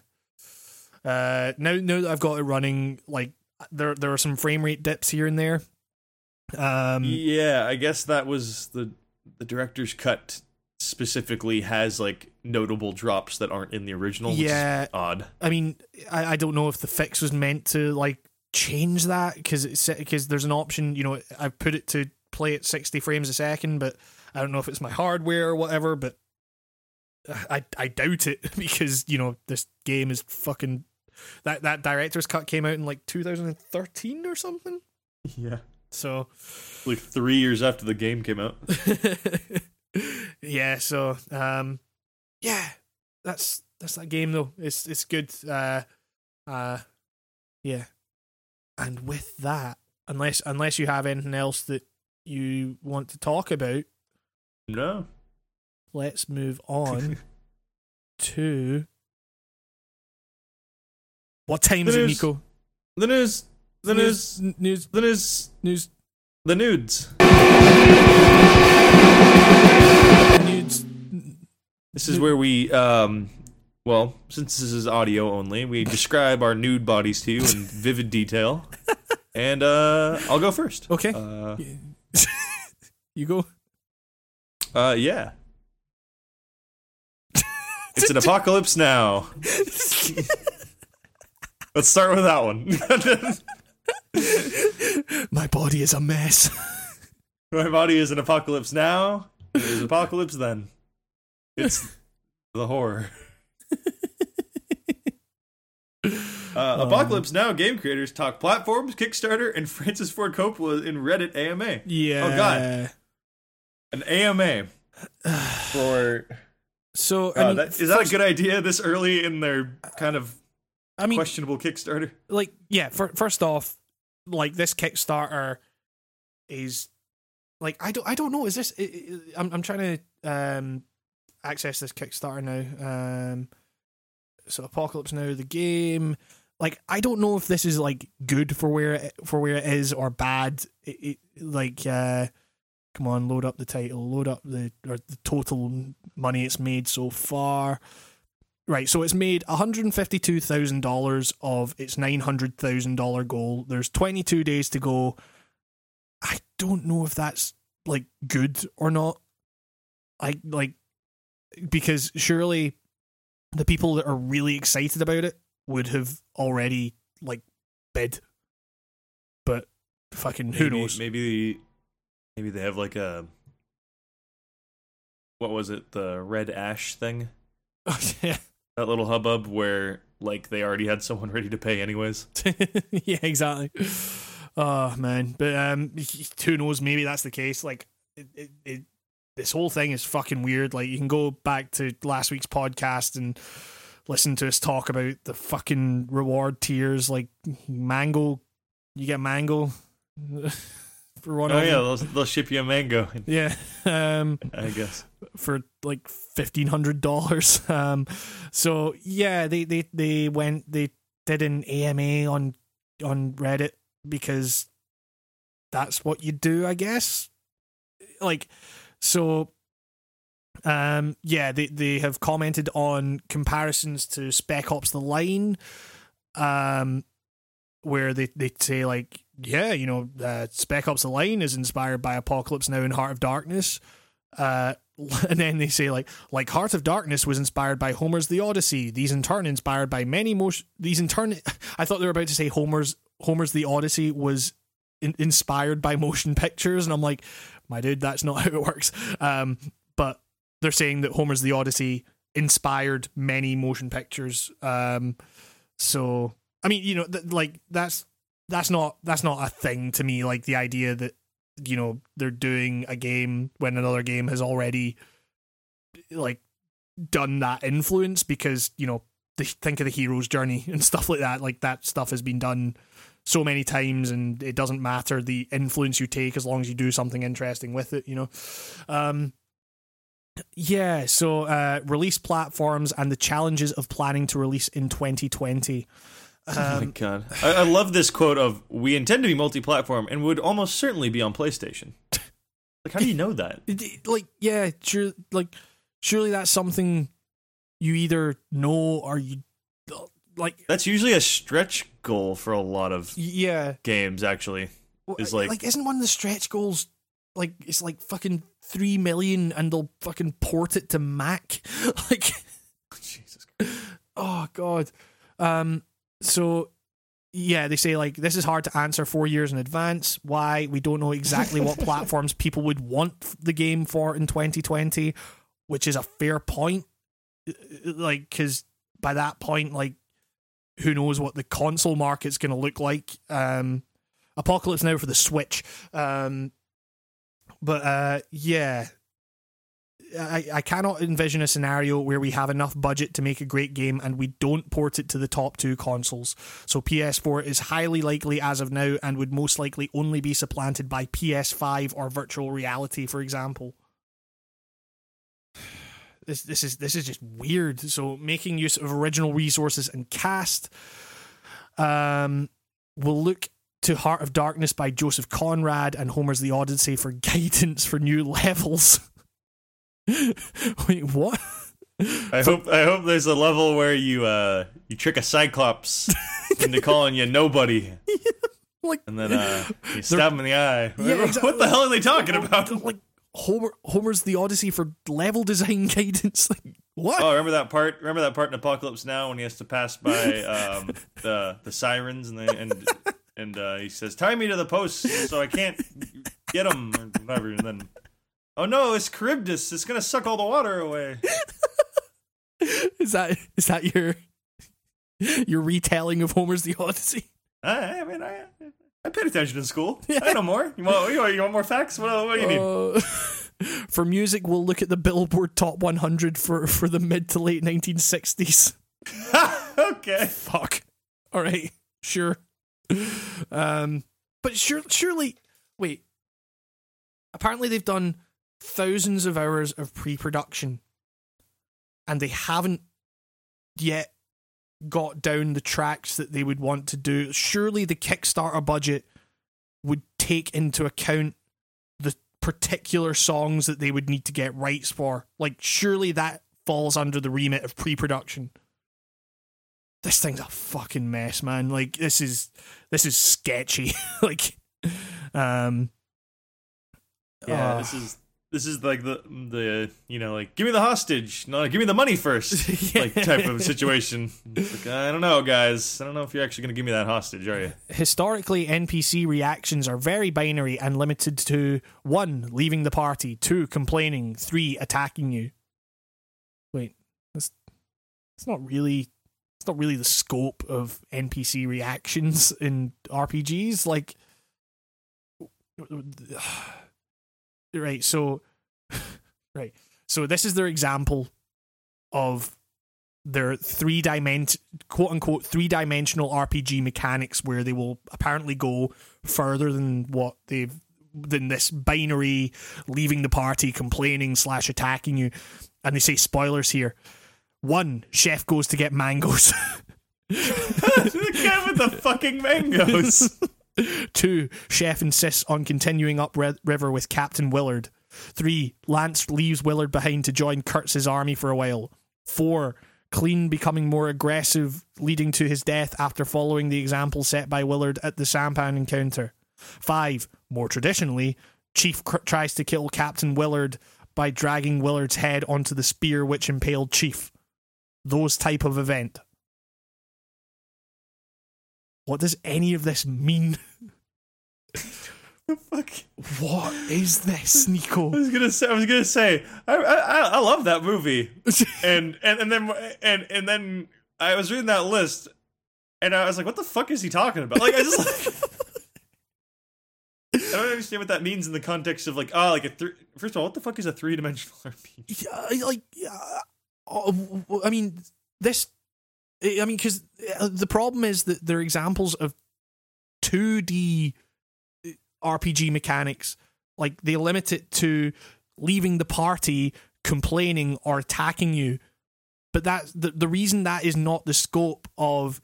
uh. Now, now that I've got it running, like there, there are some frame rate dips here and there. Um. yeah, I guess that was the the director's cut specifically has like notable drops that aren't in the original. Which Yeah. is odd. I mean, I, I don't know if the fix was meant to like change that because it's because there's an option. You know, I put it to play at 60 frames a second, but I don't know if it's my hardware or whatever. But I I doubt it because you know this game is fucking that that director's cut came out in like 2013 or something. Yeah, So like three years after the game came out. yeah, so um yeah, that's that's that game though. It's it's good. Uh uh yeah. And with that, unless unless you have anything else that you want to talk about, No. let's move on to what time The is it. Nico? The news. The news. News, The news. news, The nudes. This is where we, um, well, since this is audio only, we describe our nude bodies to you in vivid detail. And uh, I'll go first. Okay, Uh, you go. uh, yeah. It's an apocalypse now. Let's start with that one. My body is a mess. My body is an apocalypse now. It is an apocalypse then. It's the horror. Uh, Apocalypse Now game creators talk platforms, Kickstarter, and Francis Ford Coppola in Reddit AMA. Yeah. Oh, God. An AMA for. So I Uh, mean, that, is that a good idea this early in their kind of I mean, questionable Kickstarter? like yeah for, first off like this kickstarter is like i don't i don't know is this i'm, I'm trying to um access this kickstarter now um so apocalypse now the game like i don't know if this is like good for where it, for where it is or bad it, it, like uh come on load up the title load up the or the total money it's made so far Right, so it's made $152,000 of its $900,000 goal. There's 22 days to go. I don't know if that's like good or not. I like because surely the people that are really excited about it would have already like bid. But fucking who maybe, knows? Maybe, maybe they have like a. What was it? The red ash thing? yeah. That little hubbub where like they already had someone ready to pay anyways. yeah, exactly. Oh man, but um, who knows? Maybe that's the case. Like, it, it, it, this whole thing is fucking weird. Like, you can go back to last week's podcast and listen to us talk about the fucking reward tiers. Like, mango, you get mango for one. Oh yeah, they'll, they'll ship you a mango. yeah. Um, I guess. for like fifteen hundred dollars. Um, so yeah, they, they they went they did an AMA on on Reddit because that's what you do, I guess. Like, so, um, yeah, they they have commented on comparisons to Spec Ops: The Line, um, where they they say like, yeah, you know, uh, Spec Ops: The Line is inspired by Apocalypse Now and Heart of Darkness. Uh, and then they say like like Heart of Darkness was inspired by Homer's The Odyssey. These in turn inspired by many motion. These in turn, I thought they were about to say Homer's Homer's The Odyssey was in, inspired by motion pictures, and I'm like, my dude, that's not how it works. Um, but they're saying that Homer's The Odyssey inspired many motion pictures. Um, so I mean, you know, th- like that's that's not that's not a thing to me. Like the idea that you know they're doing a game when another game has already like done that influence because you know think of the hero's journey and stuff like that like that stuff has been done so many times and it doesn't matter the influence you take as long as you do something interesting with it you know um yeah so uh release platforms and the challenges of planning to release in 2020 oh my um, god, I, I love this quote of "We intend to be multi-platform and would almost certainly be on PlayStation." Like, how do you know that? like yeah sure like surely that's something you either know or you like That's usually a stretch goal for a lot of yeah. games. Actually, Is like- like isn't one of the stretch goals like it's like fucking three million and they'll fucking port it to Mac? Like Jesus. oh god. Um so yeah they say like this is hard to answer four years in advance. Why? We don't know exactly what platforms people would want the game for in 2020 which is a fair point. Like because by that point like who knows what the console market's going to look like um apocalypse now for the switch um but uh yeah I, I cannot envision a scenario where we have enough budget to make a great game and we don't port it to the top two consoles. So PS4 is highly likely as of now and would most likely only be supplanted by PS5 or virtual reality, for example. This this is this is just weird. So making use of original resources and cast. Um, we'll look to Heart of Darkness by Joseph Conrad and Homer's The Odyssey for guidance for new levels. Wait, what? I hope I hope there's a level where you uh you trick a cyclops into calling you nobody. Like and then uh you stab him in the eye. Yeah, exactly. What the hell are they talking about? Like Homer Homer's The Odyssey for level design guidance. Like what? Oh, remember that part? Remember that part in Apocalypse Now when he has to pass by um, the the sirens and they, and and uh, he says, "Tie me to the post so I can't get them or whatever." And then, oh no, it's Charybdis. It's gonna suck all the water away. is that is that your your retelling of Homer's The Odyssey? I, I mean, I I paid attention in school. I know more. You want you want, more facts? What, what do you need? Uh, for music, we'll look at the Billboard Top 100 for for the mid to late 1960s. okay. Fuck. All right. Sure. Um, but sure, surely, wait. Apparently, they've done thousands of hours of pre-production, and they haven't yet got down the tracks that they would want to do. Surely, the Kickstarter budget would take into account the particular songs that they would need to get rights for. Like, surely that falls under the remit of pre-production this thing's a fucking mess, man. Like this is this is sketchy. like um Yeah, uh, this is this is like the the you know like give me the hostage, no, give me the money first, like type of situation. Like, I don't know, guys. I don't know if you're actually gonna give me that hostage, are you? historically NPC reactions are very binary and limited to one, leaving the party, two, complaining, three, attacking you. Wait, that's it's not really it's not really the scope of NPC reactions in RPGs. Like, right, so, right, so this is their example of their three dimension, quote unquote, three dimensional RPG mechanics where they will apparently go further than what they've than this binary leaving the party, complaining slash attacking you, and they say spoilers here. One, chef goes to get mangoes. the guy with the fucking mangoes. Two, chef insists on continuing up Red river with Captain Willard. Three, Lance leaves Willard behind to join Kurtz's army for a while. Four, Clean becoming more aggressive, leading to his death after following the example set by Willard at the sampan encounter. Five, more traditionally, Chief cr- tries to kill Captain Willard by dragging Willard's head onto the spear which impaled Chief. Those type of event. What does any of this mean? Fuck. What is this, Nico? I was gonna say. I was gonna say. I I, I love that movie. and and and then and and then I was reading that list, and I was like, "What the fuck is he talking about?" Like, I just like, I don't understand what that means in the context of like, oh, like a three. First of all, what the fuck is a three dimensional RPG? yeah, like, yeah, oh, I mean, this. I mean, because uh, the problem is that they're examples of 2D uh, RPG mechanics. Like, they limit it to leaving the party, complaining, or attacking you. But that the, the reason that is not the scope of,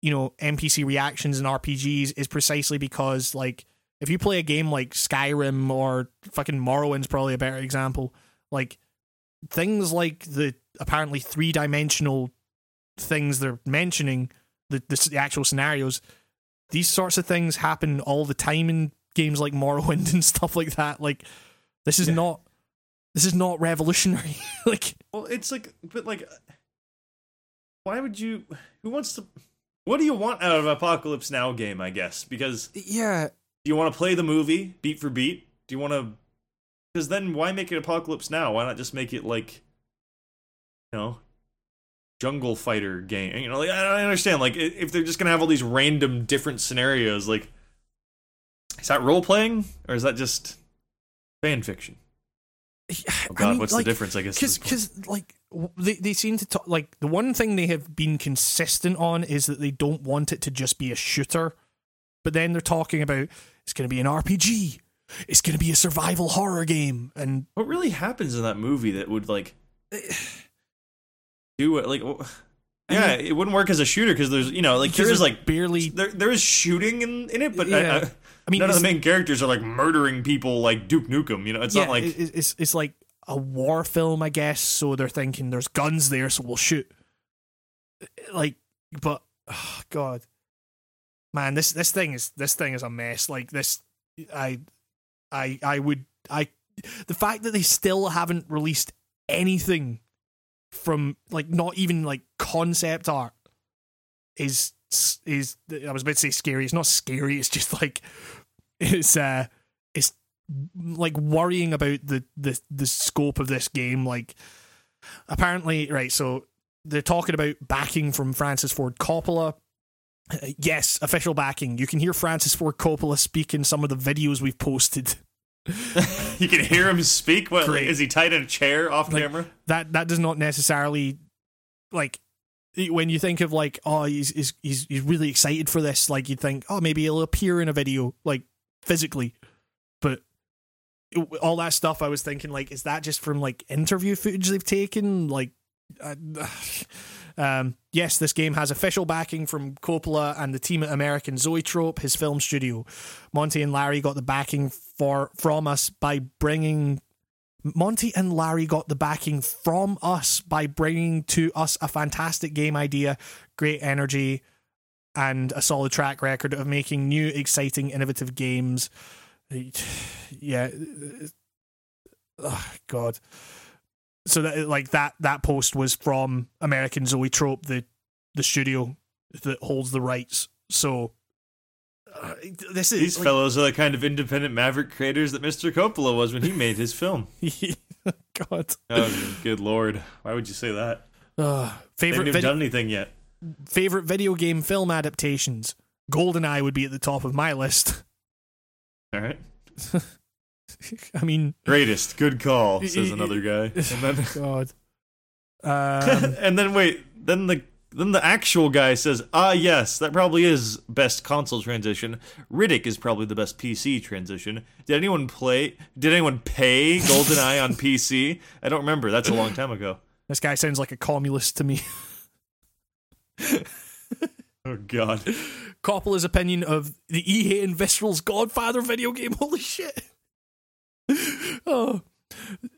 you know, NPC reactions in RPGs is precisely because, like, if you play a game like Skyrim or fucking Morrowind's probably a better example, like, things like the apparently three dimensional things they're mentioning, the, the the actual scenarios, these sorts of things happen all the time in games like Morrowind and stuff like that. Like this is Yeah. not this is not revolutionary. like Well, it's like, but like, why would you? Who wants to? What do you want out of an Apocalypse Now game? I guess because yeah, do you want to play the movie beat for beat? Do you want to? Because then why make it Apocalypse Now? Why not just make it like, you know, Jungle Fighter game? You know, like I don't understand. Like if they're just gonna have all these random different scenarios, like is that role playing or is that just fan fiction? Oh God, what's the difference? I guess because because like they they seem to talk like the one thing they have been consistent on is that they don't want it to just be a shooter, but then they're talking about it's going to be an RPG, it's going to be a survival horror game, and what really happens in that movie that would like eh, do it? Like, yeah, it wouldn't work as a shooter because there's you know like there is like barely there there is shooting in in it, but I- Yeah. I, I mean none of the main characters are like murdering people like Duke Nukem. You know, it's yeah, not like it's it's like a war film, I guess. So they're thinking there's guns there, so we'll shoot. Uh, like, but oh, God, man, this this thing is this thing is a mess. Like this, I, I, I would I, the fact that they still haven't released anything from like not even like concept art is is I was about to say scary. It's not scary. It's just like it's uh it's like worrying about the the the scope of this game. Like apparently, right? So they're talking about backing from Francis Ford Coppola. Uh, Yes, official backing. You can hear Francis Ford Coppola speak in some of the videos we've posted. you can hear him speak. What like, is he tied in a chair off Like, camera? That that does not necessarily like when you think of like oh he's he's he's, he's really excited for this. Like you'd think oh maybe he'll appear in a video like physically, but it- all that stuff I was thinking like is that just from like interview footage they've taken like uh, um yes this game has official backing from Coppola and the team at American Zoetrope his film studio Monty and Larry got the backing for from us by bringing Monty and Larry got the backing from us by bringing to us a fantastic game idea, great energy, and a solid track record of making new, exciting, innovative games. Yeah, oh, God. So that like that that post was from American Zoetrope, the the studio that holds the rights. So uh, this is These like, fellows are the kind of independent maverick creators that Mr. Coppola was when he made his film. God. Oh, good lord! Why would you say that? Uh, They favorite haven't vid- done anything yet. favorite video game film adaptations. GoldenEye would be at the top of my list. All right, I mean, greatest, good call, says another guy. And then, God. Um, and then wait, then the then the actual guy says, "Ah, yes, that probably is best console transition. Riddick is probably the best PC transition. Did anyone play? Did anyone pay GoldenEye on PC? I don't remember. That's a long time ago. this guy sounds like a communist to me. Oh God, Coppola's opinion of the EA and Visceral's Godfather video game. Holy shit. Oh.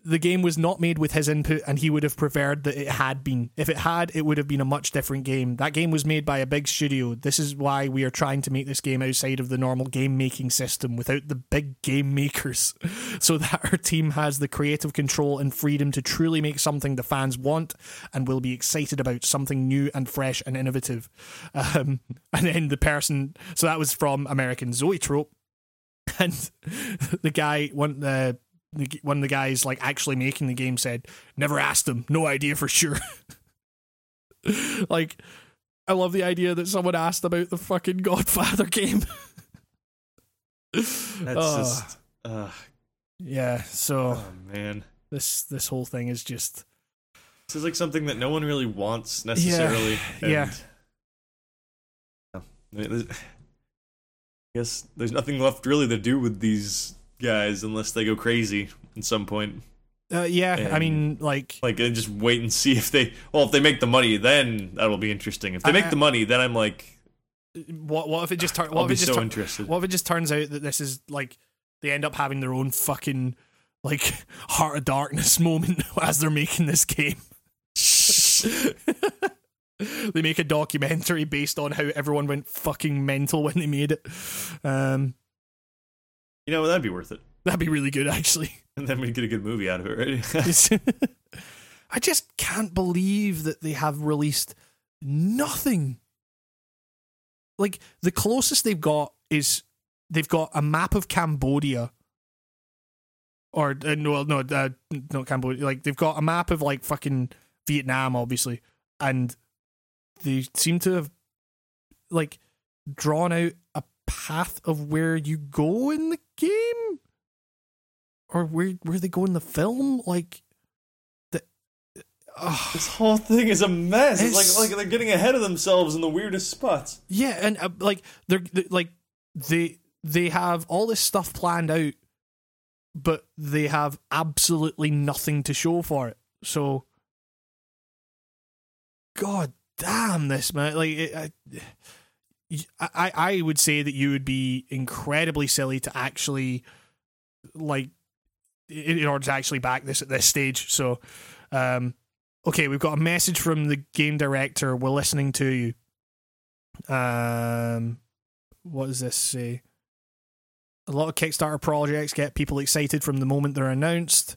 The game was not made with his input, and he would have preferred that it had been. If it had, it would have been a much different game. That game was made by a big studio. This is why we are trying to make this game outside of the normal game making system without the big game makers, so that our team has the creative control and freedom to truly make something the fans want and will be excited about, something new and fresh and innovative. Um, and then the person, so that was from American Zoetrope, and the guy, one the, the one of the guys like actually making the game said, "Never asked him, no idea for sure." like, I love the idea that someone asked about the fucking Godfather game. that's Oh. just. Uh, yeah, so oh man, this this whole thing is just this is like something that no one really wants necessarily. yeah. I I guess there's nothing left really to do with these guys unless they go crazy at some point. uh, yeah. I mean, like Like, and just wait and see if they. Well, if they make the money, then that'll be interesting. If they I- make the money, then I'm like, what what if it just turns? I'll if be it just so tur- interested. What if it just turns out that this is like they end up having their own fucking like heart of darkness moment as they're making this game? they make a documentary based on how everyone went fucking mental when they made it. Um, You know, that'd be worth it. that'd be really good, actually. And then we'd get a good movie out of it, right? I just can't believe that they have released nothing. Like the closest they've got is they've got a map of Cambodia, or uh, no, no, uh, not Cambodia. Like they've got a map of like fucking Vietnam, obviously, and they seem to have like drawn out a path of where you go in the game. or where where they go in the film? Like the oh, This whole thing is a mess. It's, It's- like like they're getting ahead of themselves in the weirdest spots. yeah, and uh, like they're, they like they they have all this stuff planned out, but they have absolutely nothing to show for it. So, God damn this man! Like it, I, I I would say that you would be incredibly silly to actually like in order to actually back this at this stage. So, um, okay, we've got a message from the game director. We're listening to you. Um, what does this say? A lot of Kickstarter projects get people excited from the moment they're announced.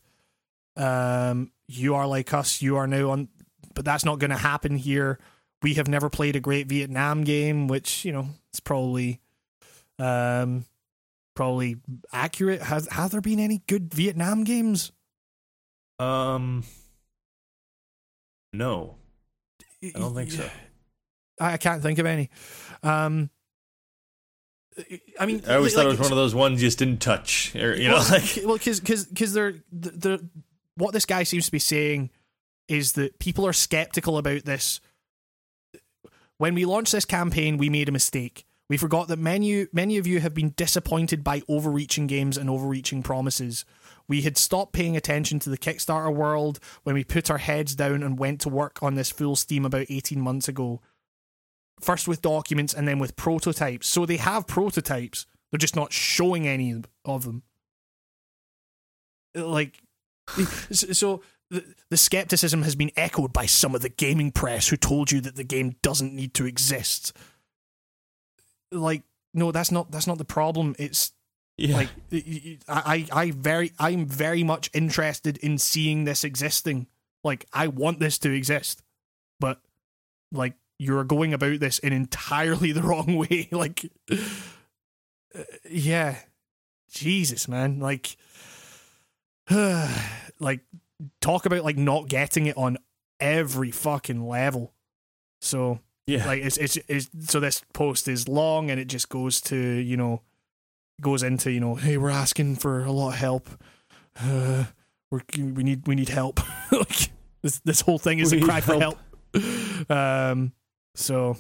Um, you are like us. You are now on, but that's not going to happen here. We have never played a great Vietnam game, which you know it's probably, um, probably accurate. Has have there been any good Vietnam games? Um, no, I don't think so. I can't think of any. Um, I mean, I always like- thought it was one of those ones you just didn't touch, or you know, well, like well, because because they're the, the what this guy seems to be saying is that people are skeptical about this. When we launched this campaign, we made a mistake. We forgot that many many of you have been disappointed by overreaching games and overreaching promises. We had stopped paying attention to the Kickstarter world when we put our heads down and went to work on this full steam about 18 months ago. First with documents and then with prototypes. So they have prototypes, they're just not showing any of them like so the, the skepticism has been echoed by some of the gaming press who told you that the game doesn't need to exist. Like no that's not that's not the problem. It's yeah, like I, I very i'm very much interested in seeing this existing. Like i want this to exist but like you're going about this in entirely the wrong way. Like yeah. Jesus man. Like like talk about like not getting it on every fucking level so yeah. like it's, it's it's so this post is long and it just goes to you know goes into you know hey we're asking for a lot of help uh we're we need we need help like this this whole thing is We a cry for help. help um so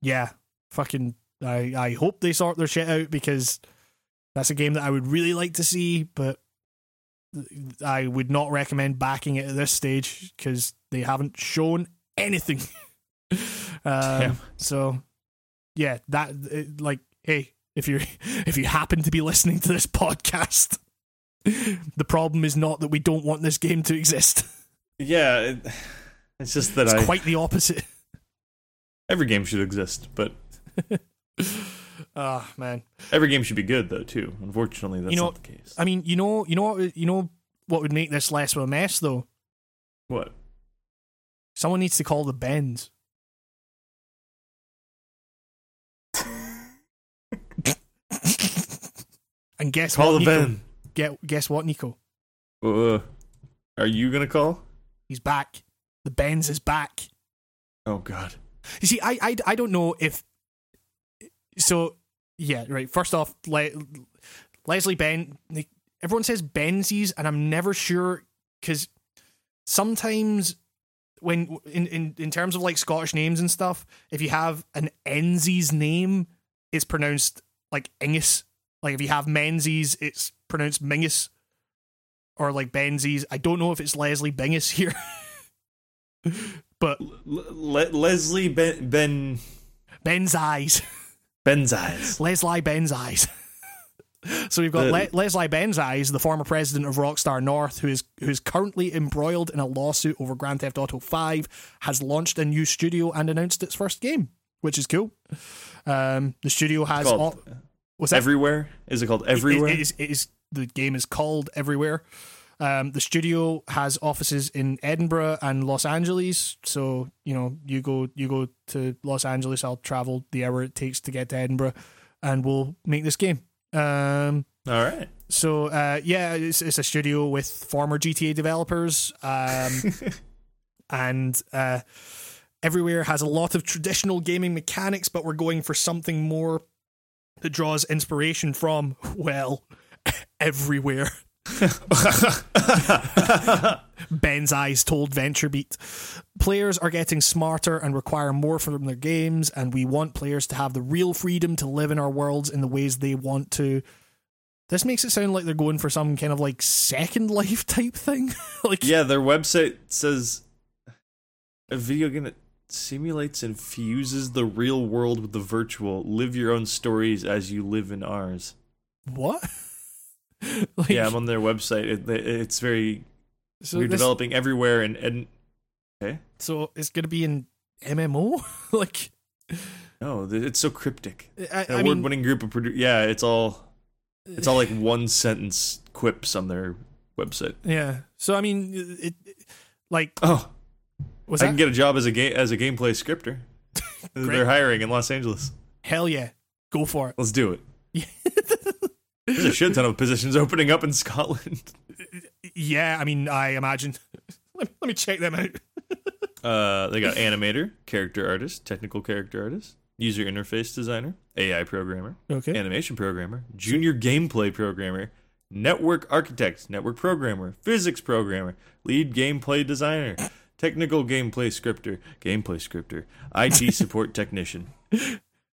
yeah fucking i i hope they sort their shit out because that's a game that i would really like to see but i would not recommend backing it at this stage because they haven't shown anything. Um, so yeah that it, like hey if you if you happen to be listening to this podcast the problem is not that we don't want this game to exist. Yeah. It, it's just that it's I quite the opposite. Every game should exist, but ah man every game should be good though too. Unfortunately, that's You know- not the case. i mean you know you know what you know what would make this less of a mess though what? someone needs to call the bends and guess Call what the Nico? Ben. Get, guess what nico Uh, are you gonna call? he's back the Benz is back Oh God. You see, I, I, I don't know if. So, yeah, right. First off, Le- Leslie Ben. like, Everyone says Benzies, and I'm never sure because sometimes when in, in in terms of like Scottish names and stuff, if you have an Enzies name, it's pronounced like Ingus. Like if you have Menzies, it's pronounced Mingus. Or like Benzies. I don't know if it's Leslie Bingus here. but L- Le- Leslie Ben Ben Ben's eyes. Ben's eyes. Leslie Ben's eyes. so we've got The- Le- Leslie Ben's eyes, the former president of Rockstar North, who is who's currently embroiled in a lawsuit over Grand Theft Auto Five, has launched a new studio and announced its first game, which is cool. Um, the studio has Called all, what's that? Everywhere. Is it called It- Everywhere? It, is, it is the game is called Everywhere. Um, the studio has offices in Edinburgh and Los Angeles. So you know, you go you go to Los Angeles. I'll travel the hour it takes to get to Edinburgh, and we'll make this game. Um, All right. so uh, yeah, it's, it's a studio with former GTA developers, um, and uh, everywhere has a lot of traditional gaming mechanics, but we're going for something more that draws inspiration from well, everywhere. Ben's eyes told VentureBeat. Players are getting smarter and require more from their games, and we want players to have the real freedom to live in our worlds in the ways they want to. This makes it sound like they're going for some kind of like second life type thing. like yeah, their website says a video game that simulates and fuses the real world with the virtual. Live your own stories as you live in ours. what? like, yeah, I'm on their website. It, it's very so we're this- developing everywhere, and and okay, So it's gonna be in MMO. like no, it's so cryptic. I, award-winning group of produ- yeah, it's all it's all like one sentence quips on their website. yeah. So I mean, it, it like Oh, was I that can get a job as a game as a gameplay scripter. They're hiring in Los Angeles. hell yeah, go for it. Let's do it. There's a shit ton of positions opening up in Scotland. Yeah, I mean, I imagine. let, let me check them out. Uh, they got animator, character artist, technical character artist, user interface designer, AI programmer, Okay. animation programmer, junior gameplay programmer, network architect, network programmer, physics programmer, lead gameplay designer, technical gameplay scripter, gameplay scripter, IT support technician.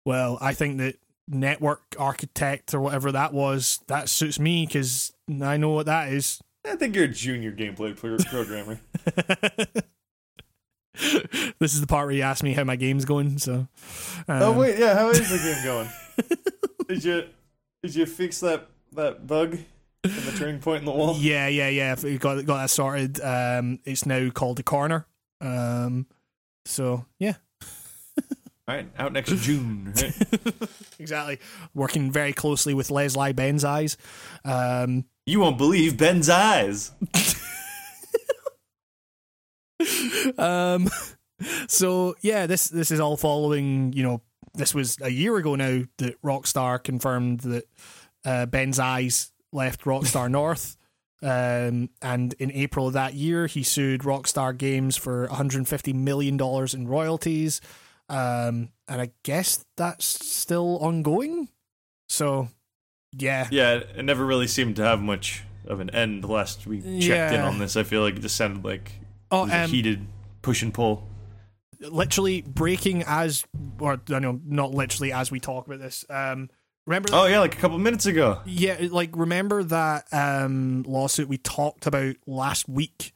Well, I think that network architect or whatever that was that suits me because I know what that is. I think you're a junior gameplay pro- programmer. this is the part where you ask me how my game's going. So, um, oh wait, yeah, how is the game going? did you did you fix that that bug in the turning point in the wall? Yeah, yeah, yeah. We got got that sorted. Um, it's now called the corner. Um, so yeah, right, out next June. Right? exactly. Working very closely with Leslie Ben's eyes. Um, You won't believe Ben's eyes. um, so yeah, this this is all following. You know, this was a year ago now that Rockstar confirmed that uh, Ben's eyes left Rockstar North. Um, and in April of that year, he sued Rockstar Games for 150 million dollars in royalties. Um, and I guess that's still ongoing. So, yeah, Yeah, it never really seemed to have much of an end. Last we checked in on this, I feel like it just sounded like oh, was a um, heated push and pull. literally breaking as, or I know, not literally as we talk about this. Um, remember? Oh yeah, like a couple minutes ago. Yeah, like remember that um lawsuit we talked about last week.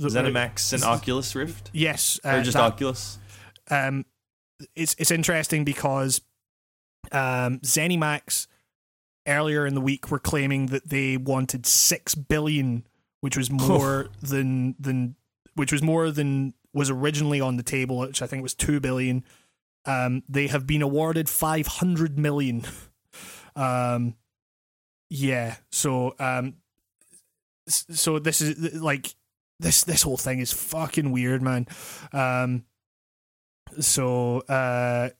ZeniMax and Oculus Rift, Yes, uh, or just that- Oculus. um, it's it's interesting because um, ZeniMax earlier in the week were claiming that they wanted six billion, which was more than than which was more than was originally on the table, which I think was two billion. Um, they have been awarded five hundred million. um, yeah, so um, so this is like this this whole thing is fucking weird, man. Um, so, uh,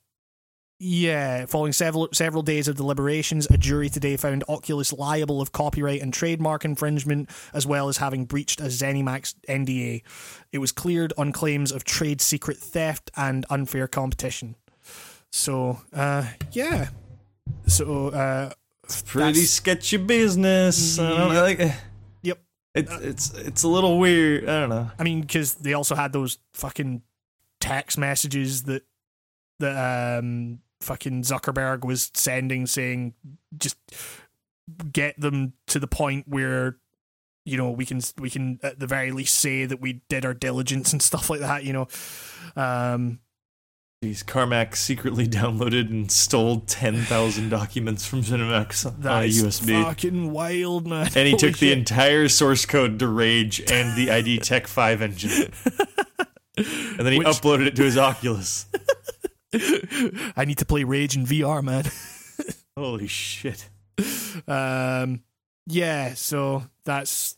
yeah, following several several days of deliberations, a jury today found Oculus liable of copyright and trademark infringement, as well as having breached a ZeniMax NDA. It was cleared on claims of trade secret theft and unfair competition. So, uh, yeah. So, uh, Pretty sketchy business. I don't know, like, eh, Yep. It's it's it's a little weird. I don't know. I mean, because they also had those fucking text messages that that um fucking Zuckerberg was sending, saying just get them to the point where you know we can we can at the very least say that we did our diligence and stuff like that. You know, um, Jeez, Carmack secretly downloaded and stole ten thousand documents from ZeniMax on a USB. fucking wild, man. And he Holy took the entire source code to Rage and the ID Tech 5 engine. And then he Which- uploaded it to his Oculus. I need to play Rage in VR, man. Holy shit. um yeah so that's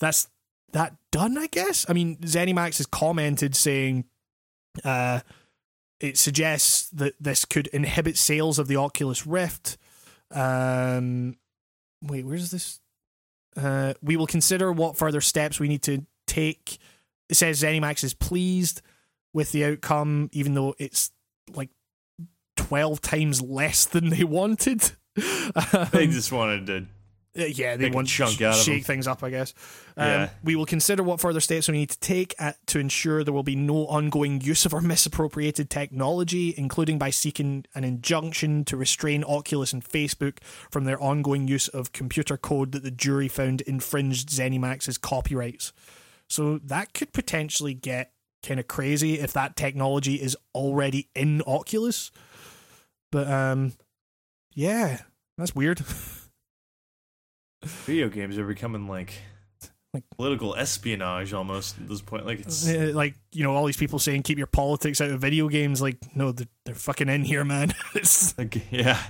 that's that done i guess i mean zenimax has commented saying uh it suggests that this could inhibit sales of the oculus rift um wait where's this uh we will consider what further steps we need to take it says zenimax is pleased with the outcome even though it's like 12 times less than they wanted They Um, just wanted to Uh, yeah, they want to of shake things up, I guess. Um, Yeah. We will consider what further steps we need to take at, to ensure there will be no ongoing use of our misappropriated technology, including by seeking an injunction to restrain Oculus and Facebook from their ongoing use of computer code that the jury found infringed ZeniMax's copyrights. So that could potentially get kind of crazy if that technology is already in Oculus. But um, yeah, that's weird. Video games are becoming like Like- political espionage almost at this point. Like it's Uh, like you know all these people saying keep your politics out of video games like no they're, they're fucking in here man it's like yeah.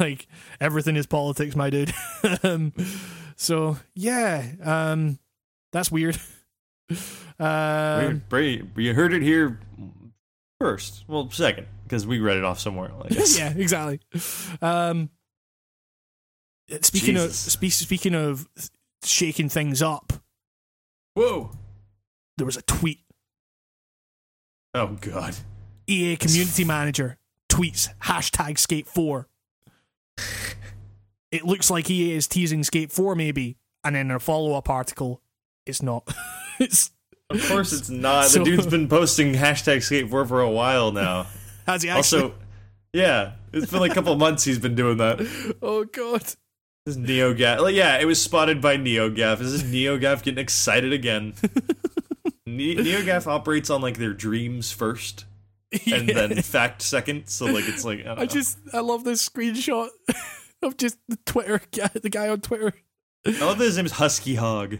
like everything is politics my dude um, so yeah um that's weird um. You heard it here first. Well, second because we read it off somewhere. I guess. yeah exactly um speaking Jesus. of spe- speaking of shaking things up Whoa. there was a tweet Oh God. EA community manager tweets hashtag skate 4. It looks like EA is teasing skate 4 maybe, and then in a follow up article, it's not. it's Of course it's not. So- the dude's been posting hashtag skate four for a while now. has he actually? also, yeah, it's been like a couple months he's been doing that. oh god. This NeoGaf. Like, yeah, it was spotted by NeoGaf. This is this NeoGaf getting excited again? ne- NeoGaf operates on like their dreams first and Yeah. then fact second. So like it's like I, don't I just I love this screenshot of just the Twitter guy, the guy on Twitter. I love that his name's Husky Hog.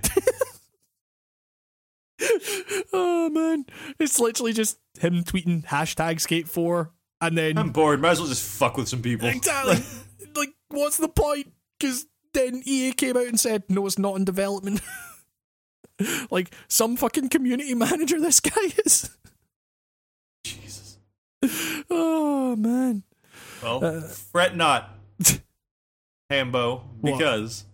oh man, it's literally just him tweeting hashtag skate 4 and then I'm bored. Might as well just fuck with some people. Exactly. like, what's the point? Because then EA came out and said, no, it's not in development. like, some fucking community manager this guy is. Jesus. Oh, man. Well, Uh, fret not, Hambo, What?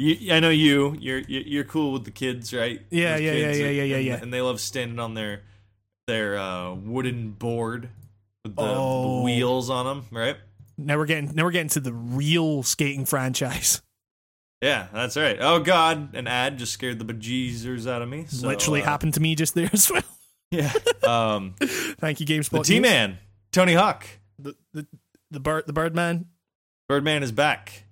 You, I know you. You're you're cool with the kids, right? Yeah, yeah, yeah, kids, yeah, yeah, yeah, and, yeah. And they love standing on their their uh, wooden board with the, Oh. the wheels on them, right? Now we're getting now we're getting to the real skating franchise. Yeah, that's right. Oh God, an ad just scared the bejeezers out of me. So, Literally uh, happened to me just there as well. Yeah. Um, Thank you, GameSpot. the T Man, Tony Hawk, The, the, the, bird, the Birdman. Birdman is back,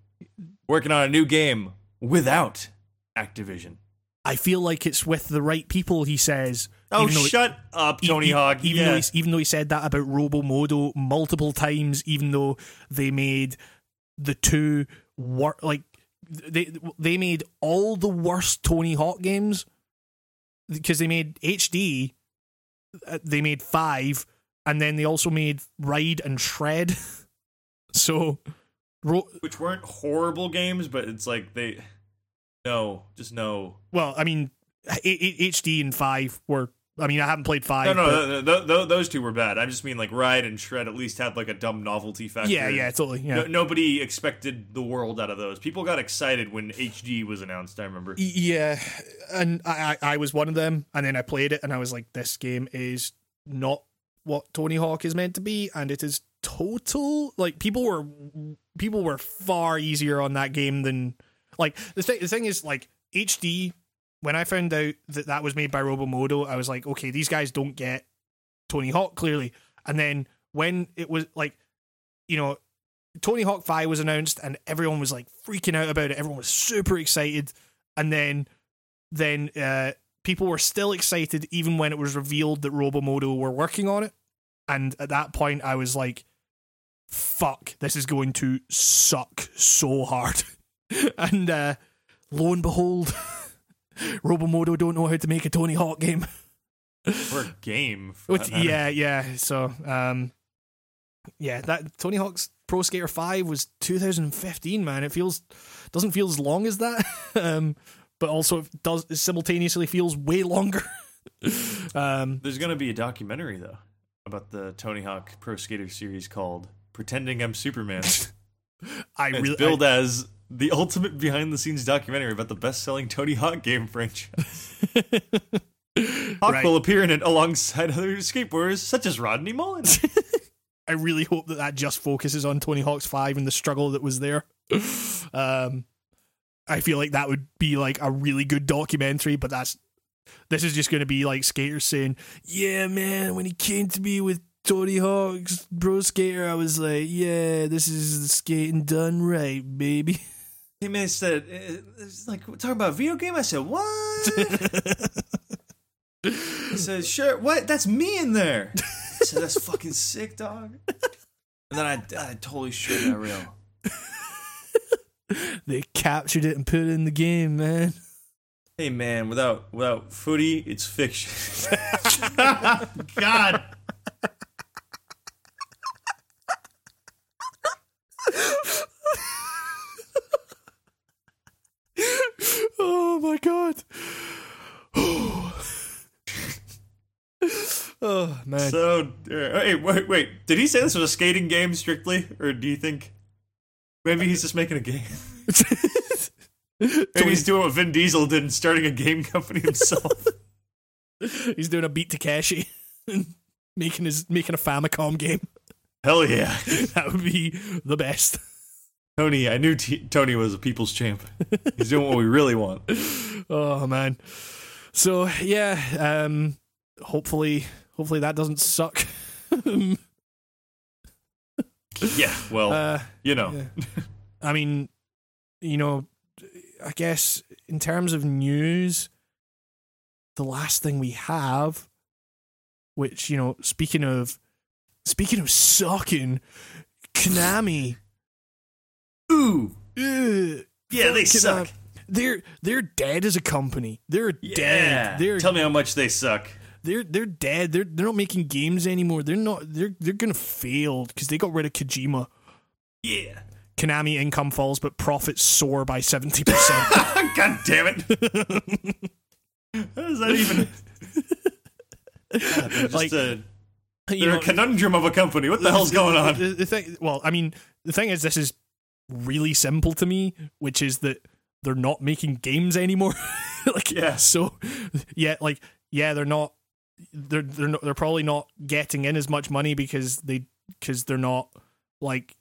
working on a new game without Activision. I feel like it's with the right people, he says. Oh, even though it- shut up, Tony Hawk. Even yeah. though he's, even though he said that about Robomodo multiple times, even though they made the two wor- like they they made all the worst Tony Hawk games because they made HD, uh, they made five, and then they also made Ride and Shred. so, which weren't horrible games, but it's like they no, just no. well, I mean, HD and five were. I mean, I haven't played five. No, no, but- th- th- th- those two were bad. I just mean like Ride and Shred at least had like a dumb novelty factor. yeah, yeah, totally. Yeah. No, nobody expected the world out of those. People got excited when HD was announced. I remember. Yeah, and I I was one of them, and then I played it, and I was like, this game is not what Tony Hawk is meant to be, and it is total like people were people were far easier on that game than like the thing. The thing is like HD. When I found out that that was made by Robomodo, I was like, okay, these guys don't get Tony Hawk clearly. And then when it was like, you know, Tony Hawk 5 was announced and everyone was like freaking out about it. Everyone was super excited. And then then uh people were still excited even when it was revealed that Robomodo were working on it. And at that point I was like fuck, this is going to suck so hard. and uh lo and behold Robomodo don't know how to make a Tony Hawk game. For a game. for Which, yeah, yeah. So, um, yeah, that Tony Hawk's Pro Skater Five was 2015. Man, it feels doesn't feel as long as that, um, but also it does it simultaneously feels way longer. um, There's gonna be a documentary though about the Tony Hawk Pro Skater series called "Pretending I'm Superman." I really it's billed as the ultimate behind-the-scenes documentary about the best-selling Tony Hawk game franchise. Hawk Right. will appear in it alongside other skateboarders such as Rodney Mullen. I really hope that that just focuses on Tony Hawk's Five and the struggle that was there. Um, I feel like that would be like a really good documentary, but that's this is just going to be like skaters saying, "Yeah, man, when he came to me with Tony Hawk's Pro Skater, I was like, yeah, this is the skating done right, baby." He may said, uh, it's like talking about a video game. I said, what? he said, sure. What? That's me in there. I said, that's fucking sick, dog. And then I, I totally shit that reel. they captured it and put it in the game, man. Hey man, without without footy, it's fiction. God. Oh my god. oh man. So, uh, hey, wait, wait. Did he say this was a skating game strictly, or do you think maybe he's just making a game? maybe he's doing what Vin Diesel did and starting a game company himself. he's doing a beat Takeshi, making his making a Famicom game. Hell yeah, that would be the best. Tony, I knew T- Tony was a people's champ. He's doing what we really want. Oh man. So yeah, um, hopefully, hopefully that doesn't suck. yeah. Well, Uh, you know. yeah. I mean, you know, I guess in terms of news, the last thing we have, which you know, speaking of, speaking of sucking, Konami. Ooh. ugh, Yeah, they fucking, suck. they're they're dead as a company. They're Yeah. dead. They're Tell me how much they suck. they're they're dead. They're they're not making games anymore. They're not. They're they're gonna fail because they got rid of Kojima. Yeah. Konami income falls, but profits soar by seventy percent. God damn it. How does that even? God, just Like, a, You they're know, a conundrum of a company. What the hell's going on? The, the thing, well, I mean, the thing is, this is really simple to me, which is that they're not making games anymore. like, Yeah. So, yeah, like, yeah, they're not. They're they're not, they're probably not getting in as much money because they because they're not like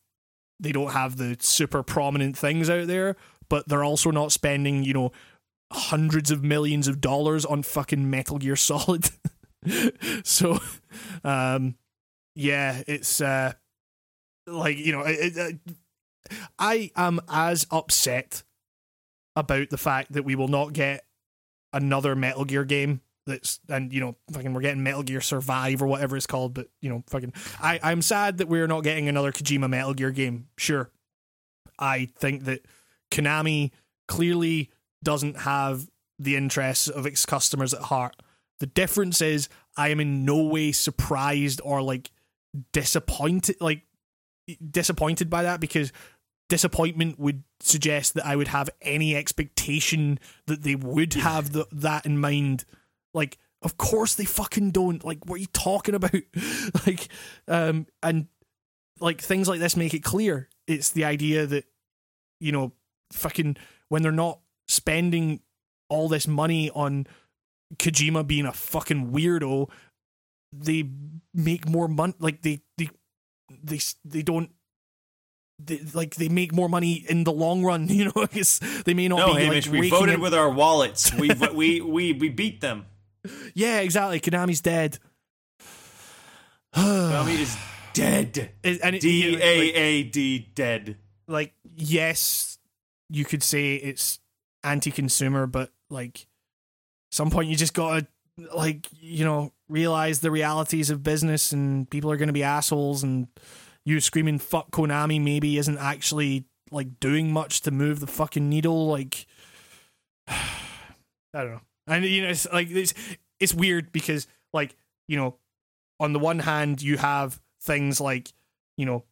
they don't have the super prominent things out there, but they're also not spending you know hundreds of millions of dollars on fucking Metal Gear Solid. so, um, yeah, it's uh, like you know, it, it, I am as upset about the fact that we will not get another Metal Gear game. That's and you know, fucking, we're getting Metal Gear Survive or whatever it's called. But you know, fucking, I I'm sad that we're not getting another Kojima Metal Gear game. Sure, I think that Konami clearly doesn't have the interests of its customers at heart. The difference is I am in no way surprised or like disappointed like disappointed by that because disappointment would suggest that I would have any expectation that they would have the, that in mind. Like, of course they fucking don't. Like, what are you talking about? like, um, and like things like this make it clear. It's the idea that you know, fucking when they're not spending all this money on Kojima being a fucking weirdo, they make more money. Like they they they they don't. They, like they make more money in the long run, you know. Because they may not No, be Hamish, like we voted in- with our wallets. We we we we beat them. Yeah, exactly. Konami's dead. Konami is dead. It- and it- D A A D dead. like yes, you could say it's anti-consumer, but like some point you just gotta like you know realize the realities of business, and people are gonna be assholes, and you screaming "fuck Konami" maybe isn't actually like doing much to move the fucking needle. Like I don't know, and you know it's like it's it's weird because like you know on the one hand you have things like you know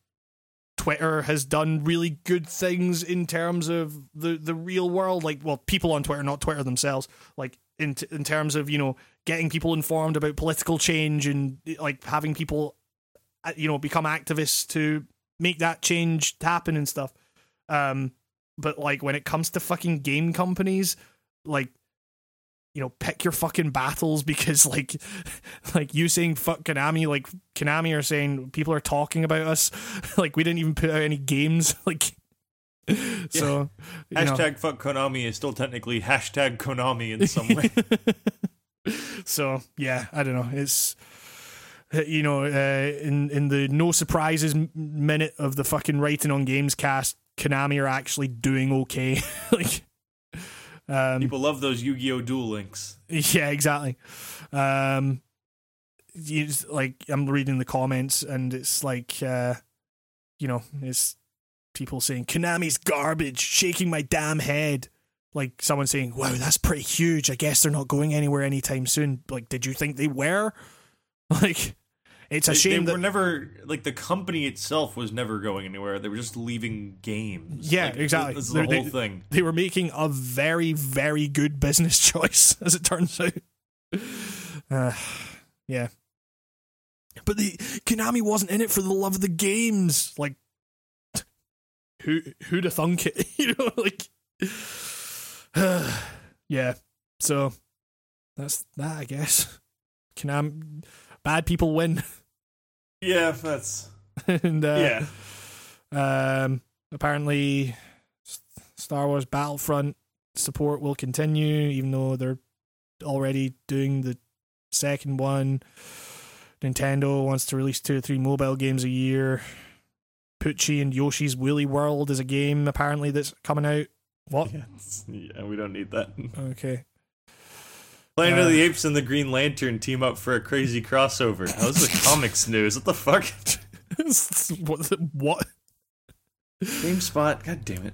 Twitter has done really good things in terms of the the real world. Like, well, people on Twitter, not Twitter themselves. Like in t- in terms of you know getting people informed about political change and like having people, uh, you know, become activists to make that change happen and stuff. Um, but like when it comes to fucking game companies, like you know, pick your fucking battles because like like you saying fuck Konami, like Konami are saying people are talking about us. like we didn't even put out any games. Like So you know. Hashtag fuck Konami is still technically hashtag Konami in some way. so yeah, I don't know. It's you know, uh, in in the no surprises minute of the fucking writing on games cast, Konami are actually doing okay. like, um, People love those Yu-Gi-Oh! Duel Links. yeah, exactly. Um, you just, like I'm reading the comments, and it's like, uh, you know, it's people saying Konami's garbage, shaking my damn head. Like someone saying, "Wow, that's pretty huge. I guess they're not going anywhere anytime soon." Like, did you think they were? Like, it's a They, shame they that were never like the company itself was never going anywhere. They were just leaving games. Yeah, Like, exactly. They're- the whole they- thing. they were making a very, very good business choice, as it turns out. Uh, yeah. But the Konami wasn't in it for the love of the games. Like, who who'd have thunk it? you know, like, yeah. So that's that, I guess. Konami, bad people win, Yeah, that's and uh, yeah. um, apparently, Star Wars Battlefront support will continue, even though they're already doing the second one. Nintendo wants to release two or three mobile games a year. Poochy and Yoshi's Woolly World is a game apparently that's coming out. What? Yeah, yeah, we don't need that. Okay. Planet Uh, of the Apes and the Green Lantern team up for a crazy crossover. That was the comics news. What the fuck? what? the- What? GameSpot. God damn it.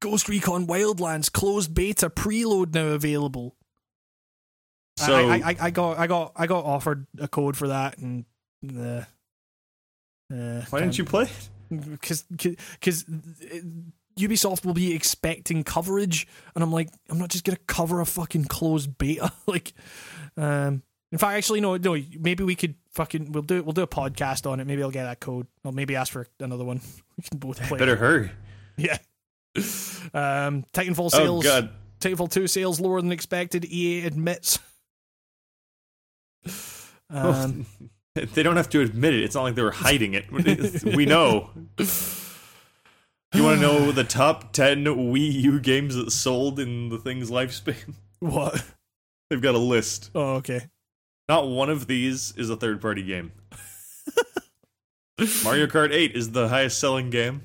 Ghost Recon Wildlands closed beta preload now available. I- So I, I, I got I got I got offered a code for that and uh, uh, why didn't you play? it? Because because Ubisoft will be expecting coverage, and I'm like, I'm not just gonna cover a fucking closed beta. like, um, in fact, actually, no, no. Maybe we could fucking we'll do it. We'll do a podcast on it. Maybe I'll get that code. I'll maybe ask for another one. We can both play. Better hurry. Yeah. Um, Titanfall sales. Oh sales. god. Titanfall 2 sales lower than expected, EA admits. Um, they don't have to admit it. It's not like they were hiding it. we know. You want to know the top 10 Wii U games that sold in the thing's lifespan? what? They've got a list. Oh, okay. Not one of these is a third party game. Mario Kart 8 is the highest selling game.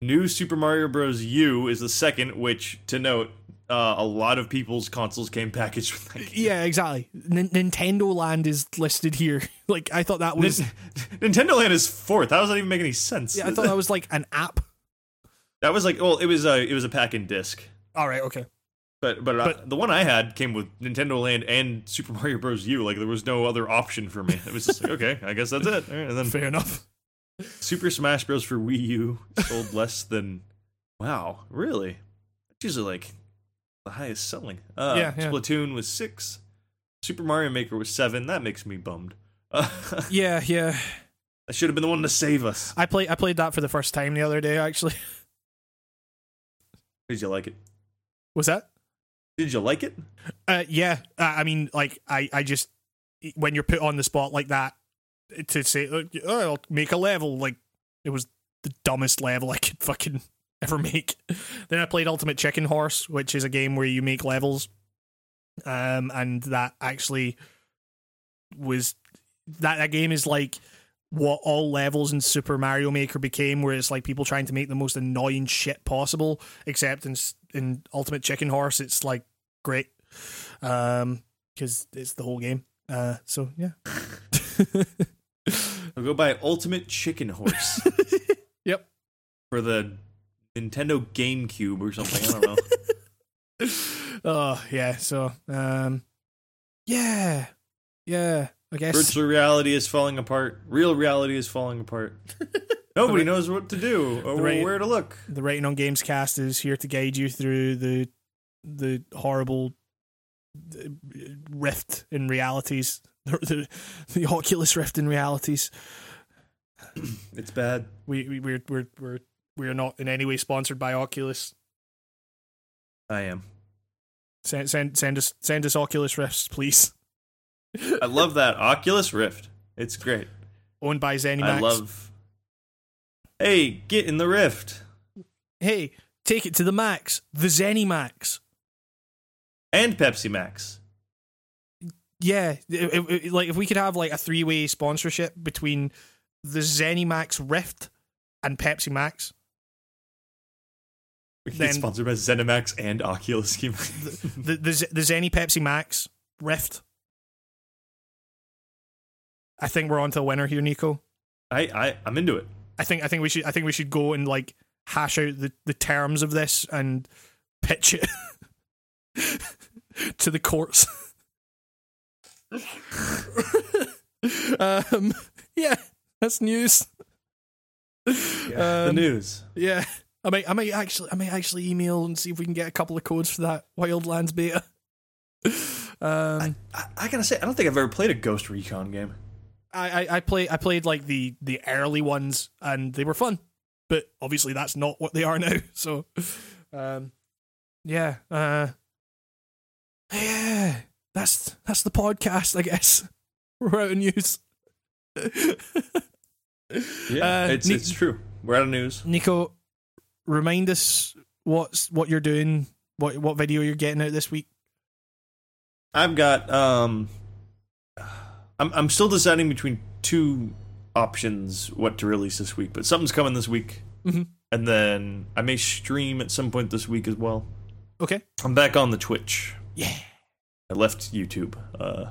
New Super Mario Bros. U is the second, which, to note, uh, a lot of people's consoles came packaged with that game. Yeah, exactly. N- Nintendo Land is listed here. Like, I thought that was. Nin- Nintendo Land is fourth. That doesn't even make any sense? Yeah, I thought that was like an app. that was like, well, it was a it was a pack and disc. All right, okay. But but, uh, But- the one I had came with Nintendo Land and Super Mario Bros. U. Like there was no other option for me. It was just like okay, I guess that's it. Right, and then Fair enough. Super Smash Bros. for Wii U sold less than wow, really? It's usually like the highest selling. Uh, Yeah, yeah. Splatoon was six. Super Mario Maker was seven. That makes me bummed. Uh, Yeah, yeah. that should have been the one to save us. I play I played that for the first time the other day. Actually, Did you like it? was that? Did you like it? Uh, yeah. Uh, I mean, like, I I just when you're put on the spot like that to say, oh, I'll make a level. Like, it was the dumbest level I could fucking ever make. then I played Ultimate Chicken Horse, which is a game where you make levels, um, and that actually was that that game is like what all levels in Super Mario Maker became, where it's like people trying to make the most annoying shit possible. Except in in Ultimate Chicken Horse, it's like great, um, because it's the whole game. Uh, so yeah. I'll go buy Ultimate Chicken Horse yep. for the Nintendo GameCube or something. I don't know. Oh yeah. So um, yeah, yeah. I guess Virtual reality is falling apart. Real reality is falling apart. Nobody knows what to do or right- where to look. the rating on Gamescast is here to guide you through the the horrible uh, rift in realities, the, the, the Oculus rift in realities. It's bad. We we we're we're we're we are not in any way sponsored by Oculus. I am. Send send send us send us Oculus rifts, please. I love that Oculus Rift. It's great. Owned by ZeniMax. I love. Hey, get in the Rift. hey, take it to the max, the Zenimax. And Pepsi Max. Yeah, it- it- like if we could have like a three way sponsorship between the Zenimax Rift and Pepsi Max, Then- sponsored by ZeniMax and Oculus. The the, the Zenny Pepsi Max Rift. I think we're on to a winner here, Nico. I, I I'm into it. I think I think we should I think we should go and like hash out the, the terms of this and pitch it to the courts. um, yeah, that's news. the Um, news. Yeah, I might I might actually I might actually email and see if we can get a couple of codes for that Wildlands beta. Um, I, I gotta say, I don't think I've ever played a Ghost Recon game. I, I I play I played like the the early ones and they were fun, but obviously that's not what they are now. So, um, yeah, uh, yeah, that's that's the podcast, I guess. We're out of news. Yeah, Uh, it's ne- it's true. We're out of news. Nico, remind us what's what you're doing, what what video you're getting out this week. I've got um, I'm I'm still deciding between two options what to release this week, but something's coming this week, Mhm. and then I may stream at some point this week as well. Okay. I'm back on the Twitch. Yeah. I left YouTube. Uh,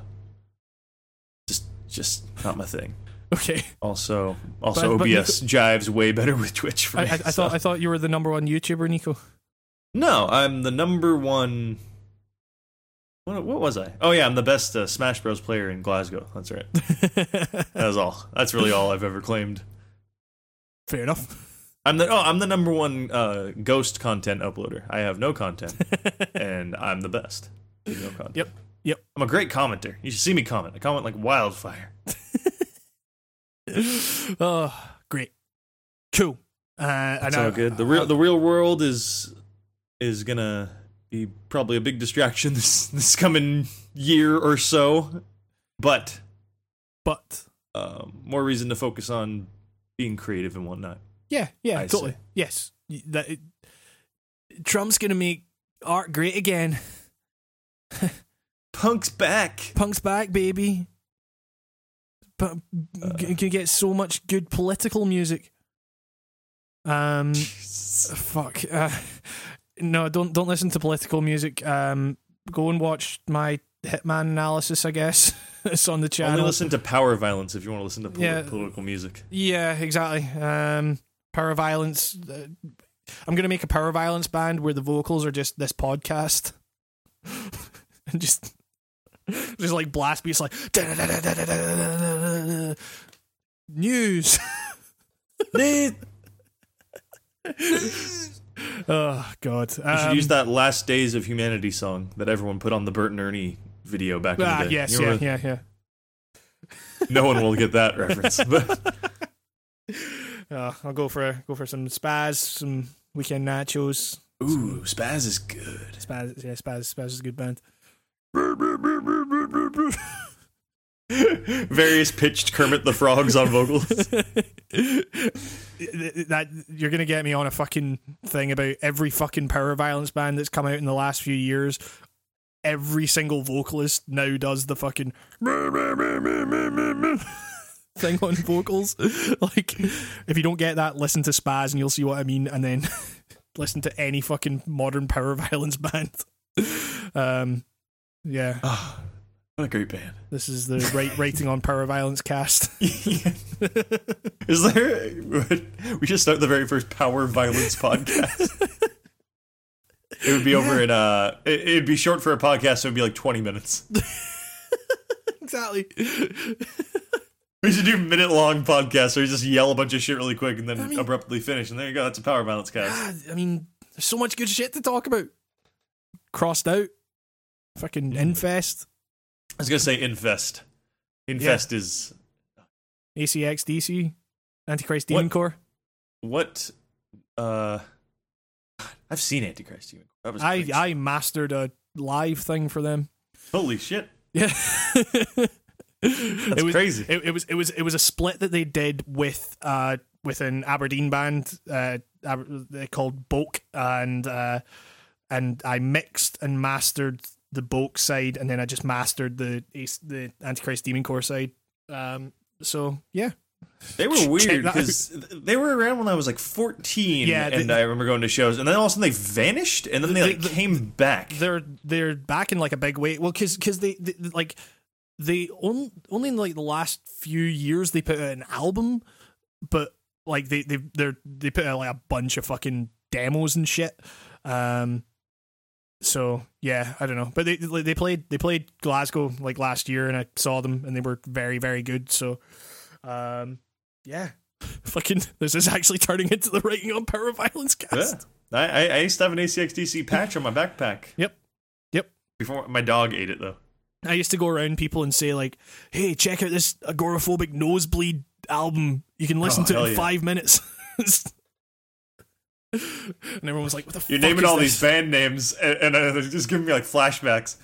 just just not my thing. Okay. Also, also But- but OBS jives way better with Twitch for I, me. I, I so- thought I thought you were the number one YouTuber, Nico. No, I'm the number one. What, what was I? Oh yeah, I'm the best uh, Smash Bros. player in Glasgow. That's right. That was all. That's really all I've ever claimed. Fair enough. I'm the oh, I'm the number one uh, ghost content uploader. I have no content, and I'm the best. No content. Yep. Yep. I'm a great commenter. You should see me comment. I comment like wildfire. oh, great, cool. Uh, That's I- all good. The real the real world is is gonna be probably a big distraction this this coming year or so, but but um, more reason to focus on being creative and whatnot. yeah, yeah, I totally. see. Yes, that it, Trump's gonna make art great again. Punk's back. Punk's back, baby. But you can get so much good political music. Um, fuck. Uh, no, don't don't listen to political music. Um, go and watch my Hitman analysis. I guess it's on the channel. Only listen to power violence if you want to listen to poli- Yeah. political music. Yeah, exactly. Um, power violence. Uh, I'm gonna make a power violence band where the vocals are just this podcast, and just just like blast beats like news. oh God! You Um, should use that "Last Days of Humanity" song that everyone put on the Bert and Ernie video back in Ah, the day. yes, You yeah, yeah, yeah. No one will get that reference. But Uh, I'll go for go for some Spazz, some weekend nachos. ooh, Spazz is good. Spazz, yeah, Spazz, Spazz is a good band. Various pitched Kermit the Frogs on vocals. that you're gonna get me on a fucking thing about every fucking power violence band that's come out in the last few years. Every single vocalist now does the fucking thing on vocals. Like, if you don't get that, listen to Spazz and you'll see what I mean, and then listen to any fucking modern power violence band. Um, yeah, Oh, what a great band. this is the rating on power violence cast. Is there? We should start the very first power violence podcast. It would be over in uh, it, it'd be short for a podcast, so it'd be like twenty minutes. exactly. We should do minute long podcasts where you just yell a bunch of shit really quick and then I mean- abruptly finish, and there you go. That's a power violence cast. I mean, there's so much good shit to talk about. Crossed out. Fucking Infest. I was gonna say infest. Infest is ACX DC. Antichrist What? Demon Core. what? Uh, I've seen Antichrist. Demon. Was I, crazy. I mastered a live thing for them. holy shit. Yeah. That's it was, crazy. It, it was it was it was a split that they did with uh with an Aberdeen band uh uh, called Bulk, and uh, and I mixed and mastered the Bulk side, and then I just mastered the Ace- the Antichrist Demon Core side. Um, so yeah, They were weird because they were around when I was like 14, Yeah, and they- I remember going to shows, and then all of a sudden they vanished, and then they The- like came back. they're they're back in like a big way. Well, because because they, they like they only only in like the last few years they put out an album, but like they they they they put out like a bunch of fucking demos and shit. Um, so yeah, I don't know, but they they played they played Glasgow like last year, and I saw them, and they were very very good. So, um, yeah. Fucking, this is actually turning into the Writing on Power Violence cast. Yeah. I, I, I used to have an ACXDC patch on my backpack. Yep. Yep. Before my dog ate it though. I used to go around people and say like, "Hey, check out this agoraphobic nosebleed album. You can listen Oh, to it in yeah. five minutes." and everyone was like, "What the fuck? You're naming all this? these band names, and, and uh, they're just giving me like flashbacks.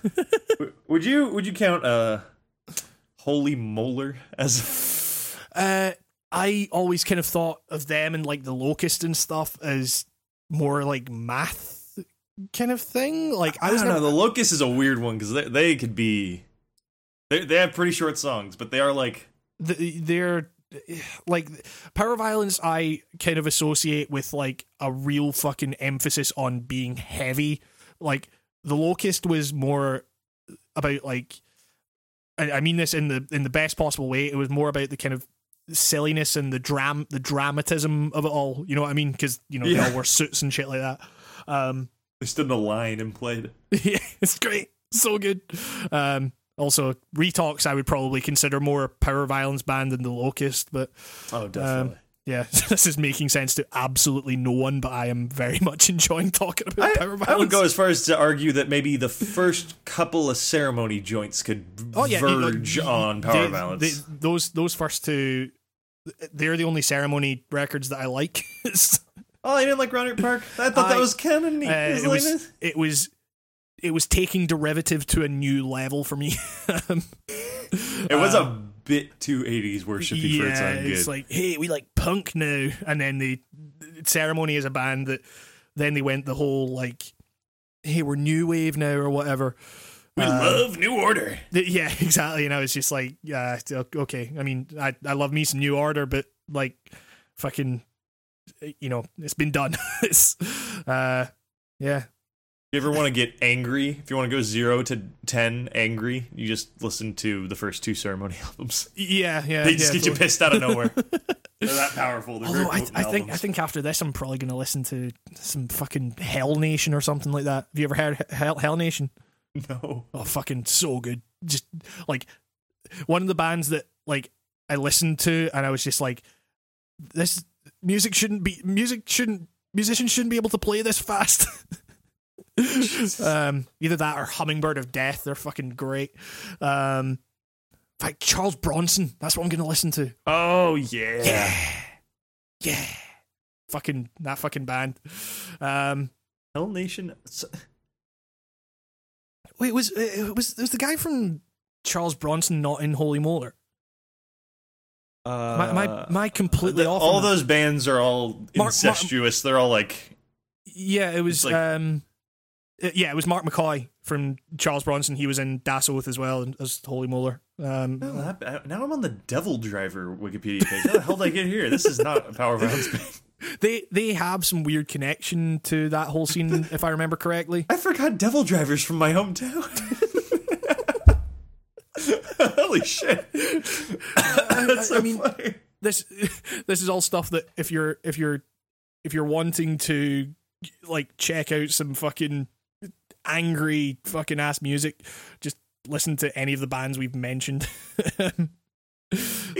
Would you would you count uh, Holy Molar as? Uh, I always kind of thought of them and like the locust and stuff as more like math kind of thing. Like I I don't know. The Locust is a weird one because they they could be. They they have pretty short songs, but they are like th- they're like power violence i kind of associate with like a real fucking emphasis on being heavy like the locust was more about like I, I mean this in the in the best possible way it was more about the kind of silliness and the dram the dramatism of it all you know what i mean because you know they all wear suits and shit like that um they stood in a line and played. yeah, it's great. So good. Um, also, Retox, I would probably consider more a power violence band than The Locust, but Oh, definitely. yeah, this is making sense to absolutely no one, but I am very much enjoying talking about I, power violence. I would go as far as to argue that maybe the first couple of ceremony joints could Oh, yeah, you- like, verge on power they- violence. they- those those first two, they're the only ceremony records that I like. Oh, I didn't like Rohnert Park. I thought that was kind of neat. uh, It was it was. It was taking derivative to a new level for me. Um, It was a bit too 80s worshipy for its yeah, own good. it's like, hey, we like punk now, and then the ceremony is a band that then they went the whole like, hey, we're new wave now or whatever. we uh, love New Order. Th- Yeah, exactly. And I was just like, yeah, okay. I mean, I I love me some New Order, but like, fucking, you know, it's been done. it's, uh, yeah, you ever want to get angry, if you want to go zero to ten angry, you just listen to the first two ceremony albums. yeah, yeah. They just yeah, get you pissed out of nowhere. They're that powerful. They're Although I, I think I think after this I'm probably gonna listen to some fucking Hell Nation or something like that. Have you ever heard Hell, Hell Nation? no. Oh, fucking so good. Just like one of the bands that like I listened to and I was just like, this music shouldn't be music shouldn't musicians shouldn't be able to play this fast. Um, either that or Hummingbird of Death. They're fucking great. Um, in fact, Charles Bronson. That's what I'm gonna listen to. Oh yeah. Yeah, yeah. Fucking that fucking band. Um, Hell Nation. wait, was it was was the guy from Charles Bronson not in Holy Molar? Uh, My my my completely the- off. all those bands are all Mark- Mark- incestuous. They're all like Yeah, it was. Like- um, uh, Uh, yeah, it was Mark McCoy from Charles Bronson. He was in Das Oath as well as Holy Molar. Um, Oh, that- uh, now I'm on the Devil Driver Wikipedia page. How the hell did I get here? This is not a Power Violence band. they they have some weird connection to that whole scene, if I remember correctly. I forgot Devil Drivers from my hometown. Holy shit! Uh, That's so I mean- funny. This this is all stuff that if you're if you're if you're wanting to like check out some fucking angry fucking ass music, just listen to any of the bands we've mentioned. Even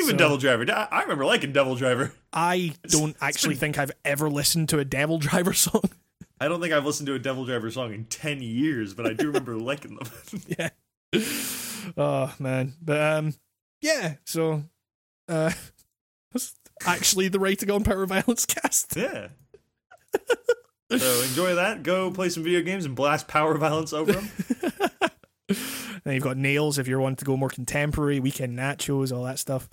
So- Devil Driver. I remember liking Devil Driver. I don't it's actually been- think I've ever listened to a Devil Driver song. I don't think I've listened to a Devil Driver song in ten years, but I do remember liking them. yeah. Oh man, but um, yeah. So, uh, that's actually the Rating on Power Violence cast. yeah. So enjoy that. Go play some video games and blast Power Violence over them. then you've got Nails if you're wanting to go more contemporary. Weekend Nachos, all that stuff.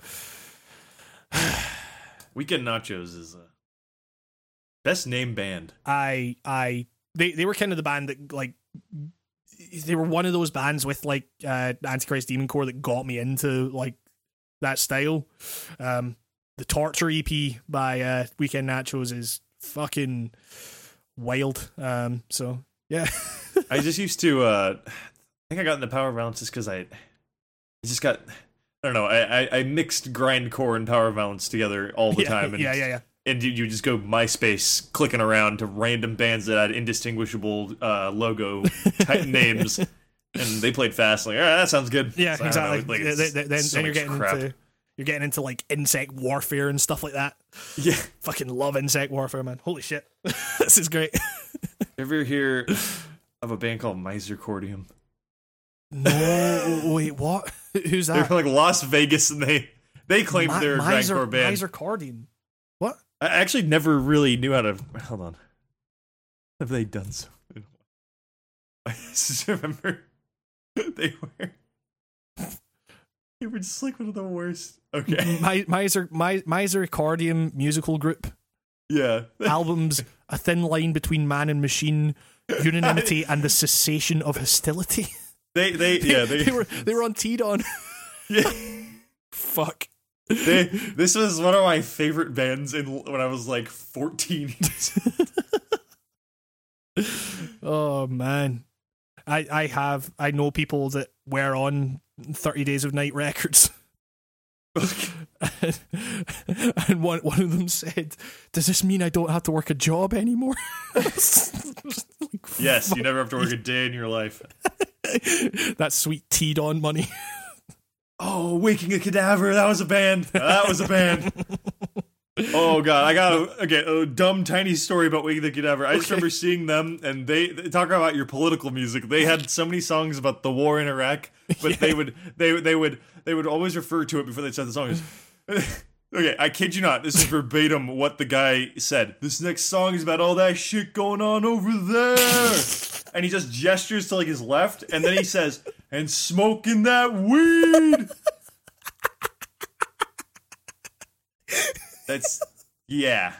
Weekend Nachos is. a Best name band. I I they they were kind of the band that like they were one of those bands with like uh Antichrist Demon Core that got me into like that style. Um the Torture EP by uh Weekend Nachos is fucking wild. Um so yeah. I just used to. uh I think I got into power violence just because I, I just got. I don't know. I, I I mixed grindcore and power violence together all the yeah, time, and yeah, yeah, yeah. and you, you just go MySpace clicking around to random bands that had indistinguishable uh, logo type names, and they played fast. Like, all right, that sounds good. Yeah, So know, exactly. like, then then, then you're getting crap. into you're getting into like insect warfare and stuff like that. Yeah. Fucking love insect warfare, man. Holy shit. this is great. Ever hear of a band called Misercordium? No, wait, what? Who's that? They're from like Las Vegas, and they they claim Mi- they're a Miser, grindcore band. Miser What? I actually never really knew how to. Hold on. Have they done so? I just remember they were. They were just like one of the worst. Okay. Mi- Miser, Mi- Miser Cardium musical group. Yeah. Albums A Thin Line Between Man and Machine, Unanimity, and the Cessation of Hostility. They they yeah they, they were they were on T-Don. yeah. Fuck. They, this was one of my favorite bands in when I was like 14. Oh man. I I have I know people that were on 30 Days of Night records. and one one of them said, "Does this mean I don't have to work a job anymore?" Like, yes, you never have to work a day in your life. that sweet teed on money. Oh, Waking a Cadaver, that was a band. That was a band. Oh god, I got a, okay, a dumb tiny story about Waking the Cadaver. I just Okay. remember seeing them and they, they talk about your political music. They had so many songs about the war in Iraq, but they would they they would they would always refer to it before they said the song. okay, I kid you not. This is verbatim what the guy said. This next song is about all that shit going on over there. And he just gestures to like his left, and then he says, "And smoking that weed." That's yeah.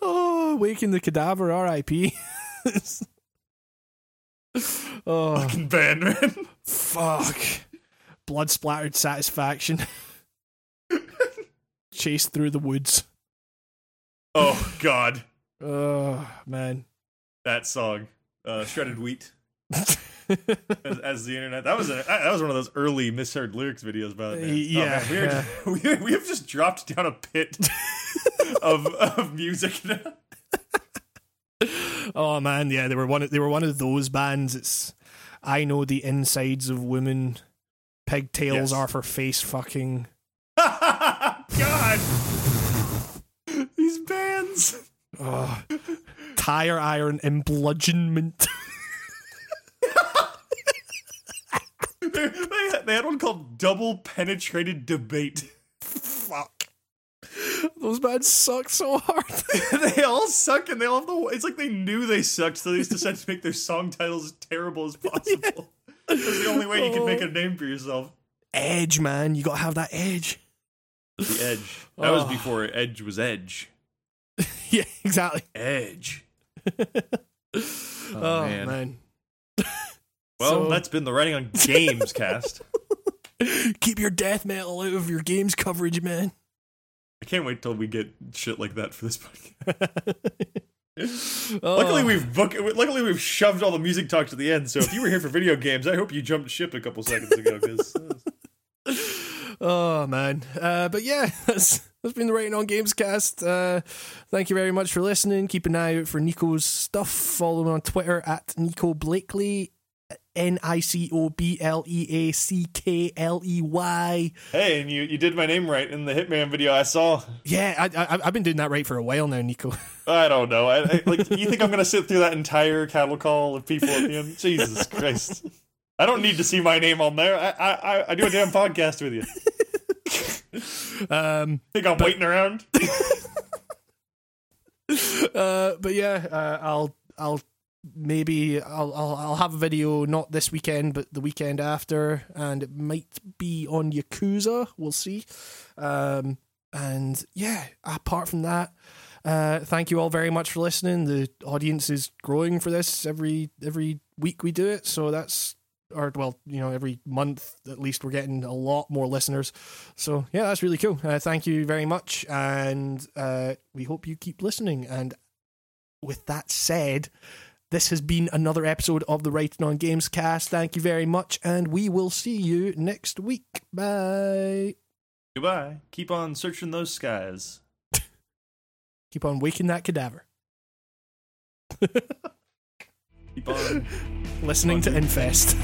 oh, waking the cadaver, R.I.P. oh Fucking band, man. fuck! Blood splattered satisfaction. Chased through the woods. Oh God, Oh man. that song, uh, "Shredded Wheat," as, as the internet. That was a that was one of those early misheard lyrics videos by the oh, Man. Yeah, oh, man, we, are just, we, we have just dropped down a pit of of music now. Oh man, yeah, they were one. Of, they were one of those bands. It's I know the insides of women. Pigtails Yes. are for face fucking. God, these bands. Oh, tire iron and bludgeonment. They, they, had, one called "Double Penetrated Debate." Fuck. Those bands suck so hard. they all suck and they all have the. It's like they knew they sucked, so they just decided to make their song titles as terrible as possible. That's the only way you can make a oh. name for yourself. edge, man. You gotta have that edge. The Edge. That was Oh. before Edge was Edge. Yeah, exactly. Edge. Oh, oh, man. man. Well, So- that's been the writing on games cast. Keep your death metal out of your games coverage, man. I can't wait till we get shit like that for this podcast. Oh. Luckily, we've book. Luckily, we've shoved all the music talk to the end. So if you were here for video games, I hope you jumped ship a couple seconds ago. Because Oh man, uh, but yeah, that's that's been the Writing on Games cast. Uh, thank you very much for listening. Keep an eye out for Nico's stuff. Follow him on Twitter at Nico Bleackley, N I C O B L E A C K L E Y. hey, and you you did my name right in the Hitman video I saw. Yeah, I, I, I've been doing that right for a while now, Nico. I don't know. I, I like. You think I'm gonna sit through that entire cattle call of people at the end? Jesus Christ! I don't need to see my name on there. I I I- do a damn podcast with you. Um, Think I'm waiting around? uh, but yeah, uh, I'll I'll maybe I'll, I'll I'll have a video not this weekend but the weekend after, and it might be on Yakuza. We'll see. Um, and yeah, apart from that, Uh, thank you all very much for listening. The audience is growing for this every every week we do it, so that's or well, you know, every month at least we're getting a lot more listeners. So yeah, that's really cool. Uh, thank you very much, and uh, we hope you keep listening. And with that said, this has been another episode of the Writing on Games cast. Thank you very much, and we will see you next week. Bye. Goodbye. Keep on searching those skies. Keep on waking that cadaver. Keep on. Listening to Infest.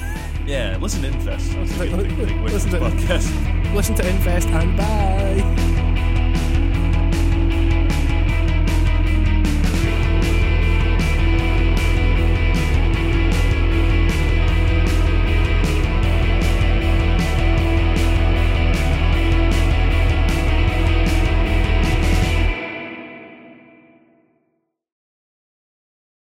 Yeah, listen to Infest. That's a good thing to Listen to- podcast. Listen to Infest and bye.